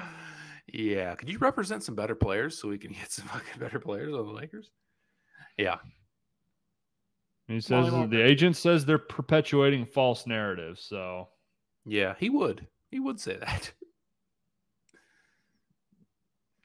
Yeah. Could you represent some better players so we can get some fucking better players on the Lakers? Yeah. He says Walker. the agent says they're perpetuating false narratives. So Yeah, he would. He would say that.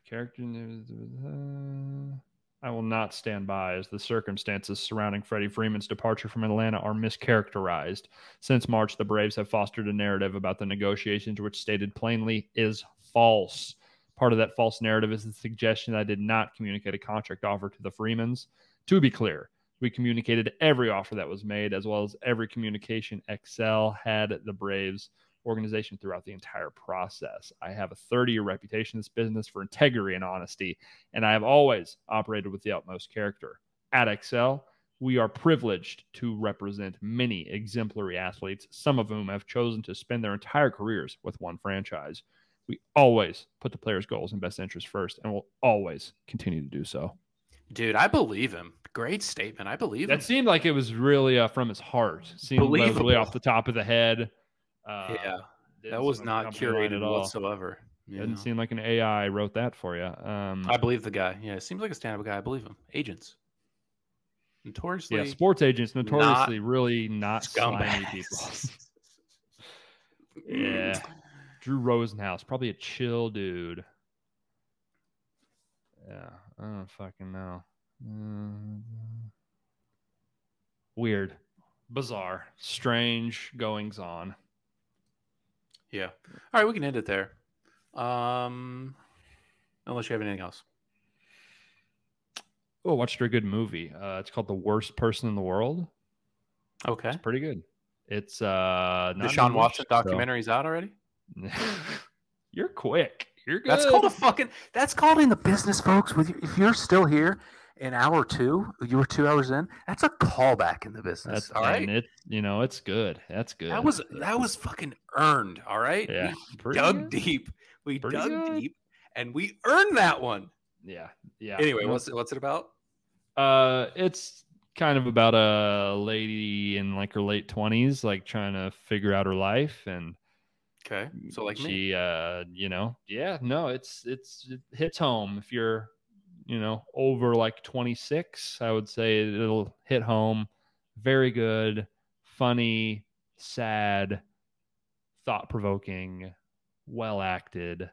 Character. uh, I will not stand by as the circumstances surrounding Freddie Freeman's departure from Atlanta are mischaracterized. Since March, the Braves have fostered a narrative about the negotiations, which stated plainly is false. Part of that false narrative is the suggestion that I did not communicate a contract offer to the Freemans. To be clear, we communicated every offer that was made, as well as every communication Excel had the Braves organization throughout the entire process. I have a 30 year reputation in this business for integrity and honesty, and I have always operated with the utmost character. At Excel, we are privileged to represent many exemplary athletes, some of whom have chosen to spend their entire careers with one franchise. We always put the player's goals and best interest first, and will always continue to do so. Dude, I believe him. Great statement. I believe That him. seemed like it was really uh, from his heart. Seemed like really off the top of the head. Uh, yeah, that was like not curated at all. whatsoever. you Doesn't seem like an AI wrote that for you. Um, I believe the guy. Yeah, it seems like a stand-up guy. I believe him. Agents, notoriously. yeah, sports agents notoriously really not slimy people. yeah, Drew Rosenhaus, probably a chill dude. Yeah, I don't fucking know. Mm. Weird, bizarre, strange goings on. Yeah. All right, we can end it there. Um, unless you have anything else. Oh, I watched a good movie. Uh, it's called The Worst Person in the World. Okay. It's pretty good. It's uh, The Sean Watson so- documentary's out already. You're quick. You're good. That's called a fucking. That's called in the business, folks. With you, if you're still here, in hour two, you were two hours in. That's a callback in the business. That's all right. and it. You know, it's good. That's good. That was that was fucking earned. All right. yeah. We dug good. deep. We Pretty dug good. deep, and we earned that one. Yeah. Yeah. Anyway, what's it, what's it about? Uh, it's kind of about a lady in like her late twenties, like trying to figure out her life, and Okay, so like me. she, uh, you know, yeah, no, it's it's it hits home if you're, you know, over like twenty six. I would say it'll hit home. Very good, funny, sad, thought provoking, well acted.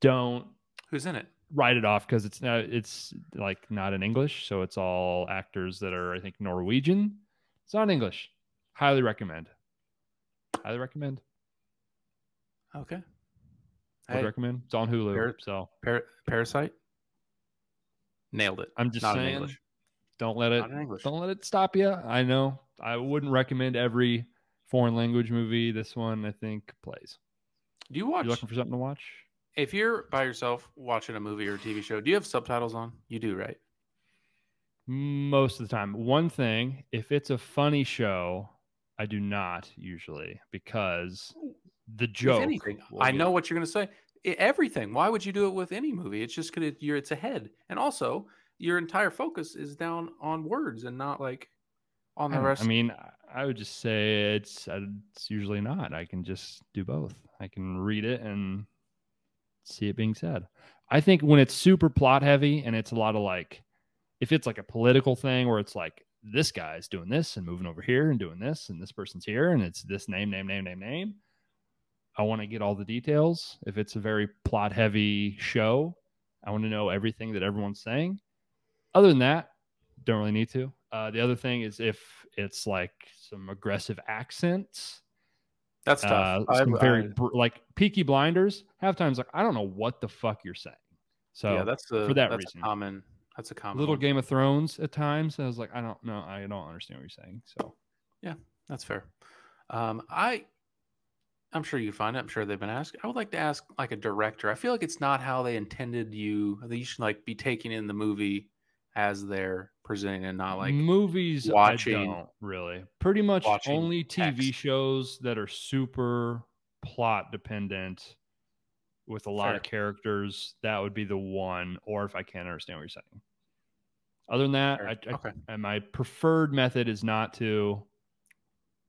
Don't Who's in it? write it off because it's not it's like not in English, so it's all actors that are I think Norwegian. It's not in English. Highly recommend. Highly recommend. Okay. I would recommend. It's on Hulu. Par- so Par- Parasite. Nailed it. I'm just Not in saying, English. don't let it Not in English. don't let it stop you. I know I wouldn't recommend every foreign language movie. This one I think plays. Do you watch? You looking for something to watch? if you're by yourself watching a movie or a TV show, do you have subtitles on? You do, right? Most of the time. One thing, if it's a funny show, I do not usually because the joke. With anything, will I get- know what you're going to say. I- everything. Why would you do it with any movie? It's just gonna you're it's ahead, and also your entire focus is down on words and not like on the don't- rest. I mean, I- I would just say it's uh, it's usually not. I can just do both. I can read it and see it being said. I think when it's super plot heavy and it's a lot of like, if it's like a political thing where it's like this guy's doing this and moving over here and doing this and this person's here and it's this name, name, name, name, name. I want to get all the details. If it's a very plot heavy show, I want to know everything that everyone's saying. Other than that, don't really need to. Uh, the other thing is if it's like some aggressive accents, That's tough. uh, some I- very I- like Peaky Blinders. Half times, like I don't know what the fuck you're saying. So yeah, that's the, for that that's reason. a common. That's a common. little one. Game of Thrones at times, I was like, I don't know, I don't understand what you're saying. So yeah, That's fair. Um, I, I'm sure you find it. I'm sure they've been asked. I would like to ask like a director. I feel like it's not how they intended you. That you should like be taking in the movie as they're presenting and not like movies, watching- I don't really. Pretty much only TV text. shows that are super plot dependent with a lot Fair. of characters. That would be the one. Or if I can't understand what you're saying. Other than that, I, I, okay. and my preferred method is not to,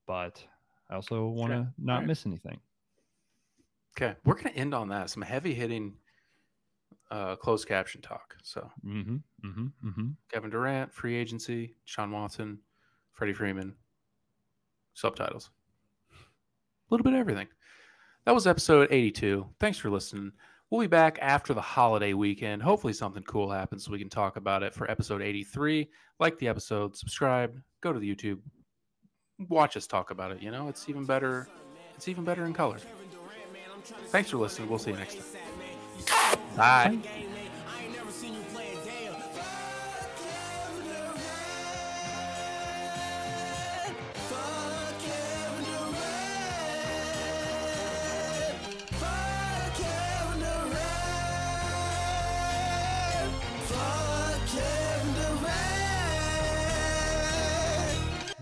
but I also want to Okay. not Alright. miss anything. Okay, we're gonna end on that. Some heavy hitting, uh, closed caption talk. So Mm-hmm. Mm-hmm. Mm-hmm. Kevin Durant, free agency, Sean Watson, Freddie Freeman, subtitles. A little bit of everything. That was episode 82. Thanks for listening. We'll be back after the holiday weekend. Hopefully, something cool happens so we can talk about it for episode 83. Like the episode, subscribe, go to the YouTube, watch us talk about it. You know, it's even better. It's even better in color. Thanks for listening. We'll see you next time. Bye.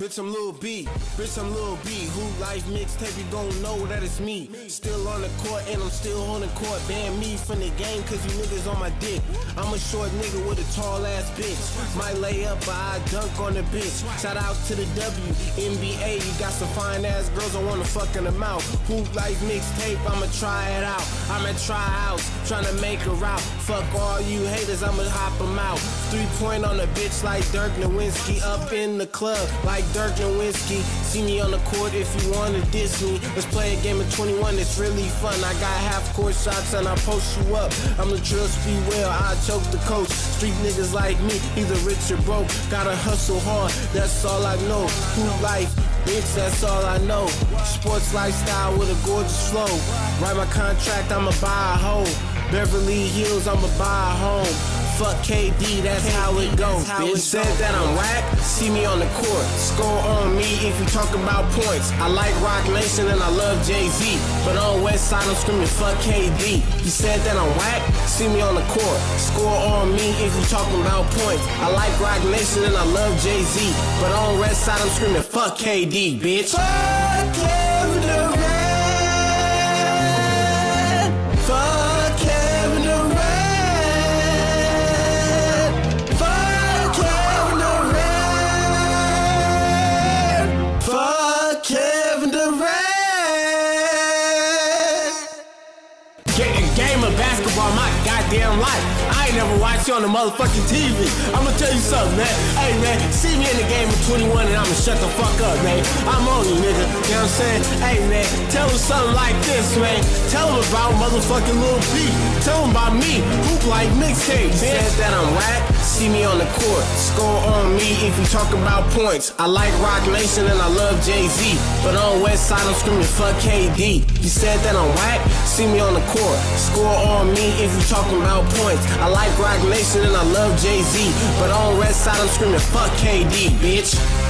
Bitch, I'm Lil B. Bitch, I'm Lil B. Hoop Life mixtape, you gon' know that it's me. Still on the court and I'm still on the court. Ban me from the game cause you niggas on my dick. I'm a short nigga with a tall ass bitch. Might lay up, but I dunk on the bitch. Shout out to the WNBA. You got some fine ass girls, I wanna fuck in the mouth. Hoop Life mixtape, I'ma try it out. I'm at tryouts, tryna make her out. Fuck all you haters, I'ma hop them out. Three point on the bitch like Dirk Nowitzki. Up in the club like Dirk Nowitzki. See me on the court if you wanna diss me. Let's play a game of 21, it's really fun. I got half court shots and I post you up. I'm the drill speed well, I choke the coach. Street niggas like me, either rich or broke. Gotta hustle hard, that's all I know. Hoop Life, bitch, that's all I know. Sports lifestyle with a gorgeous flow. Write my contract, I'ma buy a hoe. Beverly Hills, I'ma buy a home. Fuck KD, that's how it goes. Bitch said that I'm whack, see me on the court. Score on me if you talk about points. I like Roc Nation and I love Jay Z. But on West Side, I'm screaming fuck KD. You said that I'm whack, see me on the court. Score on me if you talking about points. I like Roc Nation and I love Jay Z. But on West Side, I'm screaming fuck KD, bitch. Fuck Kevin ain't you on the motherfucking TV. I'ma tell you something, man. Hey, man, see me in the game of 21 and I'ma shut the fuck up, man. I'm on you, nigga. You know what I'm saying? Hey, man, tell them something like this, man. Tell them about motherfucking Lil B. Tell them about me. Hoop Life mixtape, man. Says that I'm whack. See me on the court. Score on me if you talk about points. I like Roc Nation and I love Jay Z. But on West Side, I'm screaming fuck KD. You said that I'm whack. See me on the court. Score on me if you talking about points. I like Roc Nation and I love Jay Z. But on Red Side, I'm screaming fuck KD, bitch.